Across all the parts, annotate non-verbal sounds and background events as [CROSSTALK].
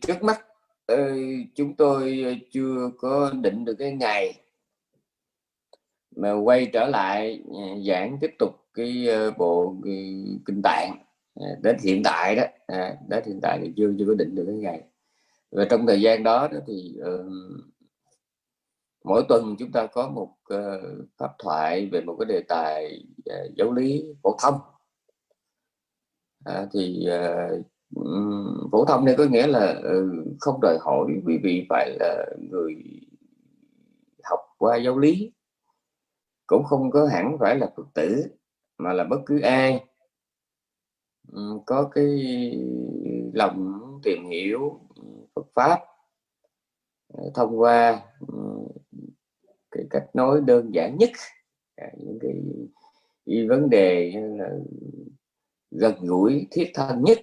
trước mắt chúng tôi chưa có định được cái ngày mà quay trở lại à, giảng tiếp tục cái ờ, bộ kinh tạng à, đến hiện tại đó. À, đến hiện tại thì chưa chưa có định được cái ngày. Và trong thời gian đó, đó thì uh, mỗi tuần chúng ta có một uh, pháp thoại về một cái đề tài uh, giáo lý phổ thông. À, thì uh, Ờ, phổ thông này có nghĩa là ừ, không đòi hỏi quý vị phải là người học qua giáo lý. Cũng không có hẳn phải là phật tử mà là bất cứ ai. Ừ, có cái lòng tìm hiểu Phật pháp ờ, thông qua ừ, cái cách nói đơn giản nhất à, những cái, cái vấn đề là gần gũi thiết thân nhất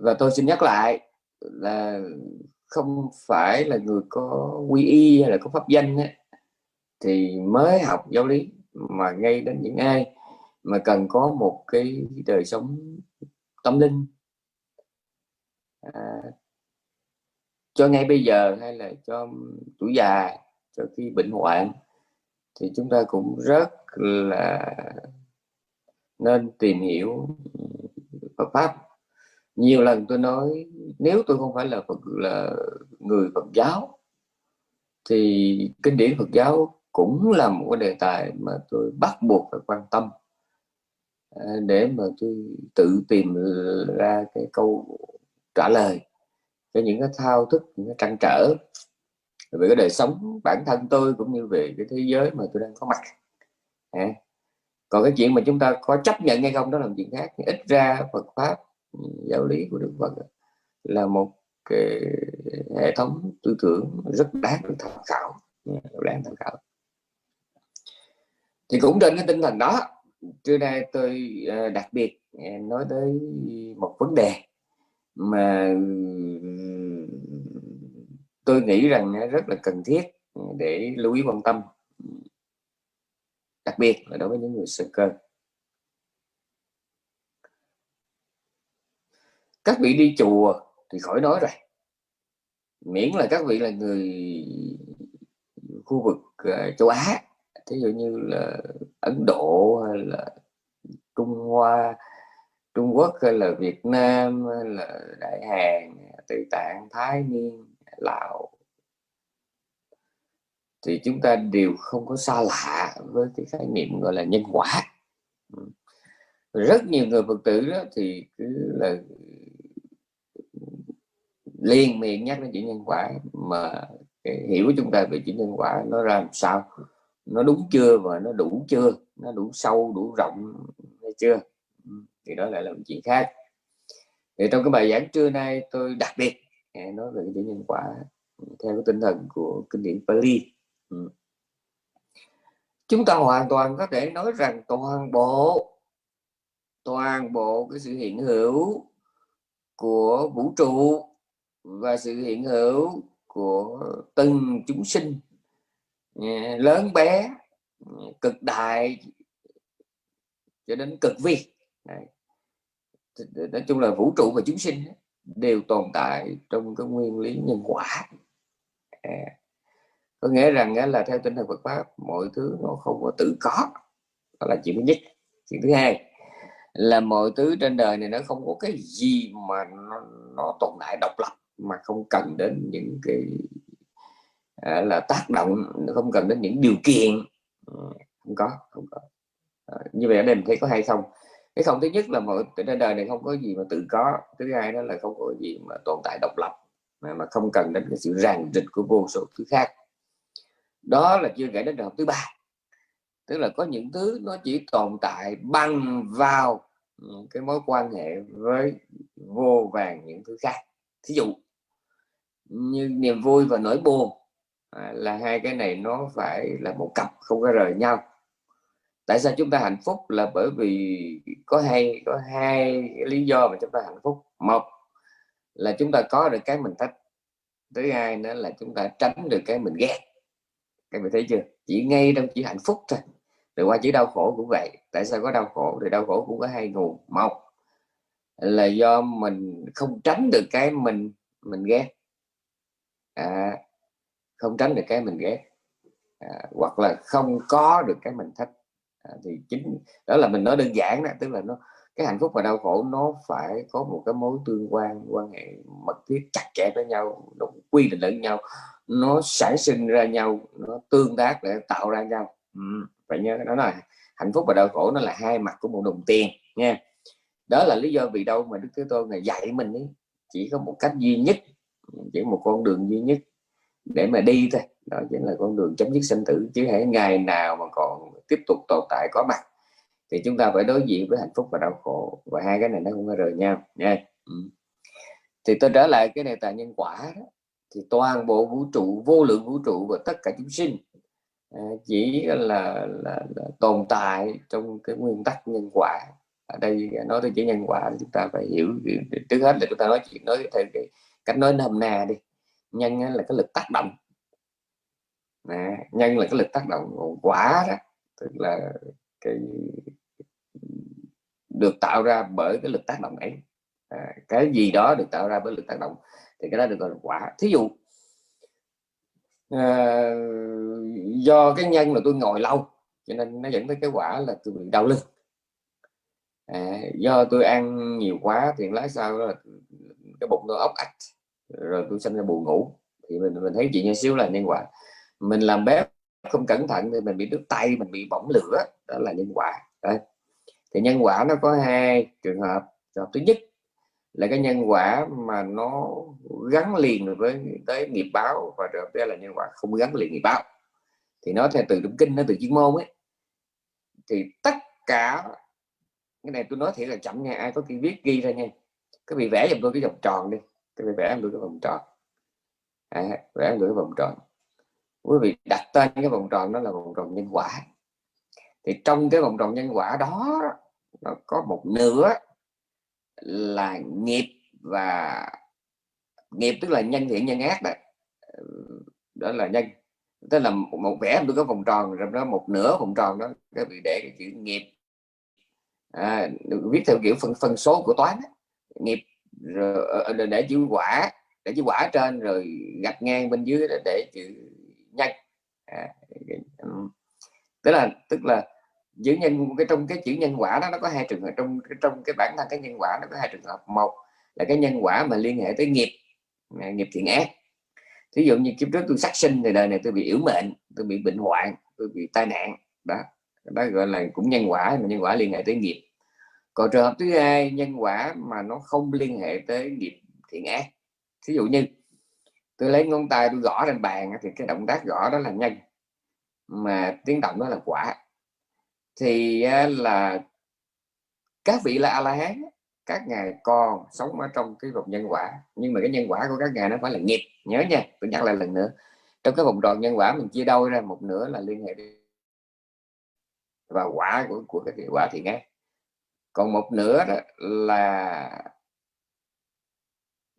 và tôi xin nhắc lại là không phải là người có quy y hay là có pháp danh ấy, thì mới học giáo lý mà ngay đến những ai mà cần có một cái đời sống tâm linh. À, cho ngay bây giờ hay là cho tuổi già cho khi bệnh hoạn thì chúng ta cũng rất là nên tìm hiểu Phật pháp nhiều lần tôi nói, nếu tôi không phải là Phật, là người Phật giáo, thì kinh điển Phật giáo cũng là một cái đề tài mà tôi bắt buộc phải quan tâm à, để mà tôi tự tìm ra cái câu trả lời cho những cái thao thức, những cái trăn trở về cái đời sống bản thân tôi cũng như về cái thế giới mà tôi đang có mặt à. còn cái chuyện mà chúng ta có chấp nhận hay không, đó là một chuyện khác ít ra Phật pháp giáo lý của Đức Phật là một cái hệ thống tư tưởng rất đáng được tham khảo, đáng tham khảo. Thì cũng trên cái tinh thần đó, trưa nay tôi ờ, đặc biệt ờ, nói tới một vấn đề mà tôi nghĩ rằng rất là cần thiết để lưu ý quan tâm, đặc biệt là đối với những người sơ cơ. Các vị đi chùa thì khỏi nói rồi. Miễn là các vị là người khu vực uh, châu Á thí dụ như là Ấn Độ hay là Trung Hoa Trung Quốc hay là Việt Nam hay là Đại Hàn Tự Tạng Thái Niên Lào thì chúng ta đều không có xa lạ với cái khái niệm gọi là nhân quả. Rất nhiều người Phật tử đó thì cứ là liên miệng nhắc đến chuyện nhân quả mà cái hiểu của chúng ta về chuyện nhân quả nó ra làm sao? Nó đúng chưa và nó đủ chưa? Nó đủ sâu, đủ rộng hay chưa? Ừ, thì đó lại là một chuyện khác. Thì trong cái bài giảng trưa nay tôi đặc biệt nói về cái chữ nhân quả theo cái tinh thần của kinh điển Pali. Ừ. Chúng ta hoàn toàn có thể nói rằng toàn bộ toàn bộ cái sự hiện hữu của vũ trụ và sự hiện hữu của từng chúng sinh à, lớn bé à, cực đại cho đến cực vi. Nói chung là vũ trụ và chúng sinh đều tồn tại trong cái nguyên lý nhân quả. À, có nghĩa rằng là theo tinh thần Phật pháp mọi thứ nó không có tự có. Đó là chuyện thứ nhất. Chuyện thứ hai là mọi thứ trên đời này nó không có cái gì mà nó, nó tồn tại độc lập mà không cần đến những cái à, là tác động không cần đến những điều kiện. Ừ, không có không có. À, như vậy ở đây mình thấy có hay không? Cái không thứ nhất là mọi trên đời này không có gì mà tự có. Thứ hai đó là không có gì mà tồn tại độc lập mà, mà không cần đến cái sự ràng rịch của vô số thứ khác. Đó là chưa kể đến trường hợp thứ ba. Tức là có những thứ nó chỉ tồn tại bằng vào cái mối quan hệ với vô vàng những thứ khác. Thí dụ như niềm vui và nỗi buồn. À, là hai cái này nó phải là một cặp không có rời nhau. Tại sao chúng ta hạnh phúc là bởi vì có hai có hai lý do mà chúng ta hạnh phúc. Một là chúng ta có được cái mình thích thứ hai nữa là chúng ta tránh được cái mình ghét. Các bạn thấy chưa? Chỉ ngay trong chỉ hạnh phúc thôi. Rồi qua chỉ đau khổ cũng vậy. Tại sao có đau khổ? Thì đau khổ cũng có hai nguồn. Một là do mình không tránh được cái mình mình ghét à, không tránh được cái mình ghét. À, hoặc là không có được cái mình thích. À, thì chính đó là mình nói đơn giản đó tức là nó cái hạnh phúc và đau khổ nó phải có một cái mối tương quan quan hệ mật thiết chặt chẽ với nhau nó quy định lẫn nhau. Nó sản sinh ra nhau nó tương tác để tạo ra nhau. Ừ, phải nhớ đó là hạnh phúc và đau khổ nó là hai mặt của một đồng tiền nha. Đó là lý do vì đâu mà đức thế tôn này dạy mình ấy, chỉ có một cách duy nhất chỉ một con đường duy nhất để mà đi thôi. Đó chính là con đường chấm dứt sinh tử. Chứ hãy ngày nào mà còn tiếp tục tồn tại có mặt thì chúng ta phải đối diện với hạnh phúc và đau khổ. Và hai cái này nó không có rời nhau. Nha. Ừ. thì tôi trở lại cái đề tài nhân quả đó. Thì toàn bộ vũ trụ vô lượng vũ trụ và tất cả chúng sinh chỉ chỉ là, là, là tồn tại trong cái nguyên tắc nhân quả. Ở đây nói tới chữ nhân quả chúng ta phải hiểu trước hết là chúng ta nói chuyện nói theo cái cách nói nôm na đi. Nhân là cái lực tác động. À, nhân là cái lực tác động quả đó. Tức là cái được tạo ra bởi cái lực tác động ấy. À, cái gì đó được tạo ra bởi lực tác động thì cái đó được gọi là quả. Thí dụ à, do cái nhân là tôi ngồi lâu cho nên nó dẫn tới cái quả là tôi bị đau lưng. À, do tôi ăn nhiều quá thì lái sau là cái bụng tôi ốc ạch rồi tôi sinh ra buồn ngủ. Thì mình mình thấy chị như xíu là nhân quả. Mình làm bếp không cẩn thận thì mình bị đứt tay, mình bị bỏng lửa. Đó là nhân quả. Đấy. thì nhân quả nó có hai trường hợp. Trường hợp thứ nhất là cái nhân quả mà nó gắn liền với, tới nghiệp báo và trường hợp là nhân quả không gắn liền nghiệp báo. Thì nó theo từ trong kinh, nó từ chuyên môn ấy. Thì tất cả, cái này tôi nói thiệt là chậm nha, ai có cái viết ghi ra nha. Cái vị vẽ giùm tôi cái vòng tròn đi cái vị vẽ được cái vòng tròn. À, vẽ được cái vòng tròn. Quý vị đặt tên cái vòng tròn đó là vòng tròn nhân quả. Thì trong cái vòng tròn nhân quả đó nó có một nửa là nghiệp và nghiệp tức là nhân thiện nhân ác đó đó là nhân. Tức là một, vẽ được cái vòng tròn rồi đó một nửa vòng tròn đó các vị để cái chữ nghiệp. À, viết theo kiểu phân phân số của toán nghiệp rồi ờ, ờ, để chữ quả để chữ quả trên rồi gạch ngang bên dưới để chữ nhân à, tức là tức là chữ nhân cái trong cái chữ nhân quả đó nó có hai trường hợp trong trong cái bản thân cái nhân quả nó có hai trường hợp. Một là cái nhân quả mà liên hệ tới nghiệp à, nghiệp thiện ác. Thí dụ như kiếp trước tôi sát sinh thì đời này tôi bị yếu mệnh tôi bị bệnh hoạn tôi bị tai nạn đó đó gọi là cũng nhân quả mà nhân quả liên hệ tới nghiệp còn trường hợp thứ hai, nhân quả mà nó không liên hệ tới nghiệp thiện ác. Ví dụ như, tôi lấy ngón tay tôi gõ lên bàn thì cái động tác gõ đó là nhân mà tiếng động đó là quả. Thì là các vị là a la hán các ngài còn sống ở trong cái vòng nhân quả. Nhưng mà cái nhân quả của các ngài nó phải là nghiệp, nhớ nha, tôi nhắc lại lần nữa. Trong cái vòng tròn nhân quả mình chia đôi ra, một nửa là liên hệ và quả của của cái quả thiện ác còn một nửa đó là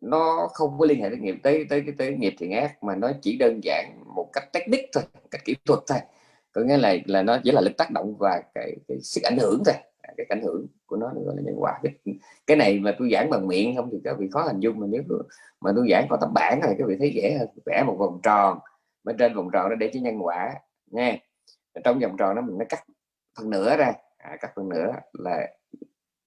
nó không có liên hệ đến nghiệp tới tới cái tới nghiệp thiện ác mà nó chỉ đơn giản một cách technique thôi cách kỹ thuật thôi. Có nghĩa là là nó chỉ là lực tác động và cái, cái sức ảnh hưởng thôi. À, cái ảnh hưởng của nó gọi là nhân quả. Cái, cái này mà tôi giảng bằng miệng không thì các vị khó hình dung mà nếu mà tôi giảng có tấm bản này các vị thấy dễ hơn. Vẽ một vòng tròn bên trên vòng tròn nó để chữ nhân quả nha trong vòng tròn đó mình nó cắt phần nửa ra. À, cắt phần nửa là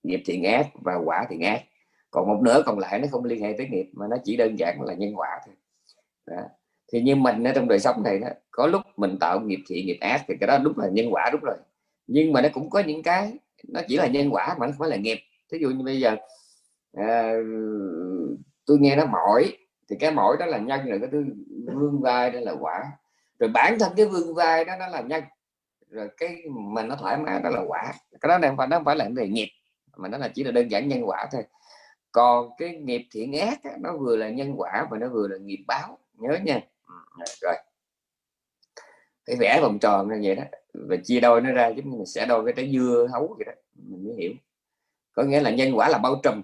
nghiệp thiện ác và quả thiện ác. Còn một nửa còn lại nó không liên hệ tới nghiệp mà nó chỉ đơn giản là nhân quả thôi. Đó. thì như mình ở trong đời sống này đó có lúc mình tạo nghiệp thiện nghiệp ác thì cái đó đúng là nhân quả đúng rồi. Nhưng mà nó cũng có những cái nó chỉ là nhân quả mà nó không phải là nghiệp. Thí dụ như bây giờ à, tôi nghe nó mỏi thì cái mỏi đó là nhân rồi cái thứ vương vai đó là quả. Rồi bản thân cái vương vai đó nó là nhân. Rồi cái mà nó thoải mái đó là quả. Cái đó không phải nó không phải là về nghiệp mà nó là chỉ là đơn giản nhân quả thôi. Còn cái nghiệp thiện ác nó vừa là nhân quả và nó vừa là nghiệp báo. Nhớ nha. Ừ, rồi. Cái vẽ vòng tròn như vậy đó. Và chia đôi nó ra giống như mình sẽ đôi cái trái dưa, hấu vậy đó. Mình mới hiểu. Có nghĩa là nhân quả là bao trùm.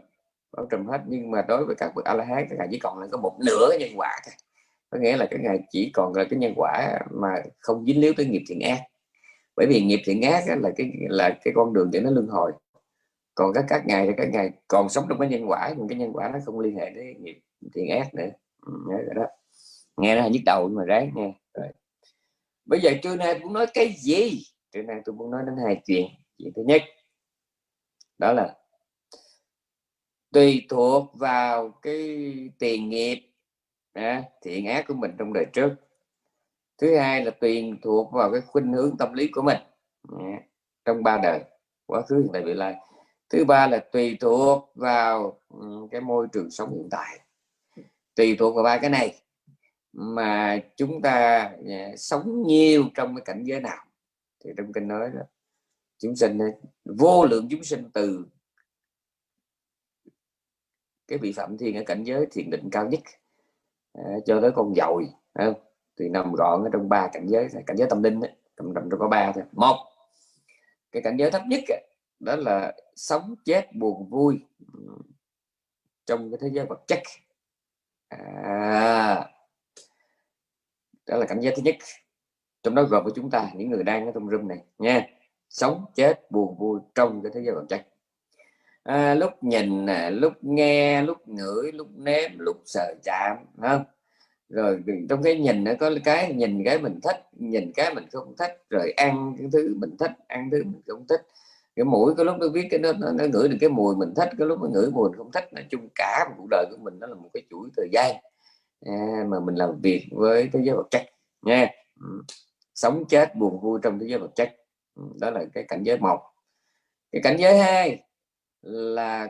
Bao trùm hết. Nhưng mà đối với các bậc a la hán các ngài chỉ còn là có một nửa nhân quả thôi. Có nghĩa là cái ngài chỉ còn là cái nhân quả mà không dính líu tới nghiệp thiện ác. Bởi vì nghiệp thiện ác là cái là cái con đường để nó luân hồi còn các các ngày thì các ngày còn sống trong cái nhân quả nhưng cái nhân quả nó không liên hệ đến nghiệp thiện ác nữa. Ừ, nhớ rồi đó. Nghe nó nhức đầu nhưng mà ráng nghe. Rồi. bây giờ trưa nay cũng nói cái gì? Trưa nay tôi muốn nói đến hai chuyện. Chuyện thứ nhất đó là tùy thuộc vào cái tiền nghiệp à, thiện ác của mình trong đời trước. Thứ hai là tùy thuộc vào cái khuynh hướng tâm lý của mình. À, trong ba đời quá khứ hiện tại vị lai thứ ba là tùy thuộc vào cái môi trường sống hiện tại. Tùy thuộc vào ba cái này mà chúng ta à, sống nhiều trong cái cảnh giới nào. Thì trong kinh nói đó chúng sinh à, vô lượng chúng sinh từ cái vị phạm thiên ở cảnh giới thiền định cao nhất à, cho tới con dồi không? thì nằm gọn ở trong ba cảnh giới cảnh giới tâm linh trong trong có ba thôi. Một cái cảnh giới thấp nhất đó là sống chết buồn vui ừ, trong cái thế giới vật chất. À, đó là cảnh giới thứ nhất. Trong đó gồm của chúng ta những người đang ở trong room này nha. Sống chết buồn vui trong cái thế giới vật chất. À, lúc nhìn lúc nghe lúc ngửi lúc nếm lúc sờ chạm không? Rồi trong cái nhìn nó có cái nhìn cái mình thích nhìn cái mình không thích rồi ăn cái thứ mình thích ăn thứ mình không thích cái mũi cái lúc nó viết cái nó, nó, nó ngửi được cái mùi mình thích cái lúc nó ngửi mùi mình không thích nói chung cả một cuộc đời của mình nó là một cái chuỗi thời gian à, mà mình làm việc với thế giới vật chất nha. Ừ. Sống chết buồn vui trong thế giới vật chất. Ừ, đó là cái cảnh giới một. Cái cảnh giới hai là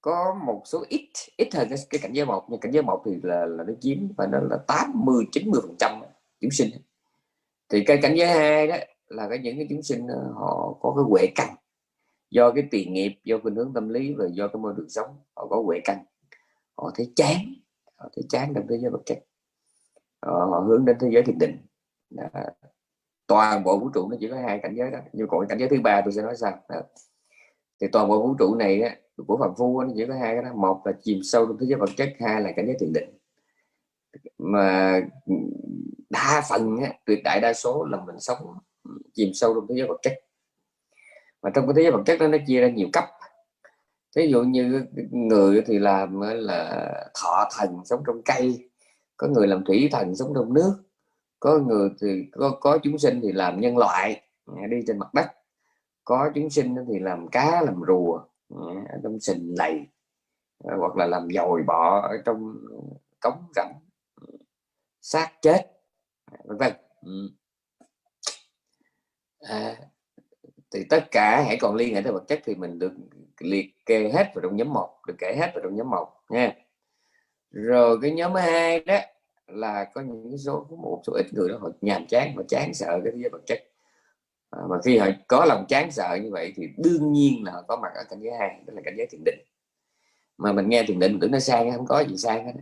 có một số ít ít hơn cái, cái cảnh giới một nhưng cảnh giới một thì là là nó chiếm và nó là 80 90 phần trăm chúng sinh. Thì cái cảnh giới hai đó là cái những cái chúng sinh ờ, họ có cái huệ căn. Do cái tiền nghiệp do khuynh hướng tâm lý và do cái môi trường sống họ có huệ căn. Họ thấy chán họ thấy chán trong thế giới vật chất. Họ, họ hướng đến thế giới thiền định. Đó. toàn bộ vũ trụ nó chỉ có hai cảnh giới đó. Nhưng còn cảnh giới thứ ba tôi sẽ nói sao đó. thì toàn bộ vũ trụ này á, của phạm phu nó chỉ có hai cái đó. Một là chìm sâu trong thế giới vật chất hai là cảnh giới thiền định. Mà đa phần tuyệt đại đa số là mình sống chìm sâu trong thế giới vật chất. Mà trong cái thế giới vật chất đó nó chia ra nhiều cấp. Ví dụ như người thì làm là thọ thần sống trong cây có người làm thủy thần sống trong nước có người thì có, có chúng sinh thì làm nhân loại à, đi trên mặt đất có chúng sinh thì làm cá làm rùa à, ở trong sình lầy à, hoặc là làm dồi bọ ở trong cống rãnh xác chết vân vân. Ừ à, thì tất cả hãy còn liên hệ tới vật chất thì mình được liệt kê hết vào trong nhóm một được kể hết vào trong nhóm một nha. Rồi cái nhóm hai đó là có những số có một số ít người đó họ nhàm chán và chán sợ cái thế vật chất. À, mà khi họ có lòng chán sợ như vậy thì đương nhiên là họ có mặt ở cảnh giới hai đó là cảnh giới thiền định. Mà mình nghe thiền định tưởng nó sang không có gì sang hết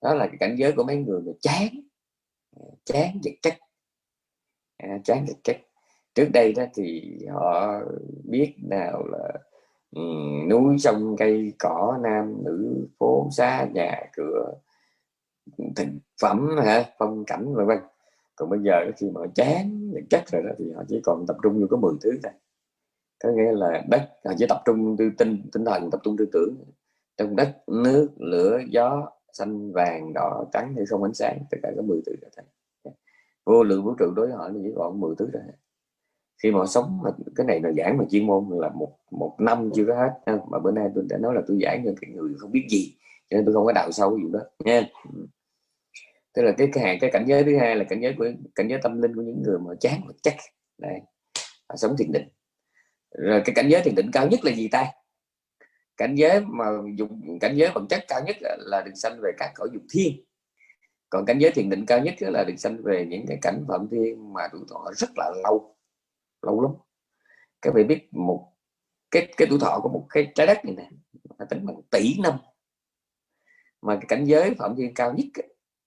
đó là cái cảnh giới của mấy người mà chán chán vật chất. À, chán vật chất trước đây đó thì họ biết nào là um, núi sông cây cỏ nam nữ phố xá nhà cửa thực phẩm hả phong cảnh vân vân. Còn bây giờ khi mà chán chắc rồi đó thì họ chỉ còn tập trung vô có 10 thứ thôi. Có nghĩa là đất họ chỉ tập trung tư tinh tinh thần tập trung tư tưởng. Trong đất nước lửa gió xanh vàng đỏ trắng hay không ánh sáng tất cả có 10 thứ rồi thôi. Vô lượng vũ trụ đối với họ chỉ còn 10 thứ rồi khi mà sống mà cái này là giảng mà chuyên môn là một một năm chưa có hết mà bữa nay tôi đã nói là tôi giảng cho cái người không biết gì cho nên tôi không có đào sâu gì đó nha. Tức là cái cái, cái cảnh giới thứ hai là cảnh giới của cảnh giới tâm linh của những người mà chán vật chất đây sống thiền định. Rồi cái cảnh giới thiền định cao nhất là gì ta? Cảnh giới mà dùng cảnh giới vật chất cao nhất là được sanh về các cõi dục thiên. Còn cảnh giới thiền định cao nhất là được sanh về những cái cảnh phẩm thiên mà tuổi thọ rất là lâu lâu lắm. Các vị biết một cái cái tuổi thọ của một cái trái đất này nè tính bằng tỷ năm. Mà cái cảnh giới phạm vi cao nhất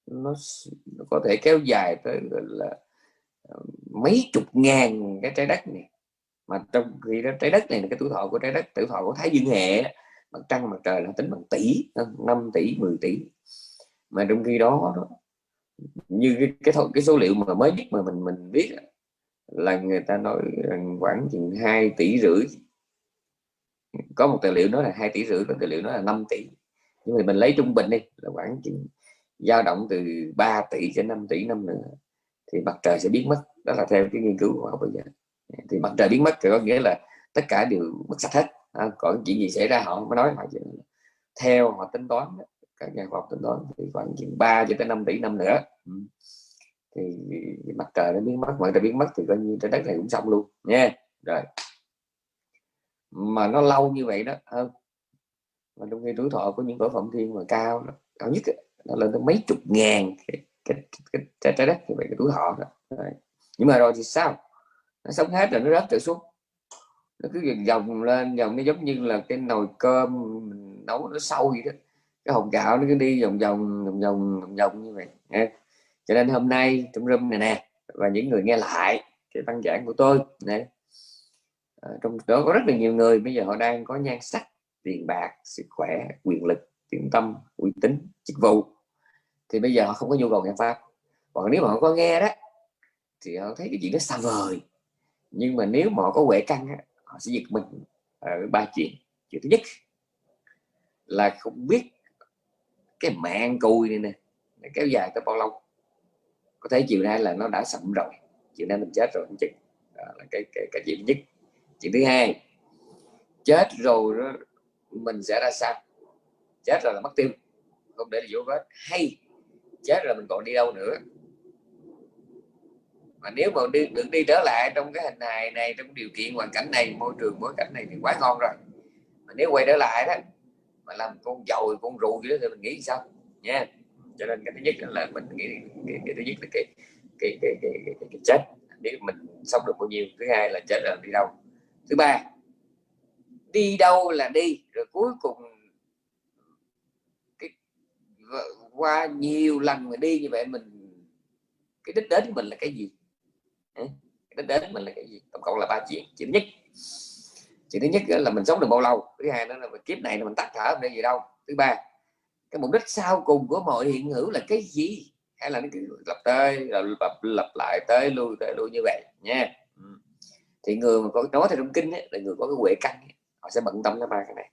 nó, nó có thể kéo dài tới là ờ, mấy chục ngàn cái trái đất này. Mà trong khi đó trái đất này là cái tuổi thọ của trái đất tuổi thọ của thái dương hệ mặt trăng mặt trời là tính bằng tỷ ờ, 5 tỷ 10 tỷ. Mà trong khi đó, đó như cái cái, cái số liệu mà mới nhất mà mình mình biết là người ta nói khoảng chừng 2 tỷ rưỡi. Có một tài liệu nói là hai tỷ rưỡi có tài liệu nói là 5 tỷ. Nhưng mà mình lấy trung bình đi là khoảng chừng dao động từ 3 tỷ cho 5 tỷ năm nữa thì mặt trời sẽ biến mất. Đó là theo cái nghiên cứu của họ bây giờ. Thì mặt trời biến mất thì có nghĩa là tất cả đều mất sạch hết. À, còn chuyện gì xảy ra họ mới nói. Họ theo họ tính toán các nhà khoa học tính toán thì khoảng chừng 3 cho tới 5 tỷ năm nữa. Ừ thì mặt trời nó biến mất mặt trời biến mất thì coi như trái đất này cũng xong luôn nha. Rồi. Mà nó lâu như vậy đó hơn mà trong khi tuổi thọ của những cõi phạm thiên mà cao cao nhất nó lên tới mấy chục ngàn cái, cái, cái, cái trái đất như vậy cái tuổi thọ đó. Rồi. nhưng mà rồi thì sao? Nó sống hết rồi nó rớt trở xuống. Nó cứ dòng lên dòng nó giống như là cái nồi cơm mình nấu nó sâu vậy đó. Cái hồng gạo nó cứ đi vòng vòng vòng vòng vòng như vậy nha cho nên hôm nay trong room này nè và những người nghe lại cái văn giảng của tôi này à, ờ, trong đó có rất là nhiều người bây giờ họ đang có nhan sắc tiền bạc sức khỏe quyền lực tiền tâm uy tín chức vụ. Thì bây giờ họ không có nhu cầu nghe pháp. Còn nếu mà họ có nghe đó thì họ thấy cái chuyện nó xa vời. Nhưng mà nếu mà họ có huệ căn họ sẽ giật mình ở ba chuyện. Chuyện thứ nhất là không biết cái mạng cùi này nè kéo dài tới bao lâu có thấy chiều nay là nó đã sậm rồi chiều nay mình chết rồi không chừng. Đó là cái, cái cái chuyện nhất. Chuyện thứ hai chết rồi đó, mình sẽ ra sao? Chết rồi là mất tiêu. Không để là dấu vết. Hay chết rồi mình còn đi đâu nữa? Mà nếu mà đi được đi trở lại trong cái hình hài này trong điều kiện hoàn cảnh này môi trường bối cảnh này thì quá ngon rồi. Mà nếu quay trở lại đó mà làm con dồi con rùi đó thì mình nghĩ sao? Nha cho nên cái thứ nhất là mình nghĩ cái, cái thứ nhất là cái cái cái, cái, cái, cái, cái chết. Nếu mình sống được bao nhiêu. Thứ hai là chết là đi đâu. Thứ ba đi đâu là đi. Rồi cuối cùng cái qua nhiều lần mà đi như vậy mình cái đích đến của mình là cái gì? Cái đích đến của mình là cái gì? Tổng cộng là ba chuyện. Chuyện nhất chuyện thứ nhất là mình sống được bao lâu? Thứ hai đó là kiếp này là mình tắt thở không để gì đâu? Thứ ba cái mục đích sau cùng của mọi hiện hữu là cái gì? Hay là nó cứ lặp tới lặp, lặp, lại tới lui tới lui như vậy nha. Ừ. Thì người mà có nói theo trong kinh ấy, là người có cái huệ căn ấy, họ sẽ bận tâm tới ba cái này.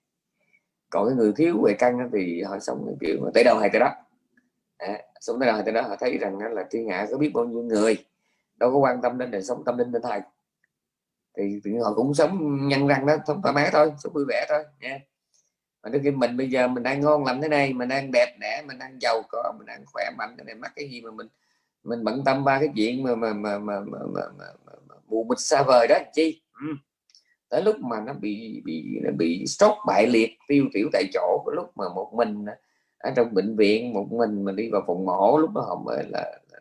Còn cái người thiếu huệ căn thì họ sống kiểu tới đâu hay tới đó. À, sống tới đâu hay tới đó họ thấy rằng là thiên hạ có biết bao nhiêu người đâu có quan tâm đến đời sống tâm linh tinh thần thì, thì họ cũng sống nhân răng đó sống thoải mái thôi sống vui vẻ thôi nha mà đôi khi mình bây giờ mình đang ngon lành thế này mình đang đẹp đẽ mình đang giàu có mình đang khỏe mạnh cái này mắc cái gì mà mình mình bận tâm ba cái chuyện mà mà mà mà, mà, mà, mà, mà, mà mù mịt xa vời đó chi ừ. tới lúc mà nó bị bị nó bị stroke bại liệt tiêu tiểu tại chỗ lúc mà một mình ở trong bệnh viện một mình mình đi vào phòng mổ lúc đó họ mới là, là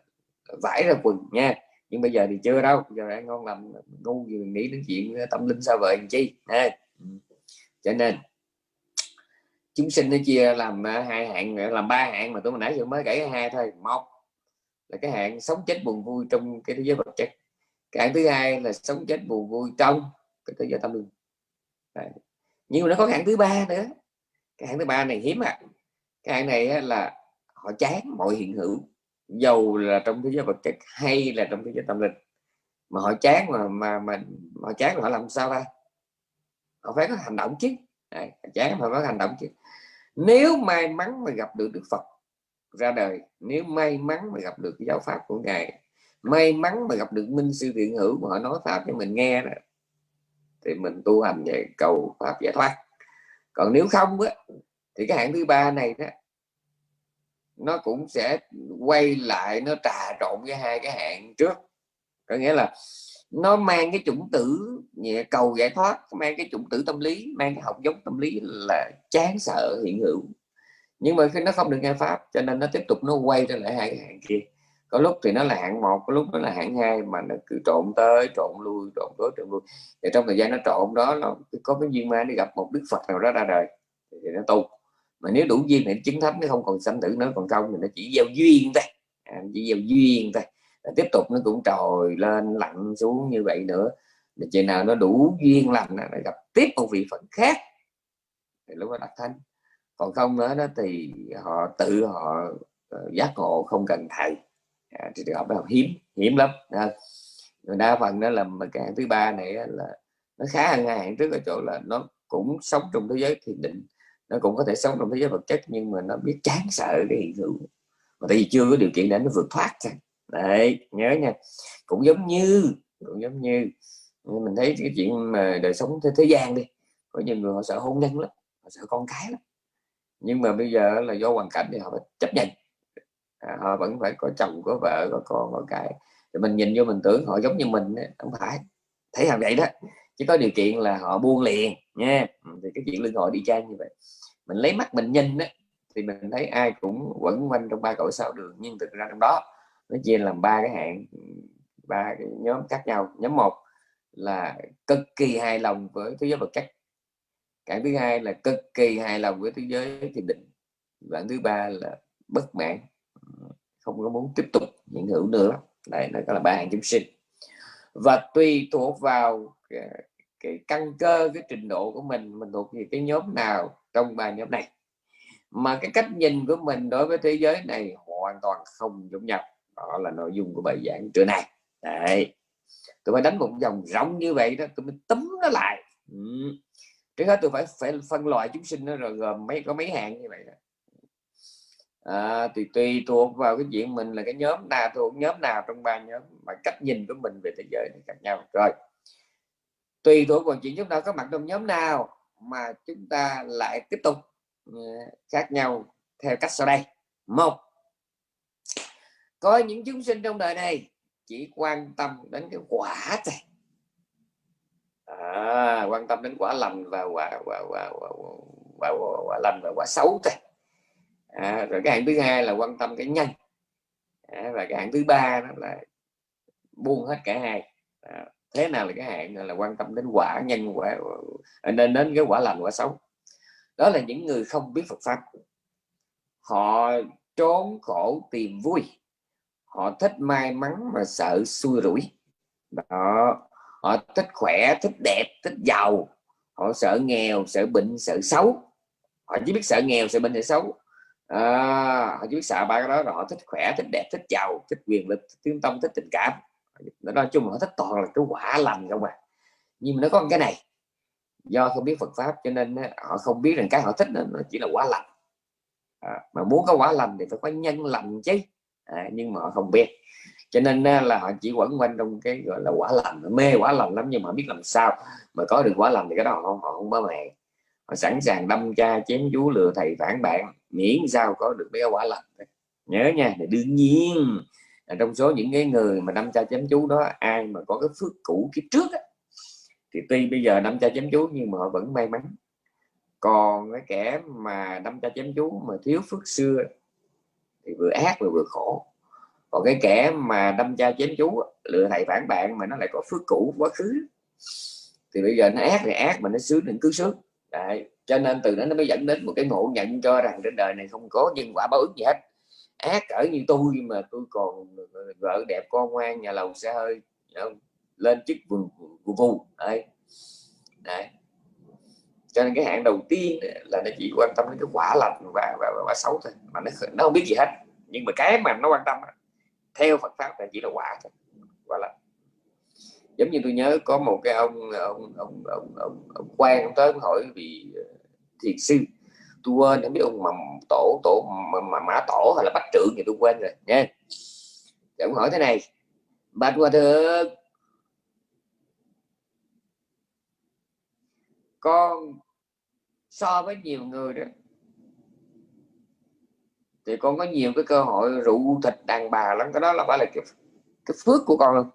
vải ra quần nha nhưng bây giờ thì chưa đâu bây giờ đang ngon lành ngu gì mình nghĩ đến chuyện tâm linh sao vời chi à. Ừ. cho nên chúng sinh nó chia làm à, hai hạng à, làm ba hạng mà tôi mới nãy giờ mới kể hai thôi. Một là cái hạng sống chết buồn vui trong cái thế giới vật chất. Cái hạng thứ hai là sống chết buồn vui trong cái thế giới tâm linh. Đấy. nhưng mà nó có hạng thứ ba nữa. Cái hạng thứ ba này hiếm à cái hạng này là họ chán mọi hiện hữu dầu là trong thế giới vật chất hay là trong thế giới tâm linh. Mà họ chán mà mà mà họ chán họ làm sao ta? Họ phải có hành động chứ. Đấy, chán mà phải có hành động chứ nếu may mắn mà gặp được Đức Phật ra đời nếu may mắn mà gặp được giáo pháp của ngài may mắn mà gặp được minh sư thiện hữu mà họ nói pháp cho mình nghe đó, thì mình tu hành về cầu pháp giải thoát. Còn nếu không á thì cái hạng thứ ba này đó nó cũng sẽ quay lại nó trà trộn với hai cái hạng trước. Có nghĩa là nó mang cái chủng tử cầu giải thoát mang cái chủng tử tâm lý mang cái học giống tâm lý là chán sợ hiện hữu. Nhưng mà khi nó không được nghe pháp cho nên nó tiếp tục nó quay trở lại hai cái hạng kia. Có lúc thì nó là hạng một có lúc nó là hạng hai mà nó cứ trộn tới trộn lui trộn tới trộn lui. Thì trong thời gian nó trộn đó nó có cái duyên ma đi gặp một đức phật nào đó ra đời thì nó tu. Mà nếu đủ duyên thì chứng thánh nó không còn sanh tử nữa còn không thì nó chỉ gieo duyên thôi. À, chỉ gieo duyên thôi tiếp tục nó cũng trồi lên lặn xuống như vậy nữa. Để chừng nào nó đủ duyên lành nó gặp tiếp một vị phận khác thì lúc đó đặt thanh còn không nữa đó thì họ tự họ ờ, giác ngộ không cần thầy. À, thì trường hợp đó hiếm hiếm lắm à, đa phần đó là cái hạng thứ ba này là nó khá hơn hai hạng trước ở chỗ là nó cũng sống trong thế giới thiền định. Nó cũng có thể sống trong thế giới vật chất nhưng mà nó biết chán sợ cái hiện hữu. Mà tại vì chưa có điều kiện để nó vượt thoát ra đấy nhớ nha. Cũng giống như cũng giống như. Mình thấy cái chuyện mà đời sống thế, thế gian đi có nhiều người họ sợ hôn nhân lắm họ sợ con cái lắm. Nhưng mà bây giờ là do hoàn cảnh thì họ phải chấp nhận. À, họ vẫn phải có chồng có vợ có con có cái. Thì mình nhìn vô mình tưởng họ giống như mình không phải. Thấy làm vậy đó chỉ có điều kiện là họ buông liền nha. Ừ, thì cái chuyện lưng hội đi trang như vậy. Mình lấy mắt mình nhìn đó, thì mình thấy ai cũng quẩn quanh trong ba cõi sao đường nhưng thực ra trong đó nó chia làm ba cái hạng ba cái nhóm khác nhau. Nhóm một là cực kỳ hài lòng với thế giới vật chất. Cái thứ hai là cực kỳ hài lòng với thế giới thiền định. Và thứ ba là bất mãn không có muốn tiếp tục hiện hữu nữa. Đây nó là ba hạng chúng sinh. Và tùy thuộc vào cái, cái căn cơ cái trình độ của mình mình thuộc về cái nhóm nào trong ba nhóm này. Mà cái cách nhìn của mình đối với thế giới này hoàn toàn không giống nhau đó là nội dung của bài giảng trưa nay. Đấy. Tôi phải đánh một vòng rộng như vậy đó tôi mới tấm nó lại. Ừ. trước hết tôi phải phải phân loại chúng sinh nó rồi gồm mấy có mấy hạng như vậy đó. À, thì tùy thuộc vào cái chuyện mình là cái nhóm nào thuộc nhóm nào trong ba nhóm mà cách nhìn của mình về thế giới thì khác nhau. Rồi. Tùy thuộc vào chuyện chúng ta có mặt trong nhóm nào mà chúng ta lại tiếp tục ừ, khác nhau theo cách sau đây. Một có những chúng sinh trong đời này chỉ quan tâm đến cái quả thôi. À, quan tâm đến quả lành và quả quả quả quả, quả, quả, quả lành và quả xấu thôi. À, rồi cái hạng thứ hai là quan tâm cái nhân à, và cái hạng thứ ba đó là buông hết cả hai. À, thế nào là cái hạng? Là quan tâm đến quả nhân quả à, nên đến cái quả lành quả xấu. Đó là những người không biết Phật pháp. Họ trốn khổ tìm vui họ thích may mắn mà sợ xui rủi. Đó họ thích khỏe thích đẹp thích giàu. Họ sợ nghèo sợ bệnh sợ xấu. Họ chỉ biết sợ nghèo sợ bệnh sợ xấu. À, họ chỉ biết sợ ba cái đó rồi họ thích khỏe thích đẹp thích giàu thích quyền lực thích tiếng tâm thích tình cảm. Nói chung là họ thích toàn là cái quả lành không à. Nhưng mà nó có cái này do không biết Phật pháp cho nên họ không biết rằng cái họ thích nó chỉ là quả lành. À, mà muốn có quả lành thì phải có nhân lành chứ à, nhưng mà họ không biết. Cho nên là họ chỉ quẩn quanh trong cái gọi là quả lành. Mê quả lành lắm nhưng mà biết làm sao. Mà có được quả lành thì cái đó họ, họ không có mẹ họ sẵn sàng đâm cha chém chú lừa thầy phản bạn. Miễn sao có được mấy quả lành nhớ nha thì đương nhiên là trong số những cái người mà đâm cha chém chú đó ai mà có cái phước cũ kiếp trước á, thì tuy bây giờ đâm cha chém chú nhưng mà họ vẫn may mắn. Còn cái kẻ mà đâm cha chém chú mà thiếu phước xưa thì vừa ác vừa vừa khổ còn cái kẻ mà đâm cha chém chú lựa thầy phản bạn mà nó lại có phước cũ quá khứ, thì bây giờ nó ác thì ác mà nó sướng thì cứ sướng Đấy. cho nên từ đó nó mới dẫn đến một cái ngộ nhận cho rằng trên đời này không có nhân quả báo ứng gì hết ác cỡ như tôi mà tôi còn vợ đẹp, con ngoan, nhà lầu xe hơi lên chức vườn vù đấy. đấy cho nên cái hạng đầu tiên là nó chỉ quan tâm đến cái quả lành và, và, và quả xấu thôi. Mà nó nó không biết gì hết. Nhưng mà cái mà nó quan tâm theo Phật pháp là chỉ là quả thôi quả lành. Giống như tôi nhớ có một cái ông ông ông ông ông, ông quan ông tới hỏi vì ờ, thiền sư. Tôi quên không biết ông mà tổ tổ mà, mà mã tổ hay là bách trưởng thì tôi quên rồi nha. Để ông hỏi thế này bạch hòa thượng con so với nhiều người đó thì con có nhiều cái cơ hội rượu thịt đàn bà lắm. Cái đó là phải là cái, cái phước của con luôn.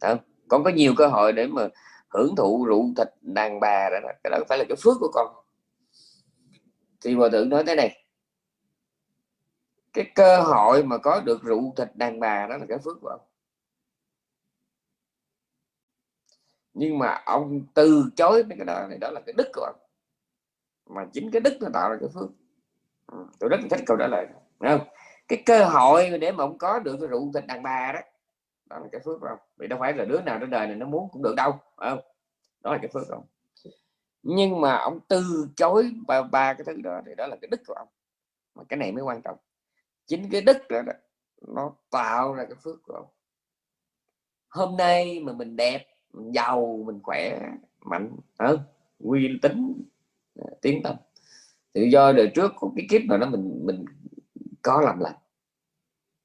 À, con có nhiều cơ hội để mà hưởng thụ rượu thịt đàn bà đó cái đó phải là cái phước của con. Thì hòa thượng nói thế này cái cơ hội mà có được rượu thịt đàn bà đó là cái phước của ông nhưng mà ông từ chối mấy cái đó này đó là cái đức của ông. Mà chính cái đức nó tạo ra cái phước. Ừ, tôi rất thích câu trả lời không? Cái cơ hội để mà ông có được cái rượu thịt đàn bà đó đó là cái phước không vì đâu phải là đứa nào trên đời này nó muốn cũng được đâu không? Đó là cái phước không nhưng mà ông từ chối ba, ba cái thứ đó thì đó là cái đức của ông. Mà cái này mới quan trọng. Chính cái đức đó, đó nó tạo ra cái phước của ông. Hôm nay mà mình đẹp mình giàu mình khỏe mạnh. Ờ, Hơn uy tín ờ, tiến tâm. Tự do đời trước có cái kiếp mà nó mình mình có làm lành.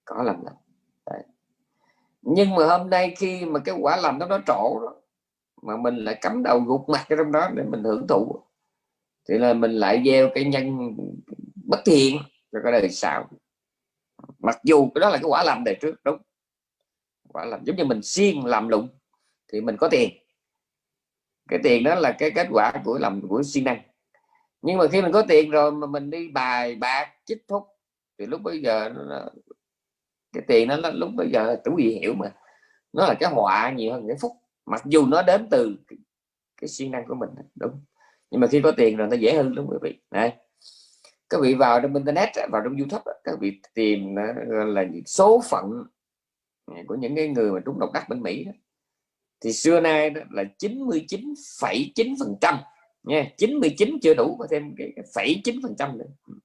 Có làm lành. Đấy. nhưng mà hôm nay khi mà cái quả lành nó nó trổ đó, mà mình lại cắm đầu gục mặt trong đó để mình hưởng thụ thì là mình lại gieo cái nhân bất thiện cho cái đời sau. Mặc dù cái đó là cái quả làm đời trước đúng. Quả làm giống như mình siêng làm lụng thì mình có tiền. Cái tiền đó là cái kết quả của lòng của siêng năng. Nhưng mà khi mình có tiền rồi mà mình đi bài bạc chích thúc thì lúc bây giờ nó, cái tiền nó lúc bây giờ chủ gì hiểu mà. Nó là cái họa nhiều hơn cái phúc. Mặc dù nó đến từ cái, cái siêng năng của mình đúng. Nhưng mà khi có tiền rồi nó dễ hơn đúng quý vị? Này các vị vào trong internet vào trong youtube các vị tìm ờ, là số phận của những cái người mà trúng độc đắc bên mỹ đó thì xưa nay đó là 99,9 phần trăm nha 99 chưa đủ có thêm cái phẩy chín phần trăm nữa.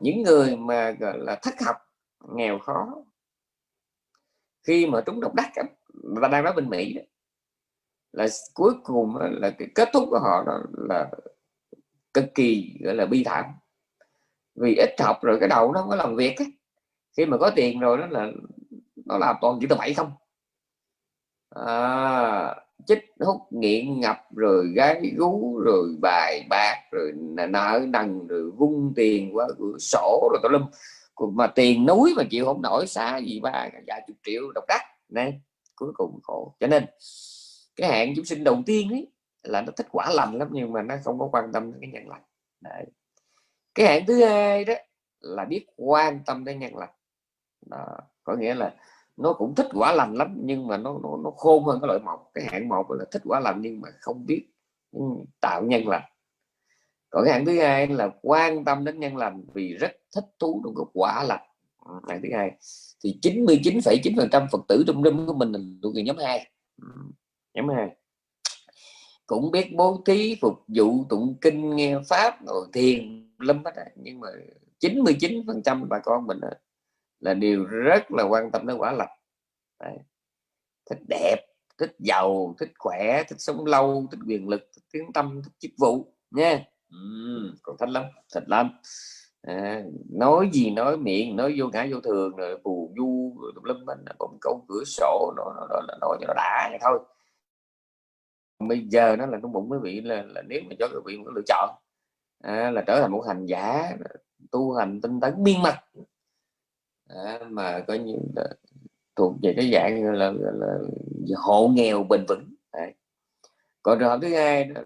Những người mà gọi là thất học nghèo khó khi mà trúng độc đắc và đang nói bên mỹ đó, là cuối cùng là cái kết thúc của họ đó là cực kỳ gọi là bi thảm. Vì ít học rồi cái đầu nó không có làm việc ấy. khi mà có tiền rồi đó là nó làm toàn chỉ tầm bậy không à, chích hút nghiện ngập rồi gái gú rồi bài bạc rồi nợ nần rồi vung tiền qua cửa sổ rồi tao lum mà tiền núi mà chịu không nổi xa gì ba vài chục triệu độc đắc này cuối cùng khổ cho nên cái hạn chúng sinh đầu tiên ấy là nó thích quả lành lắm nhưng mà nó không có quan tâm đến cái nhân lành Đấy. cái hạn thứ hai đó là biết quan tâm đến nhân lành đó. có nghĩa là nó cũng thích quả lành lắm nhưng mà nó nó, nó khôn hơn cái loại một cái hạng một là thích quả lành nhưng mà không biết tạo nhân lành. Còn cái hạng thứ hai là quan tâm đến nhân lành vì rất thích thú trong cái quả lành. Ừ, hạng thứ hai thì 99,9 phần trăm phật tử trong râm của mình là thuộc nhóm hai. Ừ, nhóm hai. Cũng biết bố thí phục vụ tụng kinh nghe pháp rồi thiền lâm hết nhưng mà 99 phần trăm bà con mình là điều rất là quan tâm đến quả lành. Đấy. thích đẹp thích giàu thích khỏe thích sống lâu thích quyền lực thích tiếng tâm thích chức vụ nha. Uhm, còn thích lắm thích lắm. À, nói gì nói miệng nói vô ngã vô thường rồi phù du rồi lâm mình bỗng câu cửa sổ nó, nó, nó, nó nói cho nó đã vậy thôi. Bây giờ nó là trong bụng quý vị là, là nếu mà cho quý vị một lựa chọn à, là trở thành một hành giả tu hành tinh tấn biên mật à, mà có những ờ, thuộc về cái dạng là, là, là hộ nghèo bền vững Đấy. còn trường hợp thứ hai đó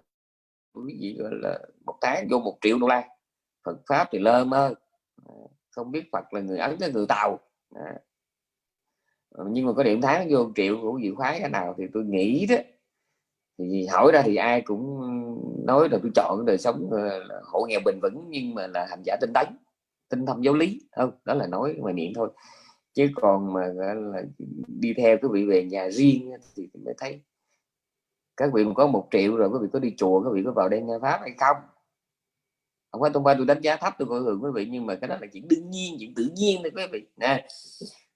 quý vị gọi là một tháng vô một triệu đô la Phật pháp thì lơ mơ à, không biết Phật là người ấn cái người tàu à. Ờ, nhưng mà có điểm tháng vô một triệu của vị khoái cái nào thì tôi nghĩ đó thì hỏi ra thì ai cũng nói là tôi chọn đời sống ờ, hộ nghèo bền vững nhưng mà là hành giả tinh tấn tinh thần giáo lý. Không, đó là nói ngoài miệng thôi. Chứ còn mà là, đi theo cái vị về nhà riêng thì mới thấy các vị có một triệu rồi, các vị có đi chùa, các vị có vào đây nghe pháp hay không? Không phải tôi qua tôi đánh giá thấp tôi coi thường quý vị, nhưng mà cái đó là chuyện đương nhiên, chuyện tự nhiên đấy quý vị. Nè,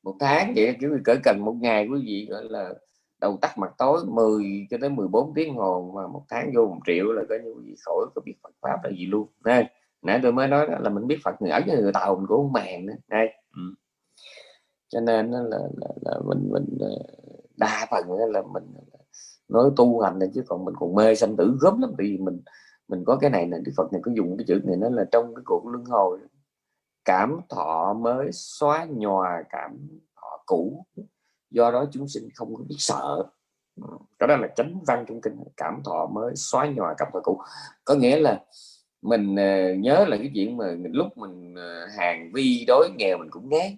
một tháng vậy quý vị cỡ cần một ngày quý vị, gọi là, đầu tắt mặt tối 10 cho tới 14 tiếng hồ mà một tháng vô một triệu là coi như gì khỏi có biết Phật pháp là gì luôn. Nè nãy tôi mới nói đó là mình biết Phật người ấn người tàu mình cũng màng nữa. Đây. Ừ. cho nên là, là, là mình mình ờ, đa phần là mình nói tu hành này chứ còn mình còn mê sanh tử gớm lắm. Vì mình mình có cái này này Đức Phật này có dùng cái chữ này nó là trong cái cuộc luân hồi cảm thọ mới xóa nhòa cảm thọ cũ. Do đó chúng sinh không có biết sợ. Đó là chánh văn trong kinh. Cảm thọ mới xóa nhòa cảm thọ cũ. Có nghĩa là mình ờ, nhớ là cái chuyện mà lúc mình ờ, hàng vi đối nghèo mình cũng ngán.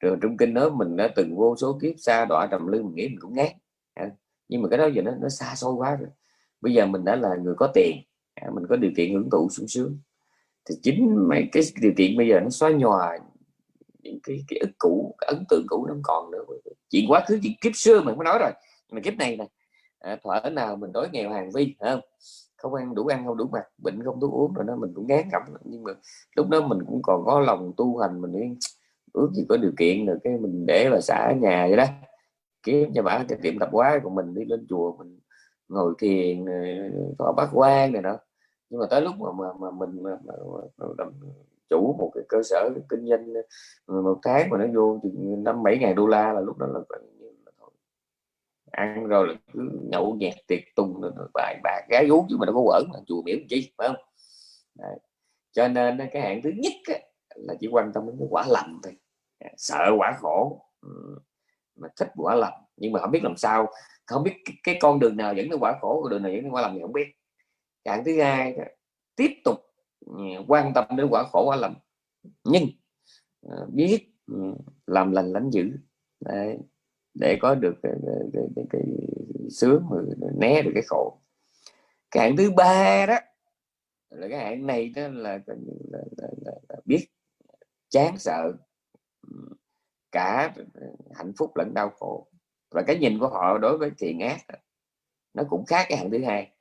Rồi trong kinh đó mình đã từng vô số kiếp xa đọa trầm lưng mình nghĩ mình cũng ngán. À, nhưng mà cái đó giờ nó nó xa xôi quá rồi. Bây giờ mình đã là người có tiền à, mình có điều kiện hưởng thụ sung sướng. Thì chính mấy cái điều kiện bây giờ nó xóa nhòa những cái cái ức cũ cái ấn tượng cũ nó không còn nữa. Chuyện quá khứ chuyện kiếp xưa mình mới nói rồi. Mà kiếp này nè à, thở nào mình đói nghèo hàng vi phải không? Không ăn đủ ăn không đủ mặc. Bệnh không đủ uống rồi đó mình cũng ngán ngẩm. Nhưng mà lúc đó mình cũng còn có lòng tu hành mình nghĩ ước gì có điều kiện được cái mình để vào xã nhà vậy đó. Kiếm cho bà cái tiệm tập quá của mình đi lên chùa mình ngồi thiền có bát quan này đó nhưng mà tới lúc mà mà, mà mình mà, mà, mà, mà, chủ một cái cơ sở kinh doanh ờ, một tháng mà nó vô năm bảy ngàn đô la là lúc đó là ăn rồi là cứ nhậu nhẹt tiệc tùng bài bạc gái gú chứ mà đâu có quẩn mà chùa miễn chi phải không? Đấy. cho nên cái hạng thứ nhất á, là chỉ quan tâm đến cái quả lành thôi. À, sợ quả khổ. Ừ, mà thích quả lành. Nhưng mà không biết làm sao không biết cái, cái con đường nào dẫn đến quả khổ con đường nào dẫn đến quả lành thì không biết. Hạng thứ hai tiếp tục ừ, quan tâm đến quả khổ quả lành. Nhưng ờ, biết ừ, làm lành lánh dữ. Đấy để có được cái, cái, cái, cái, sướng né được cái khổ. Cái hạng thứ ba đó là cái hạng này đó là, là, là, là, là, là biết chán sợ cả hạnh phúc lẫn đau khổ. Và cái nhìn của họ đối với thiện ác nó cũng khác cái hạng thứ hai.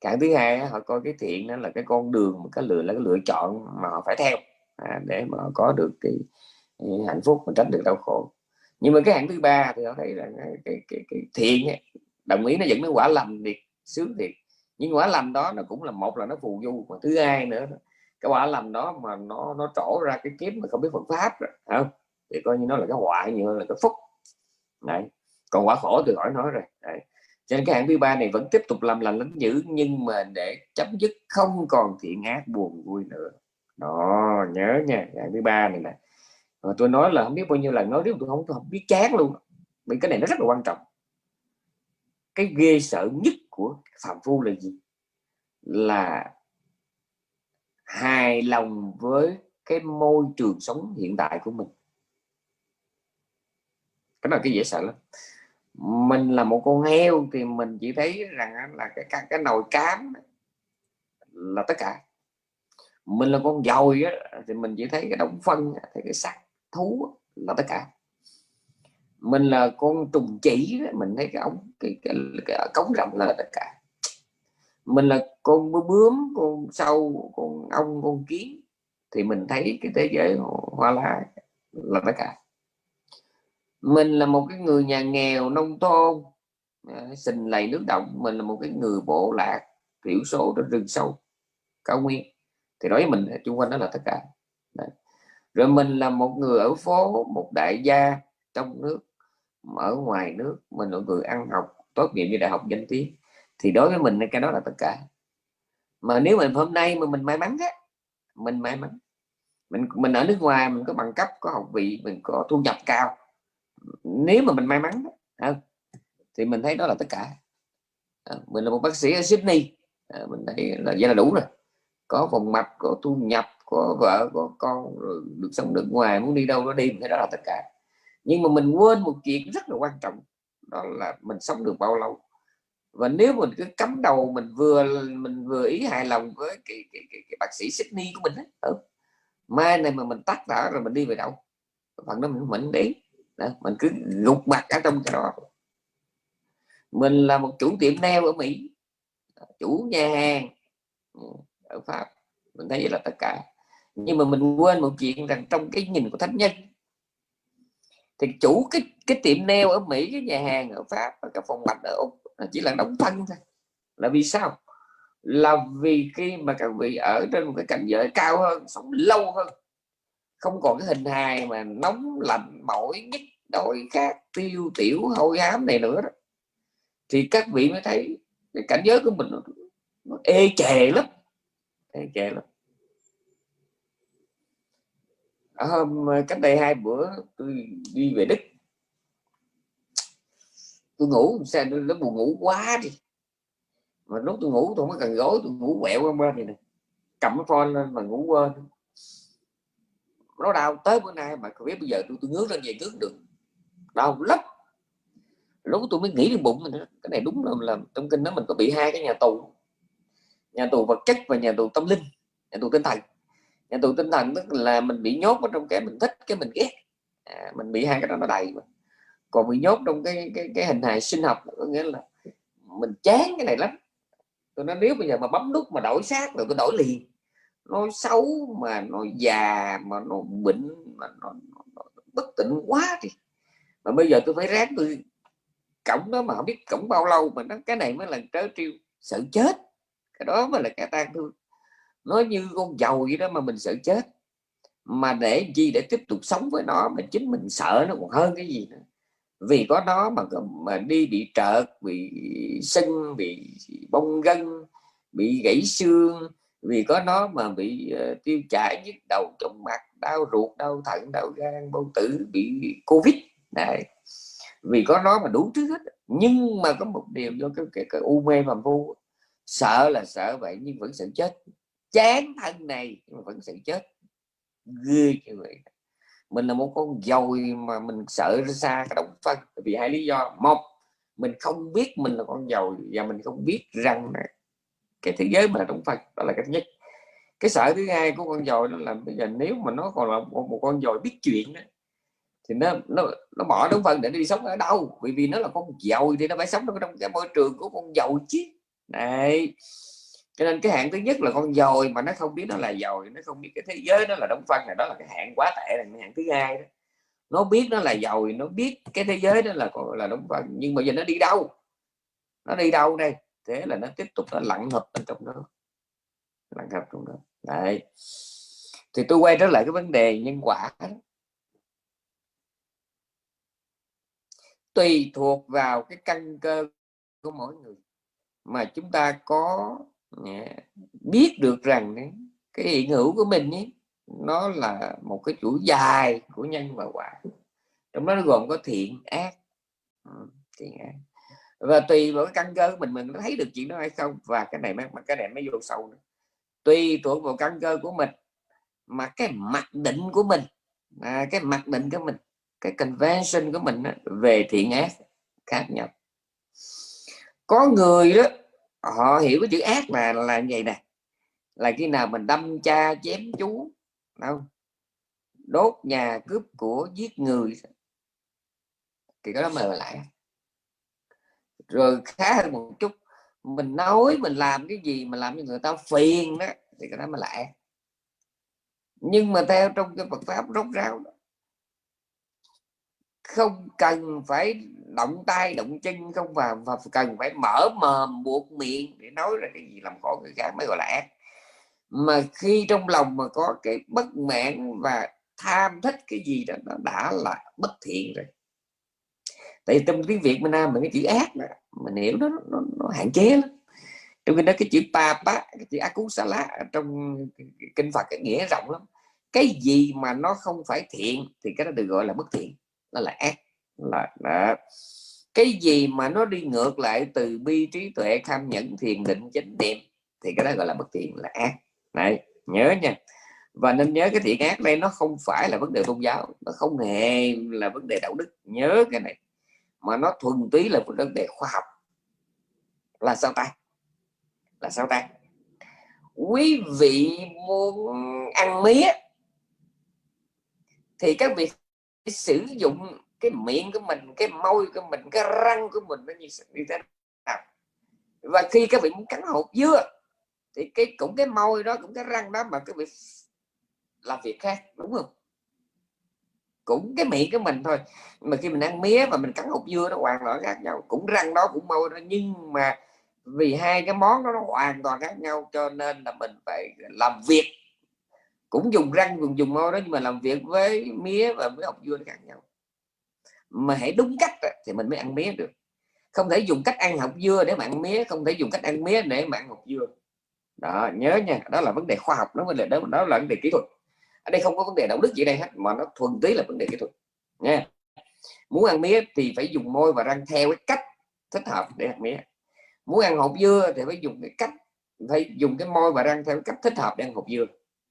Cái hạng thứ hai họ coi cái thiện đó là cái con đường cái lựa là cái lựa chọn mà họ phải theo à, để mà họ có được cái, cái hạnh phúc và tránh được đau khổ nhưng mà cái hạng thứ ba thì họ thấy là cái, cái, cái, cái thiện ấy, đồng ý nó dẫn đến quả lành thiệt sướng thiệt. Nhưng quả lành đó nó cũng là một là nó phù du mà thứ hai nữa cái quả lành đó mà nó nó trổ ra cái kiếm mà không biết Phật pháp rồi không? Thì coi như nó là cái họa nhiều hơn là cái phúc. Đấy. Còn quả khổ thì khỏi nói rồi. Đấy. cho nên cái hạng thứ ba này vẫn tiếp tục làm lành lánh dữ nhưng mà để chấm dứt không còn thiện ác buồn vui nữa. Đó nhớ nha hạng thứ ba này nè rồi tôi nói là không biết bao nhiêu lần nói nếu tôi không tôi không biết chán luôn. Vì cái này nó rất là quan trọng. Cái ghê sợ nhất của phạm phu là gì? Là hài lòng với cái môi trường sống hiện tại của mình. Cái là cái dễ sợ lắm. Mình là một con heo thì mình chỉ thấy rằng là cái cái, cái nồi cám là tất cả. Mình là con dồi á, thì mình chỉ thấy cái đống phân thấy cái sắt thú là tất cả. Mình là con trùng chỉ mình thấy cái ống cái, cái, cái cống rộng là tất cả. Mình là con bướm con sâu con ong con kiến thì mình thấy cái thế giới hoa lá là tất cả. Mình là một cái người nhà nghèo nông thôn à, sình lầy nước động mình là một cái người bộ lạc thiểu số trên rừng sâu cao nguyên. Thì nói với mình chung quanh đó là tất cả rồi mình là một người ở phố, một đại gia trong nước, ở ngoài nước, mình là người ăn học, tốt nghiệp như đại học danh tiếng. Thì đối với mình, cái đó là tất cả. Mà nếu mình hôm nay mà mình may mắn á, mình may mắn. Mình mình ở nước ngoài, mình có bằng cấp, có học vị, mình có thu nhập cao. Nếu mà mình may mắn thì mình thấy đó là tất cả. À, mình là một bác sĩ ở Sydney. À, mình thấy là vậy là đủ rồi. Có phòng mạch, có thu nhập có vợ có con rồi được sống được ngoài muốn đi đâu nó đi cái đó là tất cả nhưng mà mình quên một chuyện rất là quan trọng đó là mình sống được bao lâu và nếu mình cứ cắm đầu mình vừa mình vừa ý hài lòng với cái, cái, cái, cái bác sĩ Sydney của mình ấy. Ừ. mai này mà mình tắt đã rồi mình đi về đâu phần đó mình mình đi đó. mình cứ gục mặt ở trong cái đó mình là một chủ tiệm nail ở Mỹ chủ nhà hàng ừ, ở Pháp mình thấy vậy là tất cả nhưng mà mình quên một chuyện rằng trong cái nhìn của thánh nhân thì chủ cái cái tiệm nail ở Mỹ cái nhà hàng ở Pháp và cái phòng mạch ở Úc chỉ là đóng thân thôi. Là vì sao? Là vì khi mà các vị ở trên một cái cảnh giới cao hơn sống lâu hơn không còn cái hình hài mà nóng lạnh mỏi nhức đổi khác tiêu tiểu hôi hám này nữa đó thì các vị mới thấy cái cảnh giới của mình nó, nó ê chề lắm ê chề lắm. Hôm ờ, cách đây hai bữa tôi đi về đức. Tôi ngủ xe nó buồn ngủ quá đi. Mà lúc tôi ngủ tôi không có cần gối tôi ngủ quẹo qua bên này nè. Cầm cái phone lên mà ngủ quên. Nó đau tới bữa nay mà không biết bây giờ tôi tôi ngước lên về ngước được. Đau lắm. Lúc tôi mới nghĩ đến bụng mình cái này đúng là, là trong kinh đó mình có bị hai cái nhà tù. Nhà tù vật chất và nhà tù tâm linh nhà tù tinh thần nhà tù tinh thần tức là mình bị nhốt ở trong cái mình thích cái mình ghét. À, mình bị hai cái đó nó đầy mà. Còn bị nhốt trong cái cái, cái hình hài sinh học có nghĩa là mình chán cái này lắm. Tôi nói nếu bây giờ mà bấm nút mà đổi xác rồi tôi đổi liền. Nó xấu mà nó già mà nó bệnh mà nó, nó, nó bất tỉnh quá thì mà bây giờ tôi phải ráng tôi cổng đó mà không biết cổng bao lâu mà nó cái này mới là trớ trêu sợ chết. Cái đó mới là cái tan thương nói như con dầu vậy đó mà mình sợ chết. Mà để gì để tiếp tục sống với nó mà chính mình sợ nó còn hơn cái gì nữa. Vì có nó mà mà đi bị trợt bị sưng bị bong gân bị gãy xương. Vì có nó mà bị uh, tiêu chảy nhức đầu chóng mặt đau ruột đau thận đau gan bao tử bị covid. Này vì có nó mà đủ thứ hết. Nhưng mà có một điều do cái, cái, cái u mê phàm phu sợ là sợ vậy nhưng vẫn sợ chết chán thân này nhưng mà vẫn sự chết. Ghê như vậy. Mình là một con dồi mà mình sợ ra xa cái động phân vì hai lý do. Một mình không biết mình là con dồi và mình không biết rằng cái thế giới mà là động phân. Đó là cái thứ nhất. Cái sợ thứ hai của con dồi đó là bây giờ nếu mà nó còn là một, một con dồi biết chuyện đó, thì nó nó nó bỏ đúng phần để nó đi sống ở đâu? Vì vì nó là con dồi thì nó phải sống trong cái môi trường của con dồi chứ. Này cho nên cái hạng thứ nhất là con dồi mà nó không biết nó là dồi, nó không biết cái thế giới nó là đóng phân này, đó là cái hạng quá tệ là cái hạng thứ hai đó. Nó biết nó là dồi, nó biết cái thế giới đó là là đóng phân, nhưng mà giờ nó đi đâu? Nó đi đâu đây? Thế là nó tiếp tục nó lặn hợp ở trong đó. Lặn hợp trong đó. Đấy. Thì tôi quay trở lại cái vấn đề nhân quả đó. tùy thuộc vào cái căn cơ của mỗi người. Mà chúng ta có Dạ. biết được rằng cái hiện hữu của mình ấy, nó là một cái chuỗi dài của nhân và quả. Trong đó nó gồm có thiện ác. Ừ, thiện ác. Và tùy vào cái căn cơ của mình mình thấy được chuyện đó hay không và cái này mà cái này mới vô sâu nữa. Tùy thuộc vào căn cơ của mình mà cái mặc định của mình à, cái mặc định của mình cái convention của mình về thiện ác khác nhau. Có người đó họ hiểu cái chữ ác là là như vậy nè. Là khi nào mình đâm cha chém chú không? Đốt nhà cướp của giết người. Thì cái đó mời lại rồi khá hơn một chút mình nói mình làm cái gì mà làm cho người ta phiền đó thì cái đó mới lại nhưng mà theo trong cái Phật pháp rốt ráo đó, không cần phải động tay động chân không và, và cần phải mở mồm buộc miệng để nói ra cái gì làm khổ người khác mới gọi là ác. Mà khi trong lòng mà có cái bất mãn và tham thích cái gì đó nó đã là bất thiện rồi. Tại trong tiếng việt mình nam mình cái chữ ác đó, mình hiểu nó, nó, nó hạn chế lắm. Trong khi đó cái chữ papa cái chữ akusala trong kinh phật cái nghĩa rộng lắm. Cái gì mà nó không phải thiện thì cái đó được gọi là bất thiện nó là ác. Là, đó. cái gì mà nó đi ngược lại từ bi trí tuệ tham nhẫn, thiền định, chánh niệm, thì cái đó gọi là bất thiện, là ác. Này nhớ nha. Và nên nhớ cái thiện ác đây nó không phải là vấn đề tôn giáo, nó không hề là vấn đề đạo đức. Nhớ cái này. Mà nó thuần túy là vấn đề khoa học. Là sao ta? Là sao ta? Quý vị muốn ăn mía, thì các vị sử dụng cái miệng của mình cái môi của mình cái răng của mình nó như, như thế nào. Và khi các vị muốn cắn hột dưa thì cái cũng cái môi đó cũng cái răng đó mà các vị làm việc khác đúng không? Cũng cái miệng của mình thôi. Mà khi mình ăn mía và mình cắn hột dưa nó hoàn toàn khác nhau. Cũng răng đó cũng môi đó nhưng mà vì hai cái món đó nó hoàn toàn khác nhau cho nên là mình phải làm việc cũng dùng răng dùng dùng môi đó nhưng mà làm việc với mía và với hột dưa nó khác nhau. Mà hãy đúng cách thì mình mới ăn mía được. Không thể dùng cách ăn hột dưa để mà ăn mía không thể dùng cách ăn mía để mà ăn hột dưa. Đó nhớ nha đó là vấn đề khoa học nó vấn đề đó, đó là vấn đề kỹ thuật. Ở đây không có vấn đề đạo đức gì đây hết mà nó thuần túy là vấn đề kỹ thuật. Nha. Muốn ăn mía thì phải dùng môi và răng theo cái cách thích hợp để ăn mía. Muốn ăn hột dưa thì phải dùng cái cách phải dùng cái môi và răng theo cái cách thích hợp để ăn hột dưa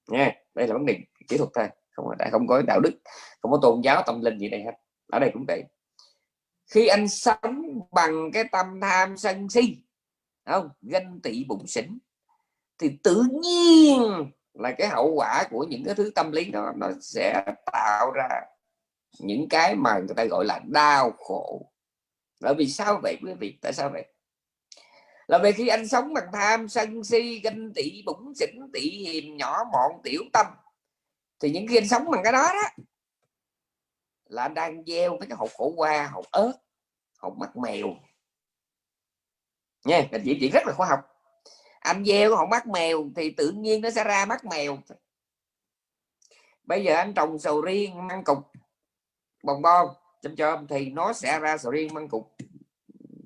nha, đây là vấn đề kỹ thuật thôi, không phải không có đạo đức, không có tôn giáo, tâm linh gì đây hết, ở đây cũng vậy. Khi anh sống bằng cái tâm tham sân si không? Ganh tị bụng xỉn, thì tự nhiên là cái hậu quả của những cái thứ tâm lý đó, nó sẽ tạo ra những cái mà người ta gọi là đau khổ. Bởi vì sao vậy quý vị? Tại sao vậy? Là vì khi anh sống bằng tham, sân si, ganh tị bụng xỉn, tị hiềm, nhỏ mọn, tiểu tâm. Thì những khi anh sống bằng cái đó đó, là anh đang gieo mấy cái hột khổ qua, hột ớt học mắt mèo. Nha các chuyện chuyện rất là khoa học. Anh gieo học mắt mèo thì tự nhiên nó sẽ ra mắt mèo. Bây giờ anh trồng sầu riêng, măng cục bồng bon, chôm chôm thì nó sẽ ra sầu riêng, măng cục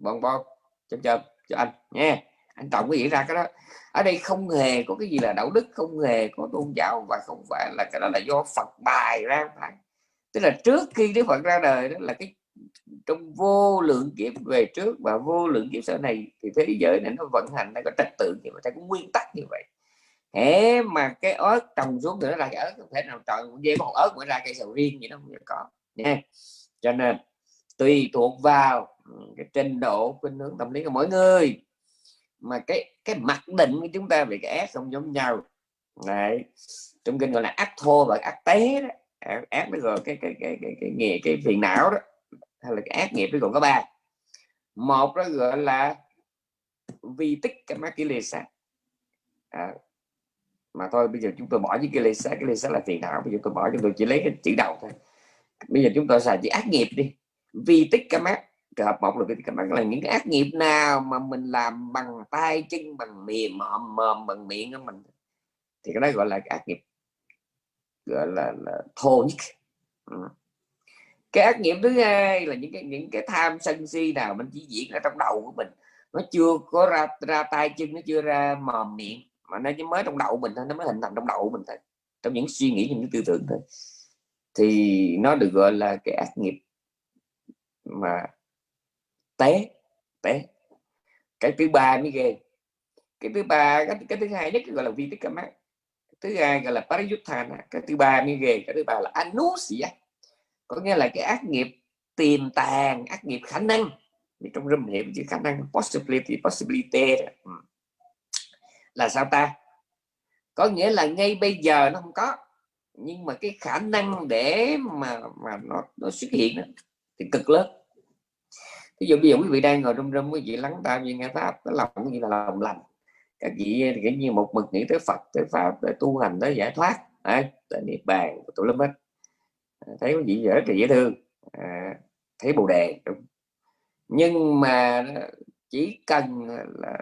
bồng bon, chôm chôm cho anh nha anh tổng cái gì ra cái đó. Ở đây không hề có cái gì là đạo đức, không hề có tôn giáo và không phải là cái đó là do Phật bài ra, phải. Tức là trước khi Đức Phật ra đời đó là cái trong vô lượng kiếp về trước và vô lượng kiếp sau này thì thế giới này nó vận hành, nó có trật tự như vậy có nguyên tắc như vậy. Thế mà cái ớt trồng xuống thì nó ra cái ớt không thể nào trời dê một ớt mới ra cây sầu riêng vậy đó không có, nha. Cho nên tùy thuộc vào cái trình độ khuynh hướng tâm lý của mỗi người. Mà cái cái mặc định của chúng ta về cái ác không giống nhau. Đấy. trong kinh gọi là ác thô và ác tế đó. Ác nó gọi cái cái cái cái cái nghề cái phiền não đó hay là cái ác nghiệp nó còn có ba. Một đó gọi là vi tích cái mắt kilesa à, mà thôi bây giờ chúng tôi bỏ những cái lê sát cái lê sát là phiền não. Bây giờ tôi bỏ chúng tôi chỉ lấy cái chữ đầu thôi. Bây giờ chúng tôi xài chữ ác nghiệp đi. Vi tích cái mắt hợp một là vi tích cái mắt là những cái ác nghiệp nào mà mình làm bằng tay chân bằng miệng mồm mồm bằng miệng của mình. Thì cái đó gọi là cái ác nghiệp gọi là, là thô nhất ừ. Cái ác nghiệp thứ hai là những cái những cái tham sân si nào mình chỉ diễn ở trong đầu của mình. Nó chưa có ra ra tay chân nó chưa ra mồm miệng mà nó chỉ mới trong đầu mình thôi nó mới hình thành trong đầu của mình thôi. Trong những suy nghĩ những tư tưởng thôi. Thì nó được gọi là cái ác nghiệp mà té té. Cái thứ ba mới ghê. Cái thứ ba cái, cái thứ hai nhất gọi là vi tích mát thứ hai gọi là parayutthana cái thứ ba mới ghê cái thứ ba là anusya có nghĩa là cái ác nghiệp tiềm tàng ác nghiệp khả năng. Trong râm niệm chữ khả năng possibility possibility ừ. là sao ta? Có nghĩa là ngay bây giờ nó không có. Nhưng mà cái khả năng để mà mà nó nó xuất hiện đó, thì cực lớn ví dụ bây giờ quý vị đang ngồi trong rung quý vị lắng tai như nghe pháp cái lòng như là lòng lành. Các vị thì như một mực nghĩ tới Phật tới pháp để tu hành tới giải thoát đấy, tới niết bàn tụ lâm hết à, thấy quý vị rất là dễ thương. À, thấy bồ đề đúng. nhưng mà chỉ cần là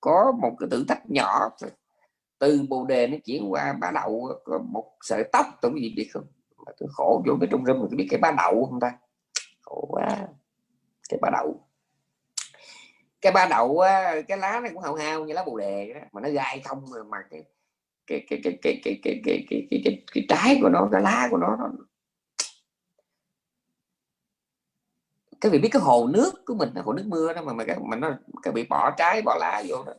có một cái thử thách nhỏ từ bồ đề nó chuyển qua bá đậu có một sợi tóc tôi gì biết không. Mà tôi khổ vô cái trung râm tôi biết cái bá đậu không ta? Khổ quá cái ba đậu cái ba đậu cái lá này cũng hao hao như lá bồ đề đó mà nó gai không mà cái cái cái cái cái cái cái cái cái cái, cái, cái trái của nó cái lá của nó, nó các vị biết cái hồ nước của mình hồ nước mưa đó mà mà cái mà nó các vị bỏ trái bỏ lá vô đó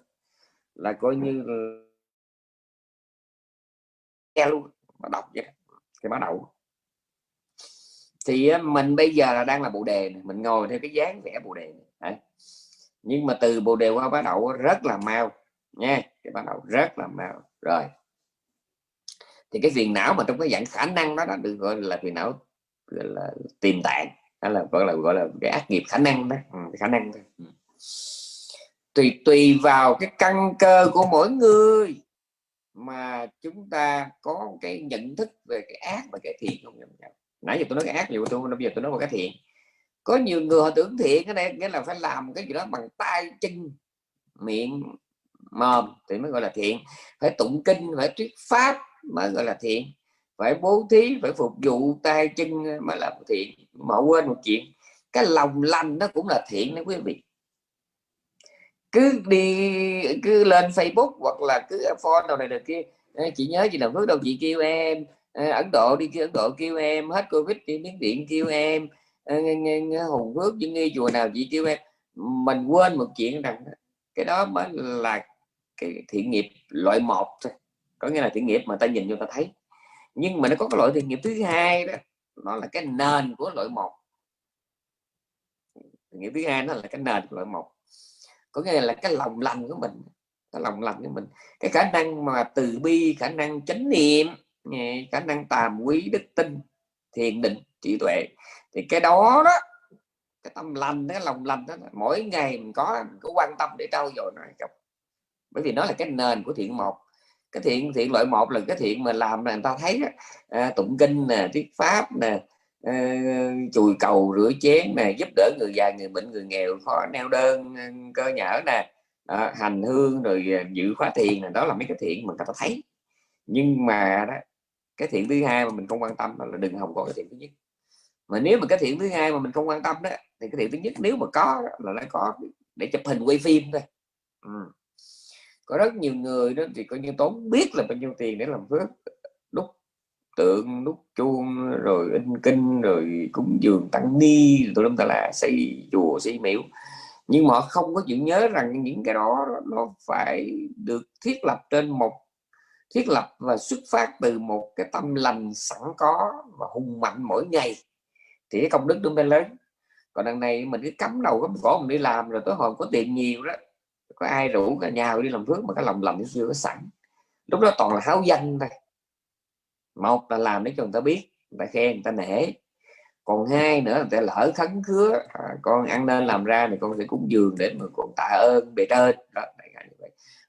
là coi như nghe luôn mà đọc vậy cái bắt đầu thì mình bây giờ là đang là bộ đề này. mình ngồi theo cái dáng vẽ bộ đề này. nhưng mà từ bộ đề qua bắt đầu rất là mau nha cái bắt đầu rất là mau rồi thì cái phiền não mà trong cái dạng khả năng đó, đó được gọi là phiền não gọi là tiềm tạng đó là gọi là gọi là cái ác nghiệp khả năng đó ừ, khả năng đó. ừ. tùy tùy vào cái căn cơ của mỗi người mà chúng ta có cái nhận thức về cái ác và cái thiện không nãy giờ tôi nói cái ác nhiều tôi, bây giờ tôi nói một cái thiện. Có nhiều người họ tưởng thiện, cái này nghĩa là phải làm cái gì đó bằng tay, chân, miệng, mồm thì mới gọi là thiện. Phải tụng kinh, phải thuyết pháp mới gọi là thiện. Phải bố thí, phải phục vụ tay, chân mới là thiện. Mà quên một chuyện, cái lòng lành nó cũng là thiện đó quý vị. Cứ đi, cứ lên Facebook hoặc là cứ phone đầu này được kia. Chị nhớ chị làm phước đâu, chị kêu em Ấn Độ đi kia Ấn Độ kêu em, hết Covid đi Miến Điện kêu em. Hùng Phước những nghi chùa nào chị kêu em. Mình quên một chuyện rằng cái đó mới là cái thiện nghiệp loại một thôi. Có nghĩa là thiện nghiệp mà ta nhìn cho ta thấy. Nhưng mà nó có cái loại thiện nghiệp thứ hai đó, nó là cái nền của loại một. Thiện nghiệp thứ hai nó là cái nền của loại một. Có nghĩa là cái lòng lành của mình, cái lòng lành của mình. Cái khả năng mà từ bi, khả năng chánh niệm khả năng tàm quý đức tin thiền định trí tuệ. Thì cái đó đó cái tâm lành cái lòng lành đó mỗi ngày mình có mình có quan tâm để trau dồi nó bởi vì nó là cái nền của thiện một. Cái thiện thiện loại một là cái thiện mà làm là người ta thấy à, tụng kinh nè thuyết pháp nè à, chùi cầu rửa chén nè giúp đỡ người già người bệnh người nghèo khó neo đơn cơ nhở nè à, hành hương rồi à, dự khóa thiền này đó là mấy cái thiện mà người ta thấy. Nhưng mà đó cái thiện thứ hai mà mình không quan tâm là đừng hòng có cái thiện thứ nhất. Mà nếu mà cái thiện thứ hai mà mình không quan tâm đó, thì cái thiện thứ nhất nếu mà có là nó có để chụp hình quay phim thôi. Ừ. có rất nhiều người đó thì coi như tốn biết là bao nhiêu tiền để làm phước, đúc tượng, đúc chuông, rồi in kinh, rồi cúng dường tăng ni tụi lâm ta là xây chùa, xây miếu. Nhưng mà họ không có chịu nhớ rằng những cái đó nó phải được thiết lập trên một thiết lập và xuất phát từ một cái tâm lành sẵn có và hùng mạnh mỗi ngày. Thì cái công đức nó mới lớn. Còn đằng này mình cứ cắm đầu cắm cổ mình đi làm rồi tối hôm có tiền nhiều đó. Có ai rủ cả nhà đi làm phước mà cái lòng lành nó chưa có sẵn. Lúc đó toàn là háo danh thôi. Một là làm để cho người ta biết người ta khen người ta nể. Còn hai nữa người ta lỡ khấn khứa à, con ăn nên làm ra thì con sẽ cúng dường để mà con tạ ơn bề trên. Đó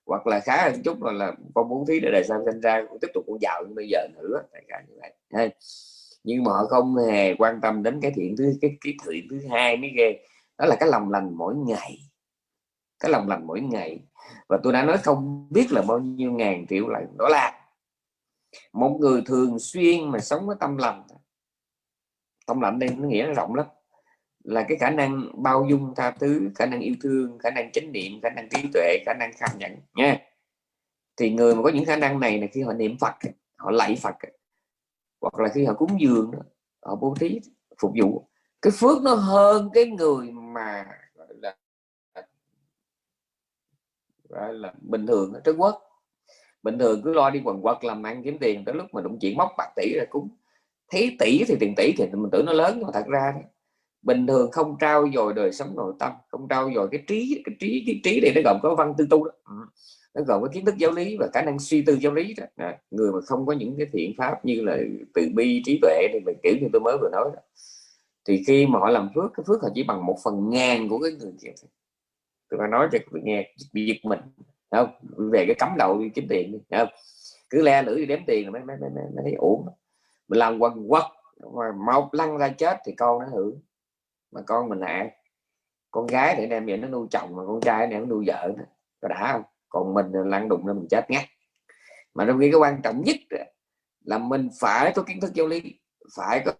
hoặc là khá hơn chút là, là con muốn thí để đời sau sinh ra cũng tiếp tục con giàu như bây giờ nữa đại cả như vậy. Nhưng mà họ không hề quan tâm đến cái thiện thứ cái cái thiện thứ hai mới ghê. Đó là cái lòng lành mỗi ngày. Cái lòng lành mỗi ngày. Và tôi đã nói không biết là bao nhiêu ngàn triệu lần đó là một người thường xuyên mà sống với tâm lành. Tâm lành đây nó nghĩa nó rộng lắm là cái khả năng bao dung tha thứ khả năng yêu thương khả năng chánh niệm khả năng trí tuệ khả năng cảm nhận nha. Thì người mà có những khả năng này là khi họ niệm phật họ lạy phật hoặc là khi họ cúng dường họ bố thí phục vụ. Cái phước nó hơn cái người mà là, gọi là bình thường ở Trung Quốc. Bình thường cứ lo đi quần quật làm ăn kiếm tiền tới lúc mà đụng chuyện móc bạc tỷ là cúng. Thấy tỷ thì tiền tỷ thì mình tưởng nó lớn nhưng mà thật ra bình thường không trao dồi đời sống nội tâm không trao dồi cái trí cái trí cái trí này nó gồm có văn tư tu đó ừ. nó gồm có kiến thức giáo lý và khả năng suy tư giáo lý đó. Đó. người mà không có những cái thiện pháp như là từ bi trí tuệ thì mình kiểu như tôi mới vừa nói đó. thì khi mà họ làm phước cái phước họ chỉ bằng một phần ngàn của cái người kia tôi phải nói cho người nghe bị giật mình không về cái cấm đầu đi kiếm tiền đi không? cứ le lưỡi đi đếm tiền mới mới, mới, mới thấy ổn mình làm quần quật mà mau lăn ra chết thì con nó hưởng mà con mình là con gái để đem về nó nuôi chồng mà con trai để nó nuôi vợ nữa. Có đã không? Còn mình lăn đụng nên mình chết ngắt mà trong khi cái quan trọng nhất là mình phải có kiến thức giáo lý, phải có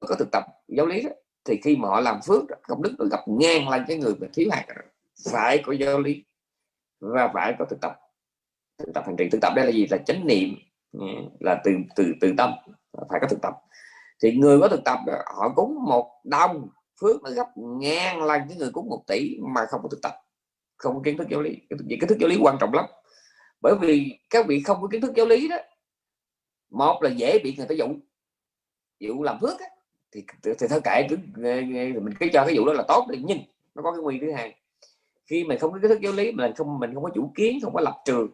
có thực tập giáo lý đó. Thì khi mà họ làm phước công đức nó gặp ngang lên cái người mà thiếu hạt phải có giáo lý và phải có thực tập. Thực tập hành trì. Thực tập đây là gì? Là chánh niệm. Là từ từ từ tâm. Phải có thực tập thì người có thực tập họ cúng một đồng phước nó gấp ngàn lần cái người cúng một tỷ mà không có thực tập không có kiến thức giáo lý. Cái kiến thức giáo lý quan trọng lắm. Bởi vì các vị không có kiến thức giáo lý đó một là dễ bị người ta dụ. Dụ làm phước á, thì thì thôi kệ cứ mình cứ cho cái vụ đó là tốt đi. Nhưng nó có cái nguy thứ hai khi mình không có kiến thức giáo lý mình không mình không có chủ kiến không có lập trường.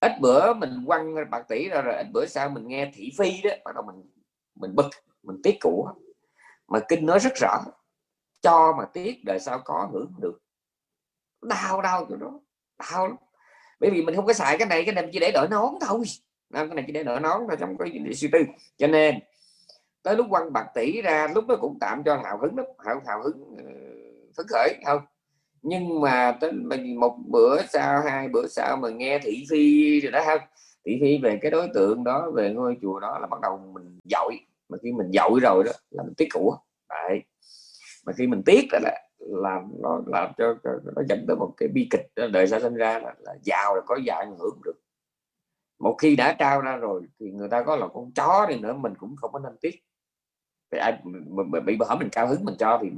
Ít bữa mình quăng bạc tỷ ra rồi ít bữa sau mình nghe thị phi đó bắt đầu mình mình bực mình tiếc của. Mà kinh nói rất rõ cho mà tiếc đời sau có hưởng được. Đau đau chỗ đó đau lắm. Bởi vì mình không có xài cái này cái này chỉ để đổi nón thôi. Cái này chỉ để đổi nón thôi trong cái suy tư. Cho nên tới lúc quăng bạc tỷ ra lúc đó cũng tạm cho hào hứng lắm hào, hào hứng ờ, phấn khởi không? Nhưng mà tới mình một bữa sau hai bữa sau mà nghe thị phi rồi đó không? Thị phi về cái đối tượng đó về ngôi chùa đó là bắt đầu mình dội. Mà khi mình dội rồi đó là mình tiếc của. Đấy. Mà khi mình tiếc đó là làm nó làm cho nó dẫn tới một cái bi kịch đó, đời sau sinh ra là, là giàu là có giàu ảnh hưởng được. Một khi đã trao ra rồi thì người ta có là con chó đi nữa mình cũng không có nên tiếc. Thì ai bị bỏ mình cao hứng mình cho thì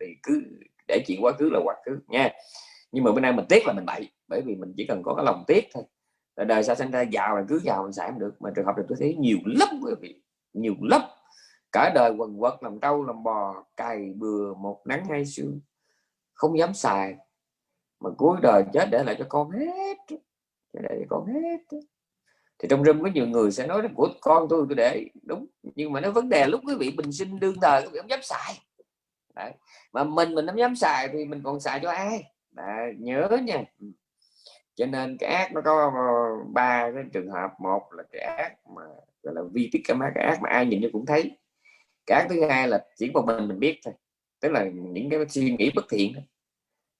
thì cứ để chuyện quá khứ là quá khứ nha. Nhưng mà bữa nay mình tiếc là mình bậy bởi vì mình chỉ cần có cái lòng tiếc thôi đời sau sinh ra giàu là cứ giàu mình xài được. Mà trường hợp này tôi thấy nhiều lắm quý vị. Nhiều lắm. Cả đời quần quật làm trâu làm bò cày bừa một nắng hai sương không dám xài. Mà cuối đời chết để lại cho con hết. Để lại cho con hết. Thì trong rừng có nhiều người sẽ nói của con tôi tôi để đúng. Nhưng mà nó vấn đề lúc quý vị bình sinh đương đời quý vị không dám xài. Đấy. mà mình mình không dám xài thì mình còn xài cho ai? Đấy, nhớ nha. Ừ cho nên cái ác nó có ờ, ba cái trường hợp. Một là cái ác mà gọi là vi tích cái cái ác mà ai nhìn nó cũng thấy. Cái ác thứ hai là chỉ một mình mình biết thôi. Tức là những cái suy nghĩ bất thiện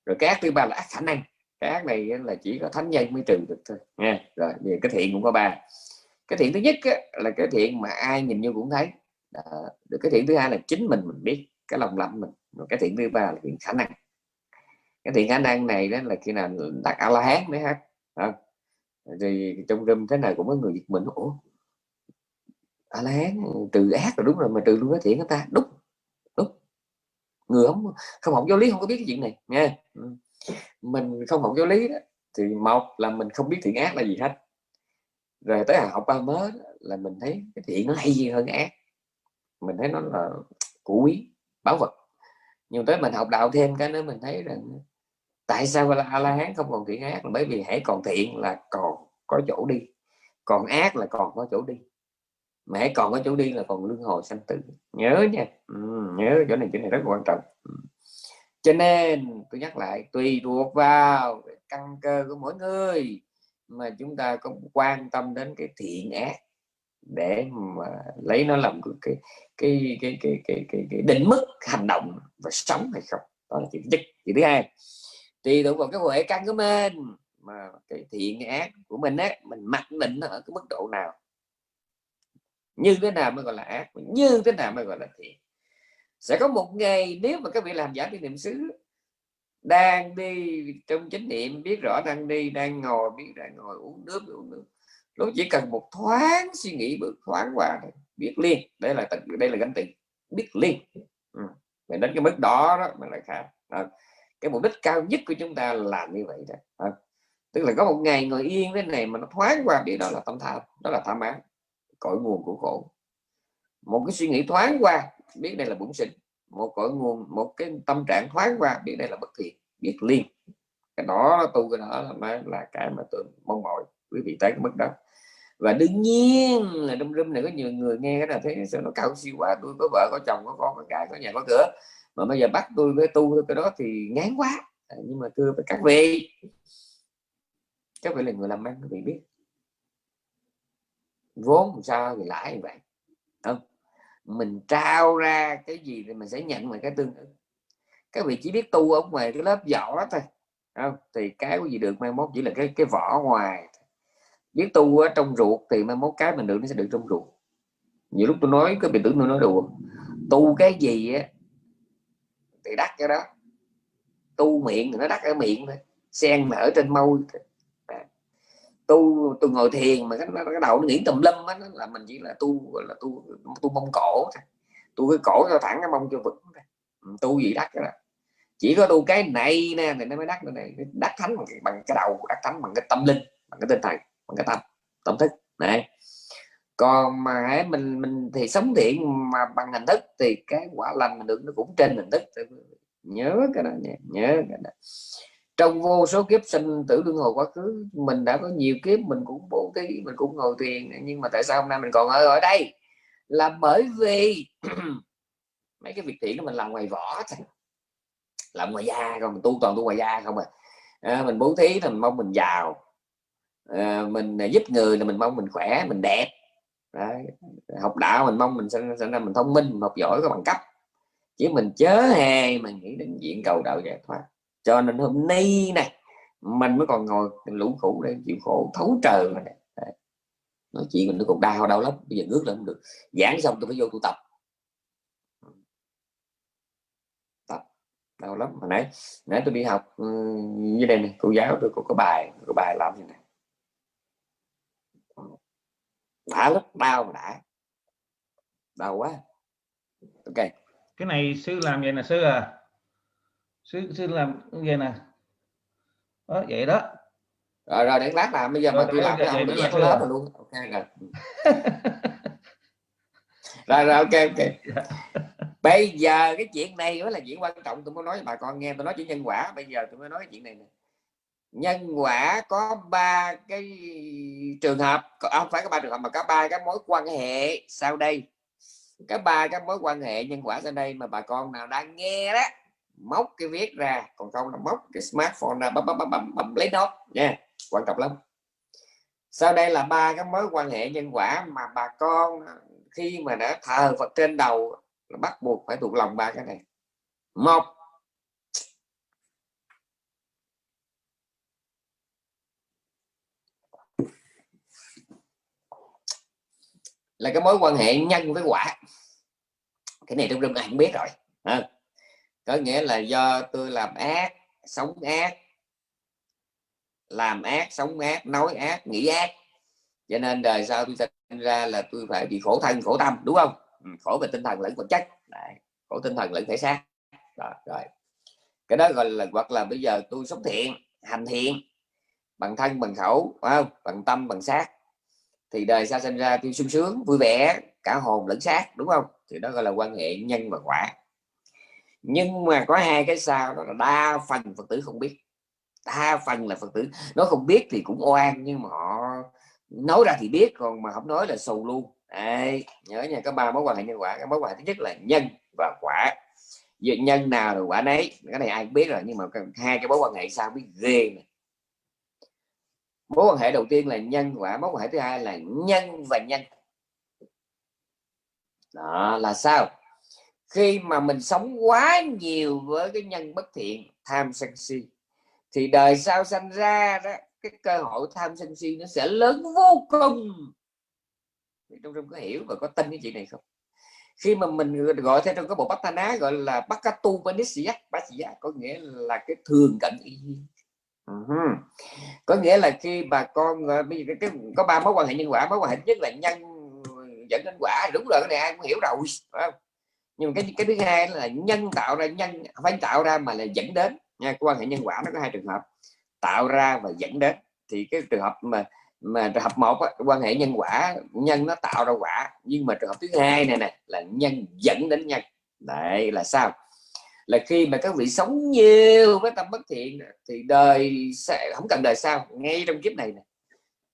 rồi cái ác thứ ba là ác khả năng. Cái ác này là chỉ có thánh nhân mới trừ được thôi nha rồi về cái thiện cũng có ba. Cái thiện thứ nhất á, là cái thiện mà ai nhìn như cũng thấy. Đó. được cái thiện thứ hai là chính mình mình biết cái lòng lầm mình. Rồi cái thiện thứ ba là thiện khả năng cái thiện khả năng này đó là khi nào đặt a la hán mới ha không? thì trong rừng thế này cũng có người giật mình, ủa a la hán từ ác rồi đúng rồi mà trừ luôn cái thiện người ta. Đúng đúng. Người không không học giáo lý, không có biết cái chuyện này, nha. Ừ. Mình không học giáo lý đó, thì một là mình không biết thiện ác là gì hết. Rồi tới học ba mớ là mình thấy cái thiện nó hay gì hơn ác. Mình thấy nó là củ quý báo vật. Nhưng tới mình học đạo thêm cái nữa, mình thấy rằng tại sao là a la hán không còn thiện ác? Là bởi vì hãy còn thiện là còn có chỗ đi. Còn ác là còn có chỗ đi. Mà hãy còn có chỗ đi là còn luân hồi sanh tử. Nhớ nha. Ừ, nhớ chỗ này chỗ này rất quan trọng. Ừ. Cho nên tôi nhắc lại tùy thuộc vào căn cơ của mỗi người mà chúng ta có quan tâm đến cái thiện ác để mà lấy nó làm cái cái cái cái cái cái, cái, cái định mức hành động và sống hay không. Đó là chuyện nhất. Chuyện thứ hai tùy thuộc vào cái huệ căn của mình, mà cái thiện ác của mình á, mình mặc định nó ở cái mức độ nào. Như thế nào mới gọi là ác, như thế nào mới gọi là thiện. Sẽ có một ngày nếu mà các vị làm giả đi niệm xứ, đang đi trong chánh niệm, biết rõ đang đi, đang ngồi, biết đang ngồi uống nước uống nước nó chỉ cần một thoáng suy nghĩ, bước thoáng qua thôi, biết liền. Đây là đây là gánh tiền, biết liền. Ừ. đến cái mức đó đó, mình lại khác cái mục đích cao nhất của chúng ta là như vậy đó. À, tức là có một ngày ngồi yên thế này mà nó thoáng qua điều đó là tâm tham đó là tham ái cội nguồn của khổ. Một cái suy nghĩ thoáng qua biết đây là bổn sinh. Một cội nguồn một cái tâm trạng thoáng qua biết đây là bất thiện biết liên cái đó tu cái đó là, là cái mà tôi mong mỏi quý vị tới cái mức đó. Và đương nhiên là trong room này có nhiều người nghe cái là thấy sao nó cao siêu quá tôi có vợ có chồng có con có cái có nhà có cửa mà bây giờ bắt tôi với tu cái đó thì ngán quá. À, nhưng mà thưa với các vị các vị là người làm ăn các vị biết. Vốn sao thì lãi như vậy không? Mình trao ra cái gì thì mình sẽ nhận lại cái tương ứng. Các vị chỉ biết tu ở ngoài cái lớp vỏ thôi không? Thì cái gì được mai mốt chỉ là cái cái vỏ ngoài biết tu ở trong ruột thì mai mốt cái mình được nó sẽ được trong ruột. Nhiều lúc tôi nói cái bị tưởng tôi nói đùa tu cái gì á thì đắt cái đó. Tu miệng thì nó đắt ở miệng thôi. Sen mà ở trên môi tu tu ngồi thiền mà cái, cái đầu nó nghĩ tùm lum á là mình chỉ là tu là tu tu mông cổ thôi. Tu cái cổ cho thẳng cái mông cho vững ừ, tu gì đắt cái đó. Chỉ có tu cái này nè thì nó mới đắt này. Đắt thánh bằng, bằng cái đầu đắt thánh bằng cái tâm linh bằng cái tinh thần bằng cái tâm tâm thức. Này còn mà mình mình thì sống thiện mà bằng hình thức thì cái quả lành mình được nó cũng trên hình thức. Nhớ cái đó nhé nhớ cái đó. Trong vô số kiếp sinh tử luân hồi quá khứ mình đã có nhiều kiếp mình cũng bố thí mình cũng ngồi thiền. Nhưng mà tại sao hôm nay mình còn ở ở đây? Là bởi vì [CLEARS THROAT] mấy cái việc thiện đó mình làm ngoài vỏ làm ngoài da không mình tu toàn tu ngoài da không à, à mình bố thí thì mình mong mình giàu. À, mình à, giúp người là mình mong mình khỏe mình đẹp. Đấy. học đạo mình mong mình sinh, sẽ ra mình thông minh mình học giỏi có bằng cấp. Chứ mình chớ hề mà nghĩ đến diện cầu đạo giải thoát. Cho nên hôm nay này mình mới còn ngồi lũ khổ đây chịu khổ thấu trời mà này. nói chuyện mình nó còn đau đau lắm. Bây giờ ngước lên không được. Giảng xong tôi phải vô tu tập. Tập. Đau lắm. Hồi nãy nãy tôi đi học ừ, như đây này cô giáo tôi có, có bài có bài làm như này đã lắm đau đã. Đau quá. Ok. Cái này sư làm vậy là sư à. Sư sư làm vậy nè. Đó vậy đó. Rồi rồi để lát làm. Bây giờ rồi, mà tôi làm cái ông tôi nhét lớp rồi luôn. Ok rồi. [LAUGHS] Rồi rồi ok ok. Bây giờ cái chuyện này mới là chuyện quan trọng. Tôi mới nói với bà con nghe. Tôi nói chuyện nhân quả. Bây giờ tôi mới nói chuyện này nè nhân quả có ba cái trường hợp không phải có ba trường hợp mà có ba cái mối quan hệ sau đây. Cái ba cái mối quan hệ nhân quả sau đây mà bà con nào đang nghe đó móc cái viết ra còn không là móc cái smartphone ra bấm bấm bấm bấm, bấm lấy nốt. Nha quan trọng lắm. Sau đây là ba cái mối quan hệ nhân quả mà bà con khi mà đã thờ Phật trên đầu là bắt buộc phải thuộc lòng ba cái này. Một là cái mối quan hệ nhân với quả. Cái này trong rừng ai cũng biết rồi. À. có nghĩa là do tôi làm ác sống ác làm ác sống ác nói ác nghĩ ác. Cho nên đời sau tôi sinh ra là tôi phải bị khổ thân khổ tâm đúng không? Ừ, khổ về tinh thần lẫn vật chất. Đấy. khổ tinh thần lẫn thể xác. Rồi, rồi. Cái đó gọi là hoặc là bây giờ tôi sống thiện hành thiện bằng thân bằng khẩu không? bằng tâm bằng xác thì đời xa sinh ra tôi sung sướng vui vẻ cả hồn lẫn xác đúng không? Thì đó gọi là quan hệ nhân và quả. Nhưng mà có hai cái sao đó là đa phần phật tử không biết. Đa phần là phật tử nó không biết thì cũng oan nhưng mà họ nói ra thì biết còn mà không nói là sầu luôn. Đấy, nhớ nha có ba mối quan hệ nhân quả. Cái mối quan hệ thứ nhất là nhân và quả. Vì nhân nào rồi quả nấy cái này ai cũng biết rồi nhưng mà hai cái mối quan hệ sao biết ghê này mối quan hệ đầu tiên là nhân quả, mối quan hệ thứ hai là nhân và nhân. Đó, là sao? Khi mà mình sống quá nhiều với cái nhân bất thiện, tham sân si, thì đời sau sanh ra đó, cái cơ hội tham sân si nó sẽ lớn vô cùng. Trong trong có hiểu và có tin cái chuyện này không? Khi mà mình gọi theo trong cái bộ bát ná gọi là bát bakatu tu bát có nghĩa là cái thường cận y uh-huh. có nghĩa là khi bà con ờ, bây giờ cái, có ba mối quan hệ nhân quả mối quan hệ nhất là nhân dẫn đến quả đúng rồi cái này ai cũng hiểu rồi không? nhưng mà cái cái thứ hai là nhân tạo ra nhân phải tạo ra mà là dẫn đến nha quan hệ nhân quả nó có hai trường hợp tạo ra và dẫn đến thì cái trường hợp mà mà trường hợp một á, quan hệ nhân quả nhân nó tạo ra quả nhưng mà trường hợp thứ hai này nè là nhân dẫn đến nhân đấy là sao là khi mà các vị sống nhiều với tâm bất thiện thì đời sẽ không cần đời sau ngay trong kiếp này nè.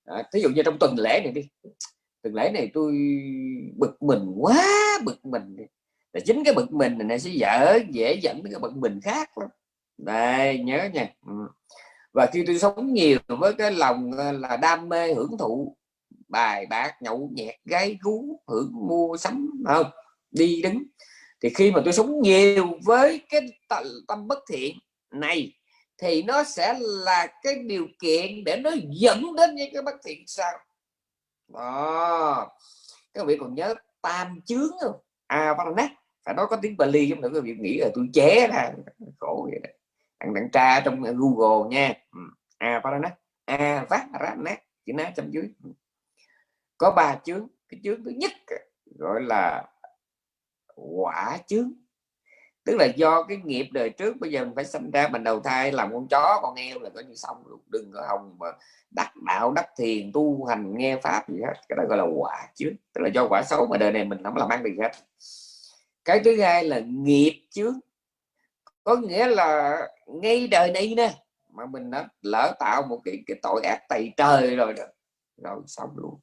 À, thí dụ như trong tuần lễ này đi. Tuần lễ này tôi bực mình quá bực mình. Là chính cái bực mình này sẽ dở dễ dẫn đến cái bực mình khác lắm. Đây nhớ nha. Ừ. Và khi tôi sống nhiều với cái lòng ờ, là đam mê hưởng thụ bài bạc nhậu nhẹt gái gú hưởng mua sắm không? Đi đứng thì khi mà tôi sống nhiều với cái tâm bất thiện này, thì nó sẽ là cái điều kiện để nó dẫn đến những cái bất thiện sao đó. Các vị còn nhớ tam chướng không? À nát phải nói có tiếng Bali giống nữa các vị nghĩ là tôi chế ra khổ vậy đó. Thằng đặng tra trong Google nha. À nát a vát ra nát chữ nát trong dưới. Ừ. Có ba chướng. Cái chướng thứ nhất gọi là quả chướng. Tức là do cái nghiệp đời trước, bây giờ mình phải sinh ra mình đầu thai, làm con chó, con heo là coi như xong luôn. Đừng có hồng mà đắc đạo, đắc thiền, tu hành, nghe pháp gì hết. Cái đó gọi là quả chướng. Tức là do quả xấu mà đời này mình không làm ăn được hết. Cái thứ hai là nghiệp chướng. Có nghĩa là ngay đời này nè, mà mình đã lỡ tạo một cái cái tội ác tày trời rồi đó. Rồi xong luôn.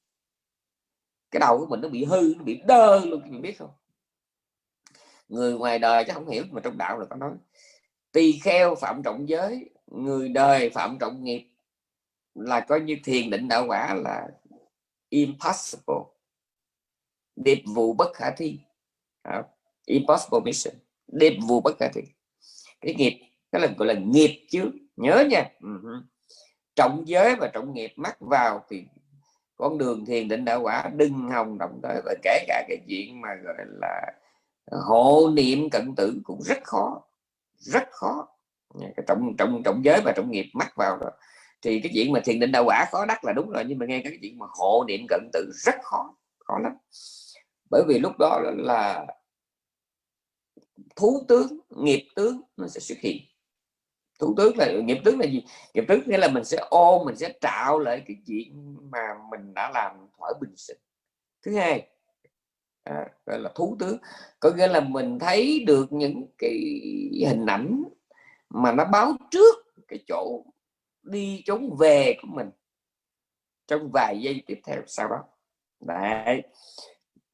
Cái đầu của mình nó bị hư, nó bị đơ luôn, mình biết không? Người ngoài đời chắc không hiểu mà trong đạo là có nói. Tỳ kheo phạm trọng giới người đời phạm trọng nghiệp là coi như thiền định đạo quả là impossible. Điệp vụ bất khả thi. À, impossible mission. Điệp vụ bất khả thi. Cái nghiệp cái là gọi là nghiệp chứ. Nhớ nha. Uh-huh. trọng giới và trọng nghiệp mắc vào thì con đường thiền định đạo quả đừng hòng động tới và kể cả cái chuyện mà gọi là hộ niệm cận tử cũng rất khó rất khó. Cái trọng trọng trọng giới và trọng nghiệp mắc vào rồi thì cái chuyện mà thiền định đạo quả khó đắc là đúng rồi, nhưng mà nghe cái chuyện mà hộ niệm cận tử rất khó khó lắm. Bởi vì lúc đó là thú tướng, nghiệp tướng nó sẽ xuất hiện. Thủ tướng là, nghiệp tướng là gì? Nghiệp tướng nghĩa là mình sẽ ôm, mình sẽ trạo lại cái chuyện mà mình đã làm thỏa bình sinh. Thứ hai à, gọi là thú tướng. Có nghĩa là mình thấy được những cái hình ảnh mà nó báo trước cái chỗ đi trốn về của mình trong vài giây tiếp theo sau đó. Đấy.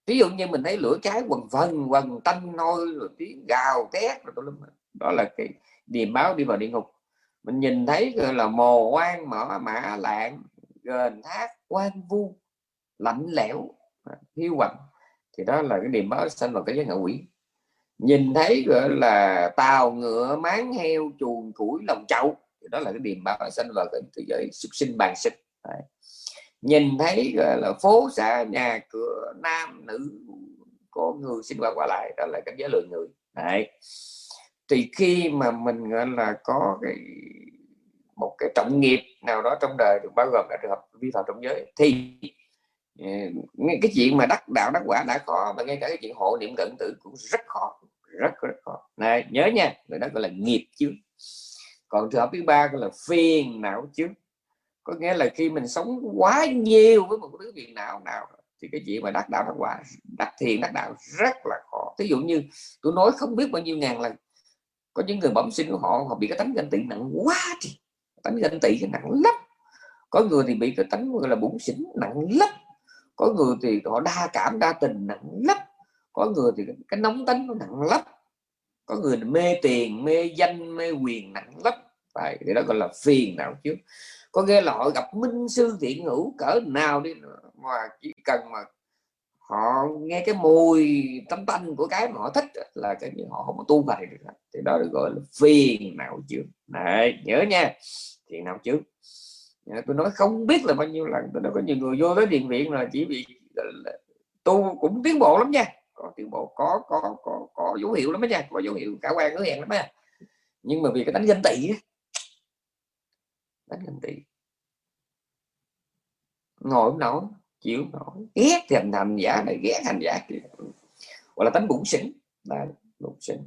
Ví dụ như mình thấy lửa cháy quần vần quần tanh nôi rồi tiếng gào thét rồi đó là cái điềm báo đi vào địa ngục. Mình nhìn thấy gọi là mồ quan mở mã lạng gền thác quan vu lạnh lẽo à, hiu quạnh thì đó là cái niềm báo sanh vào cái giới ngạ quỷ nhìn thấy, gọi là, tàu ngựa, máng heo, chuồng củi, lòng chậu thì đó là cái niềm báo sanh vào cái thế giới xuất sinh bàn sinh Đấy. nhìn thấy, gọi là, phố xã nhà cửa, nam, nữ, có người sinh hoạt qua lại, đó là cái giới lượng người Đấy. thì khi mà mình, gọi là, có cái, một cái trọng nghiệp nào đó trong đời, được bao gồm cả trường hợp vi phạm trong giới, thì Dạ, ngay cái chuyện mà đắc đạo đắc quả đã khó mà ngay cả cái chuyện hộ niệm cận tử cũng rất khó, rất rất khó. Này, nhớ nha, người đó gọi là nghiệp chứ còn trường hợp thứ ba gọi là phiền não chứ có nghĩa là khi mình sống quá nhiều với một thứ phiền não nào, thì cái chuyện mà đắc đạo đắc quả, đắc thiền, đắc đạo rất là khó. Ví dụ như, tôi nói không biết bao nhiêu ngàn lần, có những người bẩm sinh của họ họ bị cái tánh ganh tị nặng quá thì, tánh ganh tị nặng lắm. Có người thì bị cái tánh gọi là bụng xỉn nặng lắm có người thì họ đa cảm đa tình nặng lắm. Có người thì cái nóng tính nó nặng lắm. Có người mê tiền mê danh mê quyền nặng lắm. Đấy, thì đó gọi là phiền nào chứ có nghĩa là họ gặp minh sư thiện hữu cỡ nào đi mà chỉ cần mà họ nghe cái mùi tấm tanh của cái mà họ thích là cái gì họ không có tu bài được thì đó được gọi là phiền não chứ này nhớ nha. Phiền nào chứ Dạ, tôi nói không biết là bao nhiêu lần tôi nói có nhiều người vô tới điện viện là chỉ bị tu cũng tiến bộ lắm nha. Có tiến bộ, có có có có dấu hiệu lắm đó nha, có dấu hiệu cả quan, hứa hẹn lắm á. Nhưng mà vì cái đánh ganh tị đánh ganh tị. Ngồi không nổi chịu nổi ghét thì hành hành giả này, ghét hành giả kia. Gọi là tánh bụng xỉn, là bụng xỉn.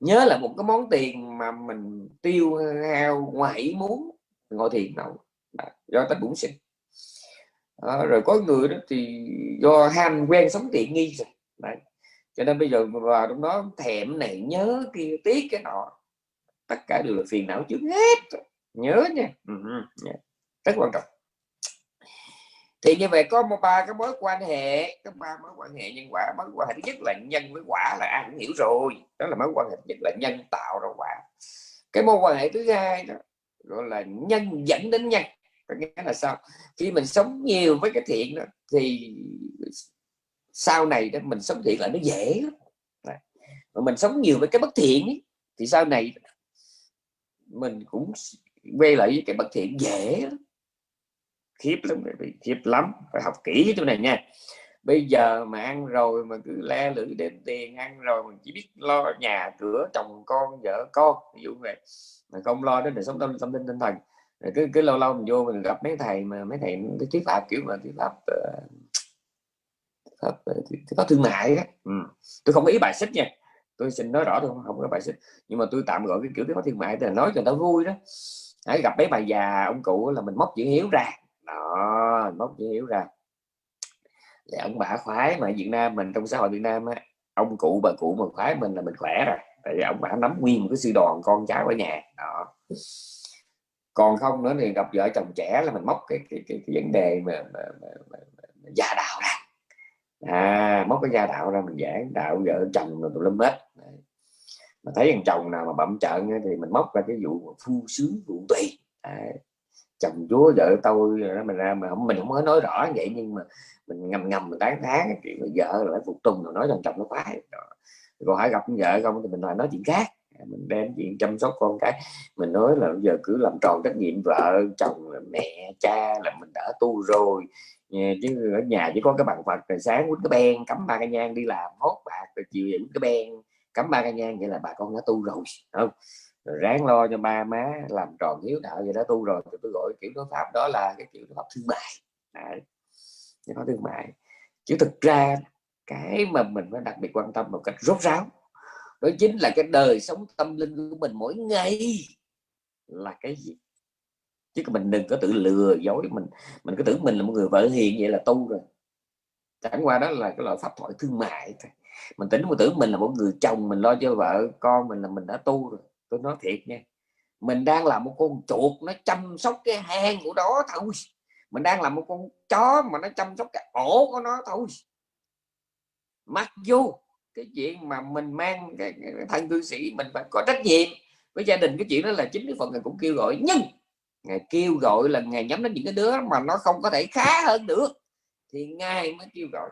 Nhớ là một cái món tiền mà mình tiêu hao ngoài ý muốn, ngồi thiền nổi do tánh bụng sinh à, rồi có người đó thì do ham quen sống tiện nghi rồi. Đấy. cho nên bây giờ vào trong đó thèm này nhớ kia tiếc cái nọ. Tất cả đều là phiền não trước hết. Nhớ nha. Ừ, dạ. Rất quan trọng. Thì như vậy có một ba cái mối quan hệ có ba mối quan hệ nhân quả. Mối quan hệ thứ nhất là nhân với quả là ai cũng hiểu rồi. Đó là mối quan hệ nhất là nhân tạo ra quả. Cái mối quan hệ thứ hai đó gọi là nhân dẫn đến nhân có nghĩa là sao? Khi mình sống nhiều với cái thiện đó thì sau này đó mình sống thiện là nó dễ lắm. Mà mình sống nhiều với cái bất thiện ấy, thì sau này mình cũng quay lại với cái bất thiện dễ lắm. Khiếp lắm khiếp lắm. Phải học kỹ cái chỗ này nha. Bây giờ mà ăn rồi mà cứ le lưỡi đem tiền ăn rồi mình chỉ biết lo nhà cửa chồng con vợ con ví dụ vậy. Mà không lo đến đời sống tâm tâm linh tinh thần cứ cứ lâu lâu mình vô mình gặp mấy thầy mà mấy thầy cái thuyết pháp kiểu mà thuyết pháp ờ, có pháp, ờ, pháp thương mại á, Ừ. tôi không có ý bài xích nha. Tôi xin nói rõ tôi không, không có bài xích. Nhưng mà tôi tạm gọi cái kiểu pháp thương mại là nói cho tao vui đó. Hãy gặp mấy bà già ông cụ là mình móc chữ hiếu ra. Đó móc chữ hiếu ra. Để ông bà khoái mà Việt Nam mình trong xã hội Việt Nam á ông cụ bà cụ mà khoái mình là mình khỏe rồi. Tại vì ông bà nắm nguyên một cái sư đoàn con cháu ở nhà. Đó còn không nữa thì gặp vợ chồng trẻ là mình móc cái cái, cái, cái vấn đề mà, mà, mà, mà, mà gia đạo ra. À móc cái gia đạo ra mình giảng đạo vợ chồng rồi tụi lâm hết. Mà thấy thằng chồng nào mà bậm trợn thì mình móc ra cái vụ phu sướng vụ tùy. À, chồng chúa vợ tôi đó mình ra mà không mình không có nói rõ vậy nhưng mà mình ngầm ngầm mình tán thán chuyện vợ rồi phải phục tùng rồi nói rằng chồng nó khoái. Còn hãy gặp vợ không thì mình lại nói chuyện khác mình đem chuyện chăm sóc con cái. Mình nói là bây giờ cứ làm tròn trách nhiệm vợ, chồng mẹ, cha, là mình đã tu rồi. Ờ, chứ ở nhà chỉ có cái bằng phật rồi sáng quýnh cái ben cắm ba cái nhang đi làm, hốt bạc, rồi chiều quýnh cái ben cắm ba cái nhang vậy là bà con đã tu rồi không? Rồi ráng lo cho ba má làm tròn hiếu đạo vậy đã tu rồi, thì tôi gọi kiểu đối pháp đó là cái kiểu pháp thương mại. Đấy. cái thương mại. Chứ thực ra cái mà mình phải đặc biệt quan tâm một cách rốt ráo đó chính là cái đời sống tâm linh của mình mỗi ngày là cái gì? Chứ mình đừng có tự lừa dối mình. Mình cứ tưởng mình là một người vợ hiền vậy là tu rồi. Chẳng qua đó là cái loại pháp thoại thương mại thôi. Mình tính một tưởng mình là một người chồng mình lo cho vợ con mình là mình đã tu rồi. Tôi nói thiệt nha, mình đang là một con chuột nó chăm sóc cái hang của đó thôi. Mình đang là một con chó mà nó chăm sóc cái ổ của nó thôi. Mặc dù cái chuyện mà mình mang cái, cái thân cư sĩ mình phải có trách nhiệm với gia đình. Cái chuyện đó là chính cái phần ngài cũng kêu gọi. Nhưng ngài kêu gọi là ngài nhắm đến những cái đứa mà nó không có thể khá hơn được thì ngài mới kêu gọi.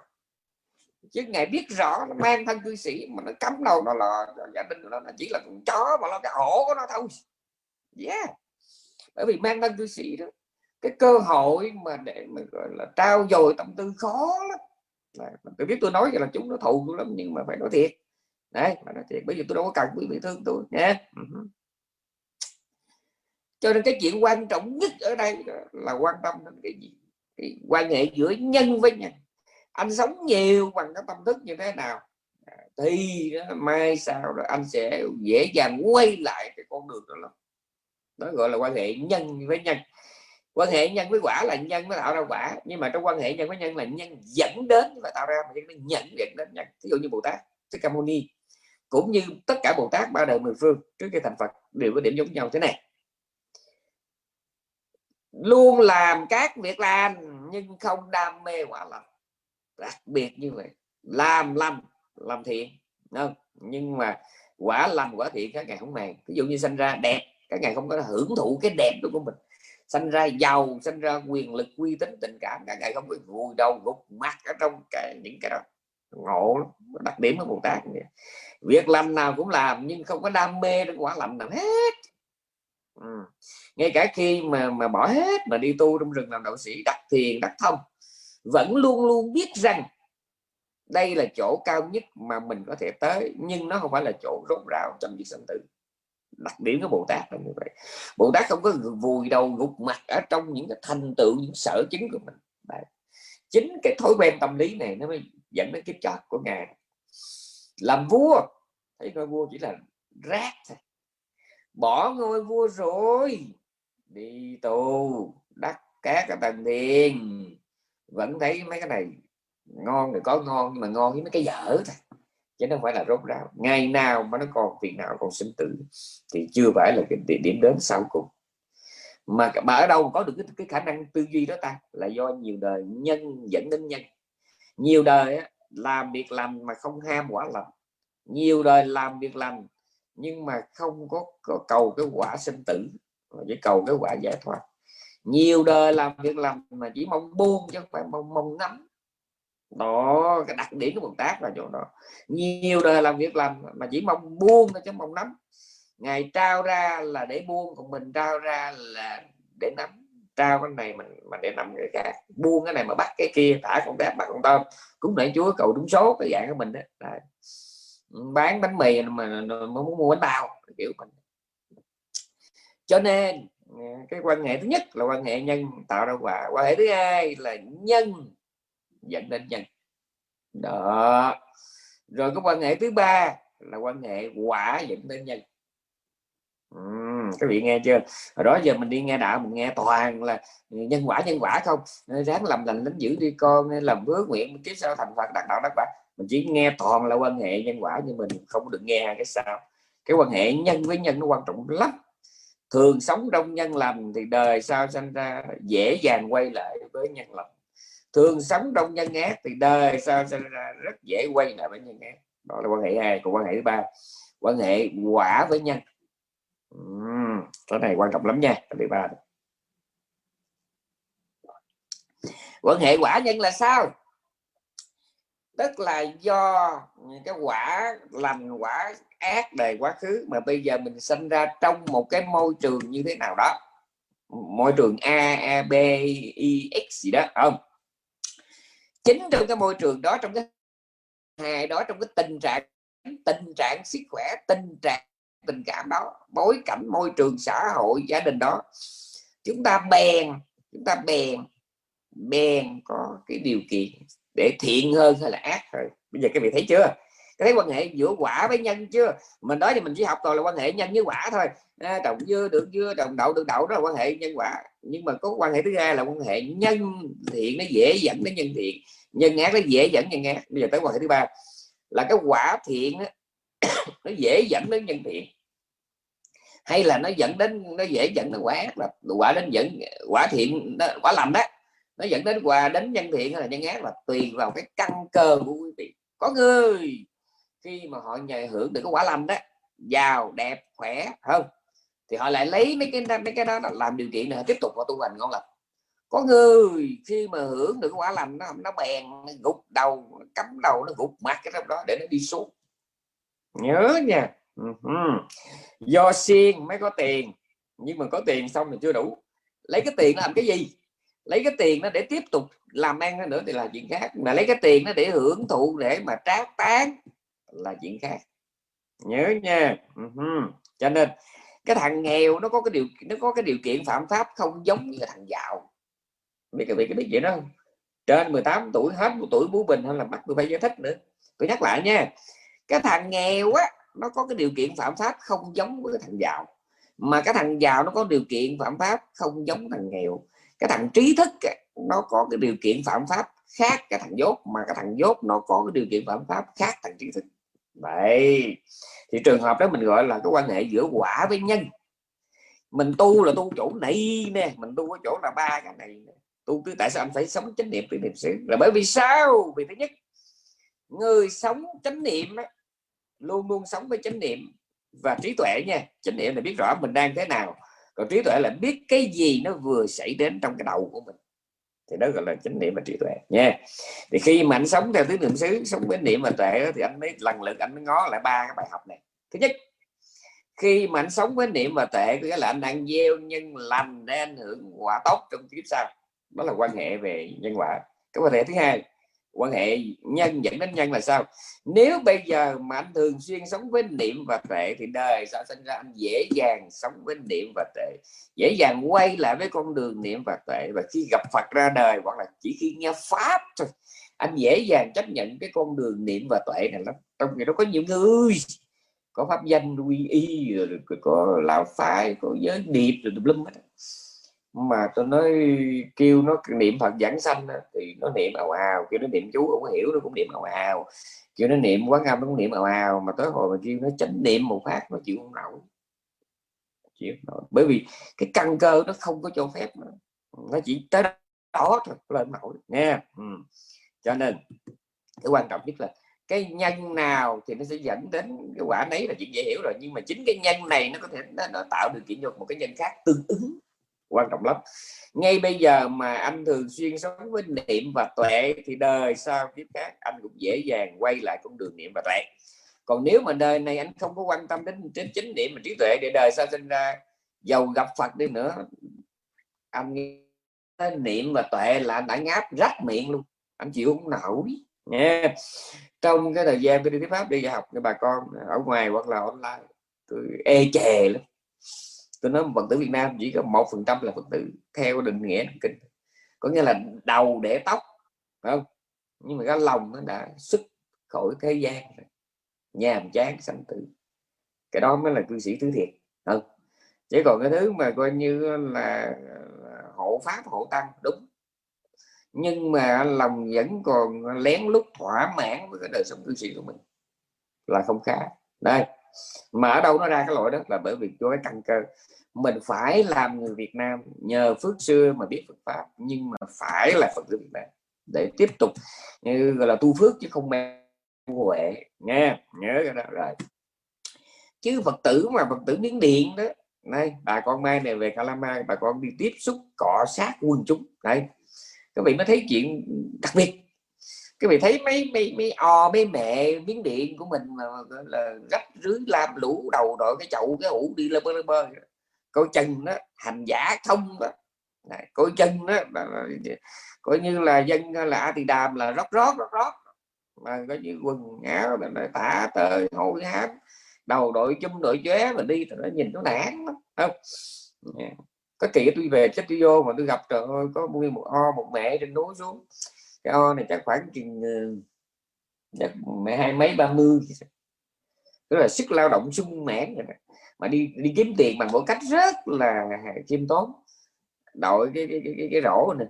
Chứ ngài biết rõ nó mang thân cư sĩ mà nó cắm đầu nó là gia đình nó, là chỉ là con chó mà nó cái ổ của nó thôi. Yeah. Bởi vì mang thân cư sĩ đó cái cơ hội mà để mà gọi là trao dồi tâm tư khó lắm tôi biết tôi nói là chúng nó thù lắm, nhưng mà phải nói thiệt. Đấy mà nói thiệt. Bây giờ tôi đâu có cần quý vị thương tôi nhé ừ. cho nên cái chuyện quan trọng nhất ở đây là quan tâm đến cái gì? Cái quan hệ giữa nhân với nhân. Anh sống nhiều bằng cái tâm thức như thế nào? À, thì mai sau đó anh sẽ dễ dàng quay lại cái con đường đó lắm. Đó gọi là quan hệ nhân với nhân quan hệ nhân với quả là nhân nó tạo ra quả, nhưng mà trong quan hệ nhân với nhân là nhân dẫn đến và tạo ra, mà nhân nó nhận dẫn đến nhân. Ví dụ như bồ tát, thích ca mâu ni, cũng như tất cả bồ tát ba đời mười phương trước khi thành phật đều có điểm giống nhau thế này. Luôn làm các việc làm nhưng không đam mê quả lành. Đặc biệt như vậy, làm lành, làm thiện không? nhưng mà quả lành, quả thiện các ngày không màng ví dụ như sinh ra đẹp, các ngày không có hưởng thụ cái đẹp đó của mình sinh ra giàu sinh ra quyền lực, uy tín, tình cảm các ngài không bị vùi đầu gục mặt ở trong cái, những cái đó. Ngộ đặc điểm của bồ tát việc làm nào cũng làm, nhưng không có đam mê đến quả làm nào hết. Ừ. ngay cả khi mà mà bỏ hết mà đi tu trong rừng làm đạo sĩ đặt thiền đặt thông, vẫn luôn luôn biết rằng đây là chỗ cao nhất mà mình có thể tới, nhưng nó không phải là chỗ rốt rào trong việc sinh tử đặc điểm của bồ tát là như vậy. Bồ tát không có vùi đầu gục mặt ở trong những cái thành tựu, những sở chứng của mình. Đấy. chính cái thói quen tâm lý này nó mới dẫn đến cái chót của ngài. Làm vua, thấy ngôi vua chỉ là rác thôi. Bỏ ngôi vua rồi, đi tù đắt các cái tầng tiền. Vẫn thấy mấy cái này ngon thì có ngon, nhưng mà ngon với mấy cái dở thôi chứ không phải là rốt ráo. Ngày nào mà nó còn phiền não còn sinh tử thì chưa phải là cái điểm đến sau cùng. Mà mà ở đâu có được cái, cái khả năng tư duy đó ta? Là do nhiều đời nhân dẫn đến nhân. Nhiều đời á, làm việc lành mà không ham quả lành. Nhiều đời làm việc lành nhưng mà không có, có cầu cái quả sinh tử chỉ cầu cái quả giải thoát. Nhiều đời làm việc làm mà chỉ mong buông chứ không phải mong mong ngắm đó, cái đặc điểm của bồ tát là chỗ đó. Nhiều đời làm việc làm mà chỉ mong buông thôi chứ mong nắm. Ngày trao ra là để buông, còn mình trao ra là để nắm. Trao cái này mình, mà để nắm cái khác. Buông cái này mà bắt cái kia, thả con tép bắt con tôm. Cũng để chúa cầu đúng số, cái dạng của mình đó. Đấy. bán bánh mì mà muốn mua bánh bao kiểu mình. Cho nên, cái quan hệ thứ nhất là quan hệ nhân tạo ra quả quan hệ thứ hai là nhân dẫn đến nhân. Đó. Rồi cái quan hệ thứ ba là quan hệ quả dẫn đến nhân. Uhm, các vị nghe chưa? Hồi đó giờ mình đi nghe đạo mình nghe toàn là nhân quả nhân quả không? Ráng làm lành lính giữ đi con làm hứa nguyện kiếp sau thành phật đạt đạo đắc quả. Mình chỉ nghe toàn là quan hệ nhân quả nhưng mình không được nghe cái sao. Cái quan hệ nhân với nhân nó quan trọng lắm. Thường sống đông nhân lành thì đời sau sinh ra dễ dàng quay lại với nhân lành thường sống trong nhân ác thì đời sao sinh rất dễ quay lại với nhân ác đó là quan hệ hai còn quan hệ thứ ba quan hệ quả với nhân. Uhm, cái này quan trọng lắm nha thứ ba quan hệ quả nhân là sao? Tức là do cái quả lành quả ác đời quá khứ mà bây giờ mình sinh ra trong một cái môi trường như thế nào đó? Môi trường a a b i x gì đó không? Chính trong cái môi trường đó trong cái hài đó trong cái tình trạng tình trạng sức khỏe tình trạng tình cảm đó bối cảnh môi trường xã hội gia đình đó chúng ta bèn chúng ta bèn bèn có cái điều kiện để thiện hơn hay là ác hơn. Bây giờ các vị thấy chưa? Cái thấy quan hệ giữa quả với nhân chưa? Mình nói thì mình chỉ học toàn là quan hệ nhân với quả thôi. À, trồng dưa được dưa trồng đậu được đậu đó là quan hệ nhân quả nhưng mà có quan hệ thứ hai là quan hệ nhân thiện nó dễ dẫn đến nhân thiện. Nhân ác nó dễ dẫn nhân ác. Bây giờ tới quan hệ thứ ba là cái quả thiện đó, [COUGHS] nó dễ dẫn đến nhân thiện. Hay là nó dẫn đến nó dễ dẫn đến quả ác là quả đến dẫn quả thiện quả lầm đó nó dẫn đến quả đến nhân thiện hay là nhân ác là tùy vào cái căn cơ của quý vị. Có người khi mà họ nhờ hưởng được cái quả lầm đó giàu đẹp khỏe hơn thì họ lại lấy mấy cái mấy cái đó làm điều kiện để họ tiếp tục họ tu hành ngon lành. Có người khi mà hưởng được quả lành nó nó bèn nó gục đầu nó cắm đầu, nó gục mặt cái trong đó để nó đi xuống. Nhớ nha. Do xiên mới có tiền, nhưng mà có tiền xong thì chưa đủ. Lấy cái tiền làm cái gì? Lấy cái tiền nó để tiếp tục làm ăn nữa thì là chuyện khác, mà lấy cái tiền nó để hưởng thụ để mà trác tán là chuyện khác. Nhớ nha. Cho nên cái thằng nghèo nó có cái điều, nó có cái điều kiện phạm pháp không giống như cái thằng giàu. Biết cái việc cái biết vậy đó trên 18 tuổi, hết một tuổi bú bình hay là bắt tôi phải giải thích nữa. Tôi nhắc lại nha, cái thằng nghèo á, nó có cái điều kiện phạm pháp không giống với cái thằng giàu. Mà cái thằng giàu nó có điều kiện phạm pháp không giống thằng nghèo. Cái thằng trí thức nó có cái điều kiện phạm pháp khác cái thằng dốt, mà cái thằng dốt nó có cái điều kiện phạm pháp khác thằng trí thức vậy thì trường hợp đó mình gọi là cái quan hệ giữa quả với nhân. Mình tu là tu chỗ này nè, mình tu ở chỗ là ba cái này tu cứ tại sao anh phải sống chánh niệm với niệm xứ? Là bởi vì sao? Vì thứ nhất, người sống chánh niệm luôn luôn sống với chánh niệm và trí tuệ nha. Chánh niệm là biết rõ mình đang thế nào. Còn trí tuệ là biết cái gì nó vừa xảy đến trong cái đầu của mình thì đó gọi là chánh niệm và trí tuệ, nha. Thì khi mà anh sống theo tứ niệm xứ, sống với niệm và tuệ thì anh mới, lần lượt anh mới ngó lại ba cái bài học này. Thứ nhất, khi mà anh sống với niệm và tệ có nghĩa là anh đang gieo nhân lành để anh hưởng quả tốt trong kiếp sau. Đó là quan hệ về nhân quả. Cái quan hệ thứ hai quan hệ nhân dẫn đến nhân là sao? Nếu bây giờ mà anh thường xuyên sống với niệm và tệ thì đời sao sinh ra anh dễ dàng sống với niệm và tệ, dễ dàng quay lại với con đường niệm và tệ và khi gặp Phật ra đời hoặc là chỉ khi nghe pháp thôi anh dễ dàng chấp nhận cái con đường niệm và tuệ này lắm. Trong khi đó có nhiều người có pháp danh quy y rồi có lão phái có giới điệp rồi tùm lum hết mà tôi nói kêu nó niệm Phật giảng sanh thì nó niệm ào ào kêu nó niệm chú không hiểu nó cũng niệm ào ào. Kêu nó niệm quán âm nó cũng niệm ào ào mà tới hồi mà kêu nó chánh niệm một phát nó chịu không nổi. Chịu nổi. Bởi vì cái căn cơ nó không có cho phép nữa. nó chỉ tới đó thôi lên nổi nha ừ. cho nên cái quan trọng nhất là cái nhân nào thì nó sẽ dẫn đến cái quả đấy là chuyện dễ hiểu rồi. Nhưng mà chính cái nhân này nó có thể nó, nó tạo điều kiện cho một cái nhân khác tương ứng quan trọng lắm. Ngay bây giờ mà anh thường xuyên sống với niệm và tuệ thì đời sau kiếp khác anh cũng dễ dàng quay lại con đường niệm và tuệ. Còn nếu mà đời này anh không có quan tâm đến đến chính niệm và trí tuệ để đời sau sinh ra giàu gặp Phật đi nữa, anh niệm và tuệ là anh đã ngáp rách miệng luôn. Anh chịu không nổi. Nha. Trong cái thời gian tôi đi thuyết pháp đi dạy học cho bà con ở ngoài hoặc là online, tôi e chè lắm tôi nói phật tử Việt Nam chỉ có một phần trăm là phật tử, theo định nghĩa kinh. Có nghĩa là đầu để tóc, phải không? Nhưng mà cái lòng nó đã xuất khỏi thế gian rồi. Nhàm chán, sanh tử. Cái đó mới là cư sĩ thứ thiệt. Không chỉ còn cái thứ mà coi như là hộ pháp, hộ tăng, đúng. Nhưng mà lòng vẫn còn lén lút thỏa mãn với cái đời sống cư sĩ của mình. Là không khá. Đây mà ở đâu nó ra cái lỗi đó là bởi vì do cái căn cơ. Mình phải làm người Việt Nam nhờ phước xưa mà biết Phật pháp, nhưng mà phải là Phật tử Việt Nam. Để tiếp tục, như gọi là tu phước chứ không mê huệ, nha, nhớ cái đó rồi. Chứ Phật tử mà Phật tử miếng điện đó này bà con mai này về Calama, bà con đi tiếp xúc cọ sát quần chúng. Đây, các vị mới thấy chuyện đặc biệt các vị thấy mấy mấy mấy o mấy mẹ miếng điện của mình mà là rách rưới làm lũ đầu đội cái chậu cái ủ đi lơ bơ lơ bơ. Coi chân đó hành giả thông đó Đấy, coi chân đó coi như là dân là a thì đàm là rót rót rót rót. Mà có như quần áo là tả tơi hôi hám. Đầu đội chum đội chóe mà đi thì nó nhìn nó nản lắm không? Dạ. Có kỳ tôi về chết tôi vô mà tôi gặp trời ơi có nguyên một o một mẹ trên núi xuống cái o này chắc khoảng chừng ờ, mẹ hai mấy ba mươi tức là sức lao động sung mãn rồi mà đi đi kiếm tiền bằng một cách rất là chiêm tốn. Đội cái cái cái, cái, cái rổ này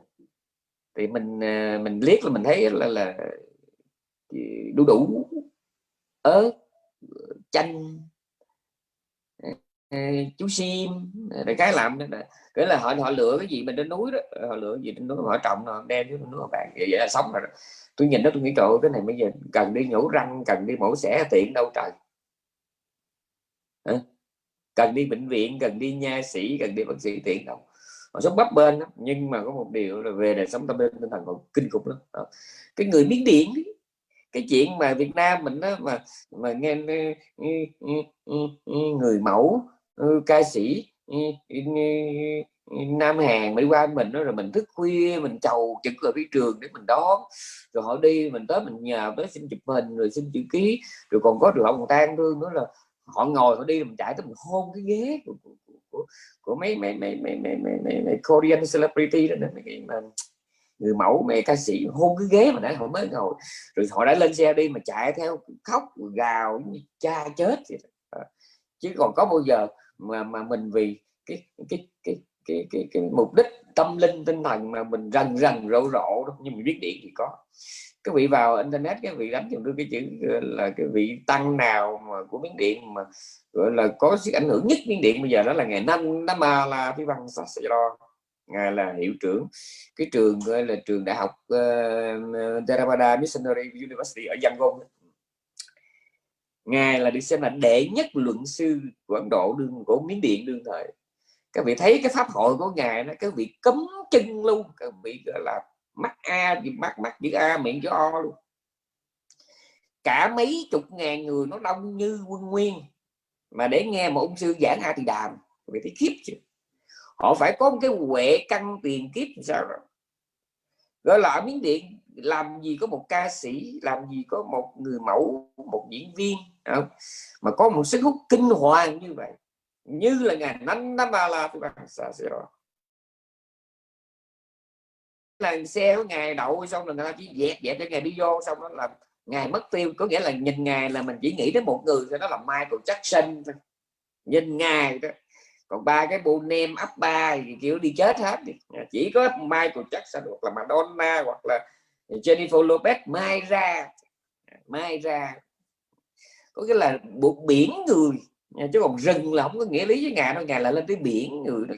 thì mình ờ, mình liếc là mình thấy là là đu đủ ớt chanh ờ, chú sim để cái làm đó cái là họ họ lựa cái gì mình đến núi đó ờ, họ lựa gì đến núi họ trồng họ đem xuống núi họ bạn vậy, vậy là sống rồi đó. tôi nhìn đó tôi nghĩ trời cái này bây giờ cần đi nhổ răng cần đi mổ xẻ tiện đâu trời cần đi bệnh viện cần đi nha sĩ cần đi bác sĩ tiện đâu họ sống bấp bên đó. nhưng mà có một điều là về đời sống tâm linh tinh thần còn kinh khủng lắm đó. cái người miếng điện cái chuyện mà Việt Nam mình đó mà mà nghe người mẫu ừ, ca sĩ Nam Hàn mới qua mình đó rồi mình thức khuya mình chầu chừng ở phía trường để mình đón. Rồi họ đi mình tới mình nhờ tới xin chụp hình rồi xin chữ ký. Rồi còn có được ông tan thương nữa là họ ngồi họ đi mình chạy tới mình hôn cái ghế của, của, của, của mấy mấy mấy mấy mấy mấy, mấy, mấy Korean celebrity đó mấy mà người mẫu mấy ca sĩ hôn cái ghế mà nãy họ mới ngồi. Rồi họ đã lên xe đi mà chạy theo khóc gào cha chết vậy ờ, chứ còn có bao giờ mà mà mình vì cái cái cái cái cái, cái mục đích tâm linh tinh thần mà mình rần rần rộ rộ đó nhưng mình biết điện thì có. Cái vị vào internet cái vị đánh dùng cái chữ là cái vị tăng nào mà của miếng điện mà gọi là có sức ảnh hưởng nhất miếng điện bây giờ đó là ngày năm năm mà là phi văn lo ngài là hiệu trưởng cái trường gọi là trường đại học uh, Theravada Missionary University ở Yangon ngài là được xem là đệ nhất luận sư của Ấn Độ, đương của miến điện đương thời. Các vị thấy cái pháp hội của ngài nó các vị cấm chân luôn, các vị gọi là mắt a thì mắt mắt chữ a, miệng chữ o luôn. Cả mấy chục ngàn người nó đông như quân nguyên, mà để nghe một ông sư giảng a thì đàm vì thấy khiếp chứ. Họ phải có một cái huệ căn tiền kiếp sao rồi gọi là ở miếng điện làm gì có một ca sĩ, làm gì có một người mẫu, một diễn viên không? mà có một sức hút kinh hoàng như vậy, như là ngài nánh năm ba la xa xưa là xe của ngài đậu xong rồi người ta chỉ dẹp dẹp cho ngài đi vô, xong đó là ngài mất tiêu. Có nghĩa là nhìn ngài là mình chỉ nghĩ đến một người thì đó là Michael Jackson thôi. Nhìn ngài đó. Còn ba cái bộ nem ấp ba thì kiểu đi chết hết chỉ có Michael Jackson hoặc là Madonna hoặc là Jennifer Lopez mai ra. Mai ra. Có nghĩa là buộc biển người. Chứ còn rừng là không có nghĩa lý với ngài đâu. Ngài là lên tới biển người đó.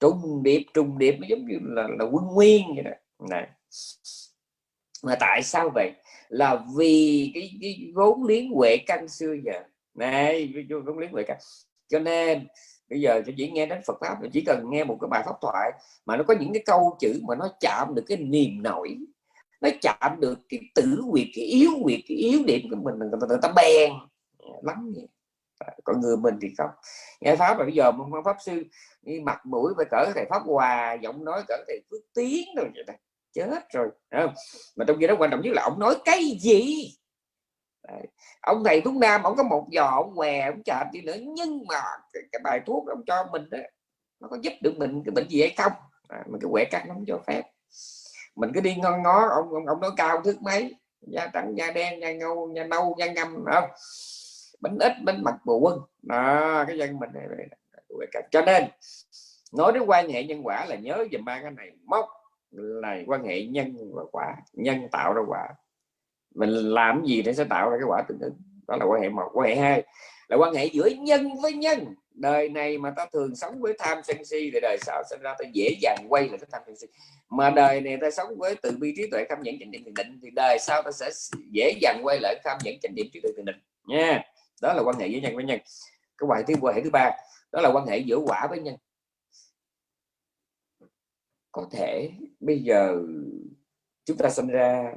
Trùng điệp trùng điệp nó giống như là, là quân nguyên vậy đó. Này. Mà tại sao vậy? Là vì cái, cái vốn liếng huệ căn xưa giờ. Này vốn liếng huệ căn cho nên bây giờ chỉ nghe đến Phật pháp chỉ cần nghe một cái bài pháp thoại mà nó có những cái câu chữ mà nó chạm được cái niềm nổi nó chạm được cái tử quyệt cái yếu quyệt cái yếu điểm của mình người ta, người ta bèn lắm vậy à, còn người mình thì không. Nghe pháp mà bây giờ một pháp sư đi mặt mũi phải cỡ thầy pháp hòa giọng nói cỡ thầy phước tiến rồi vậy đó. Chết rồi không? mà trong khi đó quan trọng nhất là ông nói cái gì? Đấy. ông thầy thuốc nam ông có một giò ông què ông chạm đi nữa nhưng mà cái, cái bài thuốc ông cho mình đó nó có giúp được mình cái bệnh gì hay không? À, mà cái quẻ cắt nó không cho phép mình cứ đi ngon ngó ông ông, ông nói cao thước mấy. Da trắng da đen da ngâu da nâu da ngâm không? Bánh ít bánh mặt bù quân. Đó cái dân mình này, cho nên nói đến quan hệ nhân quả là nhớ dùm ba cái này. Móc là quan hệ nhân và quả. Nhân tạo ra quả. Mình làm gì để sẽ tạo ra cái quả tương ứng? Đó là quan hệ một. Quan hệ hai là quan hệ giữa nhân với nhân. Đời này mà ta thường sống với tham sân si thì đời sau sinh ra ta dễ dàng quay lại cái tham sân si. Mà đời này ta sống với từ bi trí tuệ, tham nhẫn chánh niệm thiền định thì đời sau ta sẽ dễ dàng quay lại tham nhẫn chánh niệm trí tuệ thiền định. Nha. Đó là quan hệ giữa nhân với nhân. Cái quan hệ thứ quan hệ thứ ba, đó là quan hệ giữa quả với nhân. Có thể bây giờ chúng ta sinh ra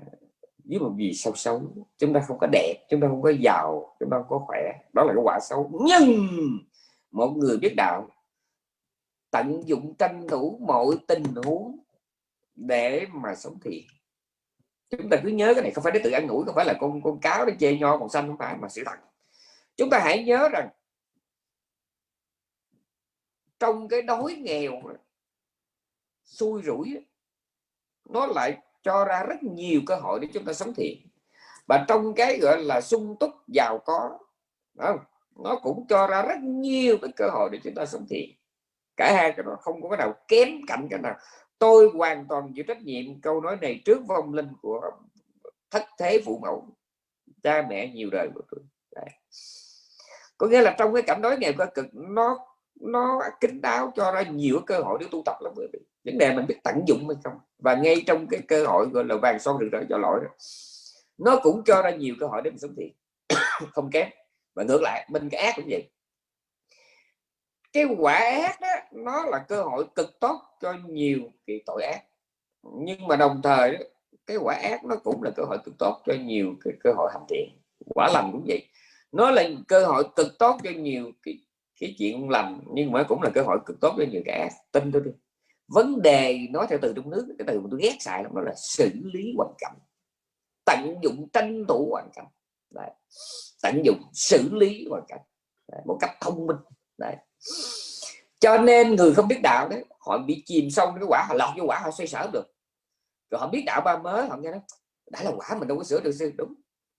với một gì sâu xấu, chúng ta không có đẹp, chúng ta không có giàu, chúng ta không có khỏe, đó là cái quả xấu. Nhưng một người biết đạo tận dụng tranh thủ mọi tình huống để mà sống thiện. Chúng ta cứ nhớ cái này, không phải để tự ăn ngủ không phải là con con cáo để chê nho còn xanh không phải, mà sự thật. Chúng ta hãy nhớ rằng trong cái đói nghèo xui rủi nó lại cho ra rất nhiều cơ hội để chúng ta sống thiện. Và trong cái, gọi là, sung túc giàu có không? nó cũng cho ra rất nhiều cái cơ hội để chúng ta sống thiện. Cả hai cái đó không có cái nào kém cạnh cái nào. Tôi hoàn toàn chịu trách nhiệm câu nói này trước vong linh của thất thế phụ mẫu, cha mẹ nhiều đời của tôi. Đấy. có nghĩa là trong cái cảnh đói nghèo cơ cực, nó nó kính đáo cho ra nhiều cơ hội để tu tập lắm bởi vì vấn đề mình biết tận dụng hay không? Và ngay trong cái cơ hội gọi là vàng son được rồi cho lỗi đó, nó cũng cho ra nhiều cơ hội để mình sống thiện [COUGHS] không kém. Và ngược lại mình cái ác cũng vậy. Cái quả ác đó nó là cơ hội cực tốt cho nhiều cái tội ác. Nhưng mà đồng thời cái quả ác nó cũng là cơ hội cực tốt cho nhiều cái cơ hội hành thiện. Quả lành cũng vậy. Nó là cơ hội cực tốt cho nhiều cái cái chuyện lành nhưng mà cũng là cơ hội cực tốt cho nhiều cái ác. Tin tôi đi vấn đề, nói theo từ trong nước, cái từ mà tôi ghét xài lắm đó là xử lý hoàn cảnh. Tận dụng tranh thủ hoàn cảnh. Đấy. tận dụng xử lý hoàn cảnh. Đấy. một cách thông minh. Đấy. cho nên người không biết đạo đấy, họ bị chìm sâu cái quả, họ lọt vô quả, họ xoay sở được. Rồi họ biết đạo ba mới, họ nghe nói, đã là quả mình đâu có sửa được sư. Đúng,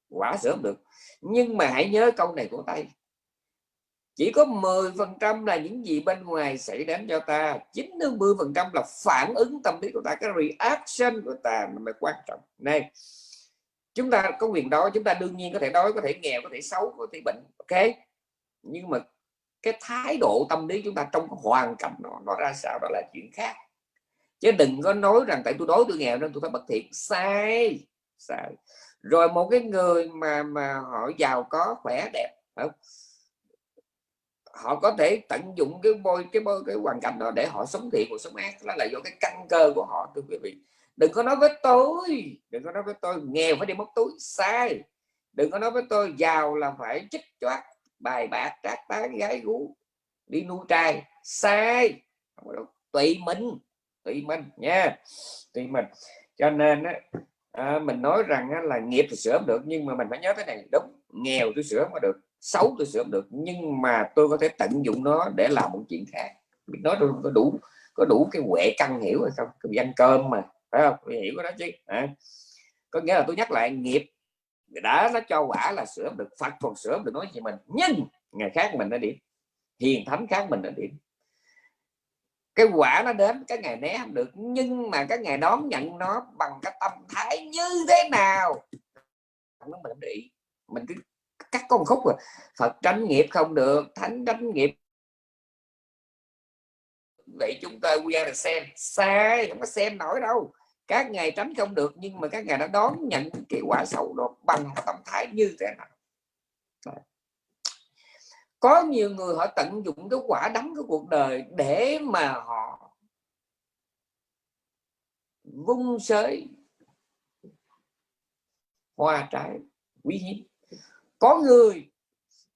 quả sửa được. Nhưng mà hãy nhớ câu này của tay chỉ có 10 phần trăm là những gì bên ngoài xảy đến cho ta 90 phần trăm là phản ứng tâm lý của ta cái reaction của ta nó mới quan trọng. Này chúng ta có quyền đó chúng ta đương nhiên có thể đói có thể nghèo có thể xấu có thể bệnh ok? Nhưng mà cái thái độ tâm lý chúng ta trong hoàn cảnh nó, nó ra sao đó là chuyện khác. Chứ đừng có nói rằng tại tôi đói tôi nghèo nên tôi phải bất thiện. Sai sai. Rồi một cái người mà mà họ giàu có khỏe đẹp không? Họ có thể tận dụng cái môi cái môi cái hoàn cảnh đó để họ sống thiện hoặc sống ác. Đó là do cái căn cơ của họ thưa quý vị. Đừng có nói với tôi đừng có nói với tôi nghèo phải đi móc túi sai. Đừng có nói với tôi giàu là phải chích choát bài bạc trác tán gái gú đi nuôi trai sai. Tùy mình tùy mình nha tùy mình. Cho nên á, à, mình nói rằng á, là nghiệp thì sửa được nhưng mà mình phải nhớ thế này đúng nghèo tôi sửa mà được xấu tôi sửa được, nhưng mà tôi có thể tận dụng nó để làm một chuyện khác. Biết nói tôi có đủ có đủ cái huệ căn hiểu hay không? Cái ăn cơm mà, phải không? Tôi hiểu cái đó chứ à. có nghĩa là tôi nhắc lại, nghiệp đã nó cho quả là sửa được, phật còn sửa được nói gì mình. Nhưng ngày khác mình đã điểm, hiền thánh khác mình đã điểm. Cái quả nó đến, cái ngày né không được, nhưng mà cái ngày đón nhận nó bằng cái tâm thái như thế nào, nó mình để ý. Mình cứ cắt con khúc rồi phật tránh nghiệp không được, thánh tránh nghiệp. Vậy chúng ta, we are xem sai, không có xem nổi đâu. Các ngày tránh không được, nhưng mà các ngài đã đón nhận cái quả xấu đó bằng tâm thái như thế nào? Có nhiều người họ tận dụng cái quả đắng của cuộc đời để mà họ vung sới, hoa trái quý hiếm có người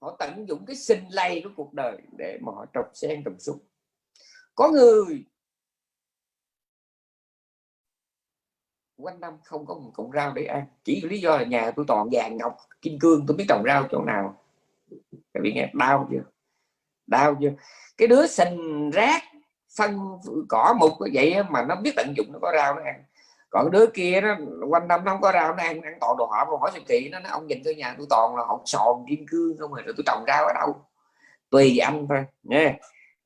họ tận dụng cái sinh lây của cuộc đời để mà họ trồng sen trồng súng, có người quanh năm không có một cọng rau để ăn. Chỉ lý do là nhà tôi toàn vàng ngọc kim cương tôi biết trồng rau chỗ nào. Các vị nghe đau chưa? Đau chưa? Cái đứa sinh rác phân cỏ mục như vậy mà nó biết tận dụng nó có rau nó ăn còn đứa kia nó quanh năm nó không có rau nó ăn ăn toàn đồ họ hỏi siêu kỳ nó, nó ông nhìn cái nhà tôi toàn là hột sòn kim cương không rồi tôi trồng rau ở đâu. Tùy anh thôi nha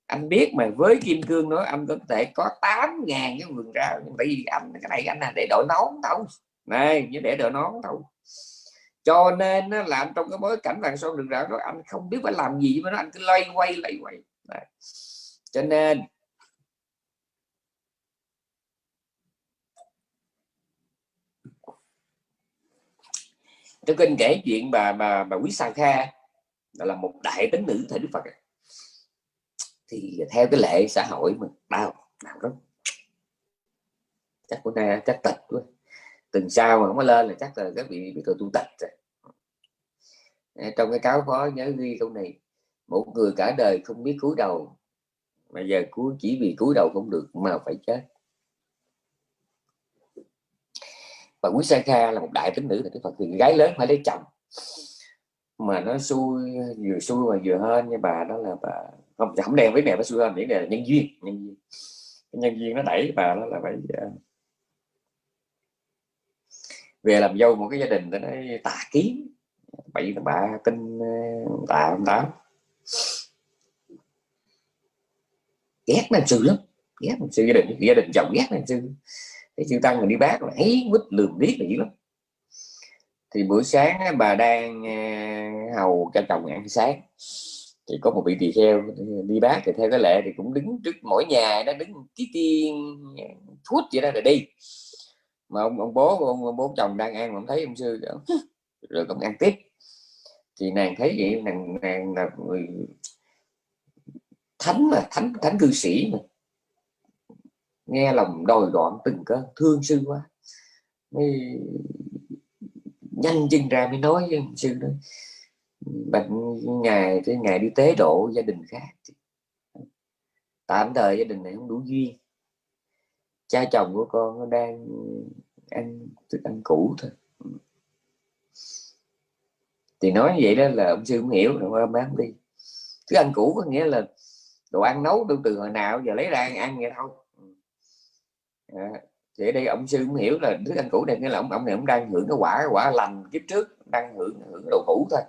anh biết mà với kim cương nữa anh có thể có 8 ngàn cái vườn rau nhưng tại vì anh cái này anh là để đội nón đâu này như để đội nón đâu cho nên là anh trong cái bối cảnh vàng son đường rạo đó anh không biết phải làm gì với nó anh cứ loay quay lay quay. Đấy. cho nên tôi kinh kể chuyện bà bà bà quý sa kha là một đại tính nữ thời đức phật thì theo cái lệ xã hội mà đau đau lắm. Chắc của nay chắc tịch quá. Từng sau mà không có lên là chắc là các vị bị tôi tu tịch rồi. Trong cái cáo phó nhớ ghi câu này, một người cả đời không biết cúi đầu, mà giờ cúi chỉ vì cúi đầu không được mà phải chết. Và quý sa kha là một đại tính nữ là phật thì gái lớn phải lấy chồng. Mà nó xui, vừa xui mà vừa hơn như bà đó là bà không không đen với mẹ nó xui hơn những là nhân duyên nhân duyên. Nhân duyên nó đẩy bà đó là phải ờ, về làm dâu một cái gia đình nó tà kiến. Bảy bà tin ờ, tà ông táo ghét nam sư lắm, ghét nam sư gia đình gia đình chồng ghét nam sư cái chư tăng mà đi bác là ấy quýt lườm biết là dữ lắm. Thì buổi sáng bà đang à, hầu cho chồng ăn sáng. Thì có một vị tỳ kheo đi bác thì theo cái lệ thì cũng đứng trước mỗi nhà nó đứng tí tiên à, phút vậy đó rồi đi. Mà ông, ông bố ông, ông bố chồng đang ăn mà ông thấy ông sư [LAUGHS] rồi cũng ăn tiếp. Thì nàng thấy vậy nàng nàng là người thánh mà thánh thánh cư sĩ mà nghe lòng đòi đoạn từng cơn thương sư quá. Mới nhanh chân ra mới nói với sư đó bệnh ngày cái ngày đi tế độ gia đình khác tạm thời gia đình này không đủ duyên. Cha chồng của con nó đang ăn thức ăn cũ thôi. Thì nói như vậy đó là ông sư không hiểu rồi ôm bán đi. Thức ăn cũ có nghĩa là đồ ăn nấu từ từ hồi nào giờ lấy ra ăn, ăn vậy thôi à, thì ở đây ông sư cũng hiểu là thức ăn cũ đây nghĩa là ông ông này ông đang hưởng cái quả quả lành kiếp trước đang hưởng hưởng đồ cũ thôi.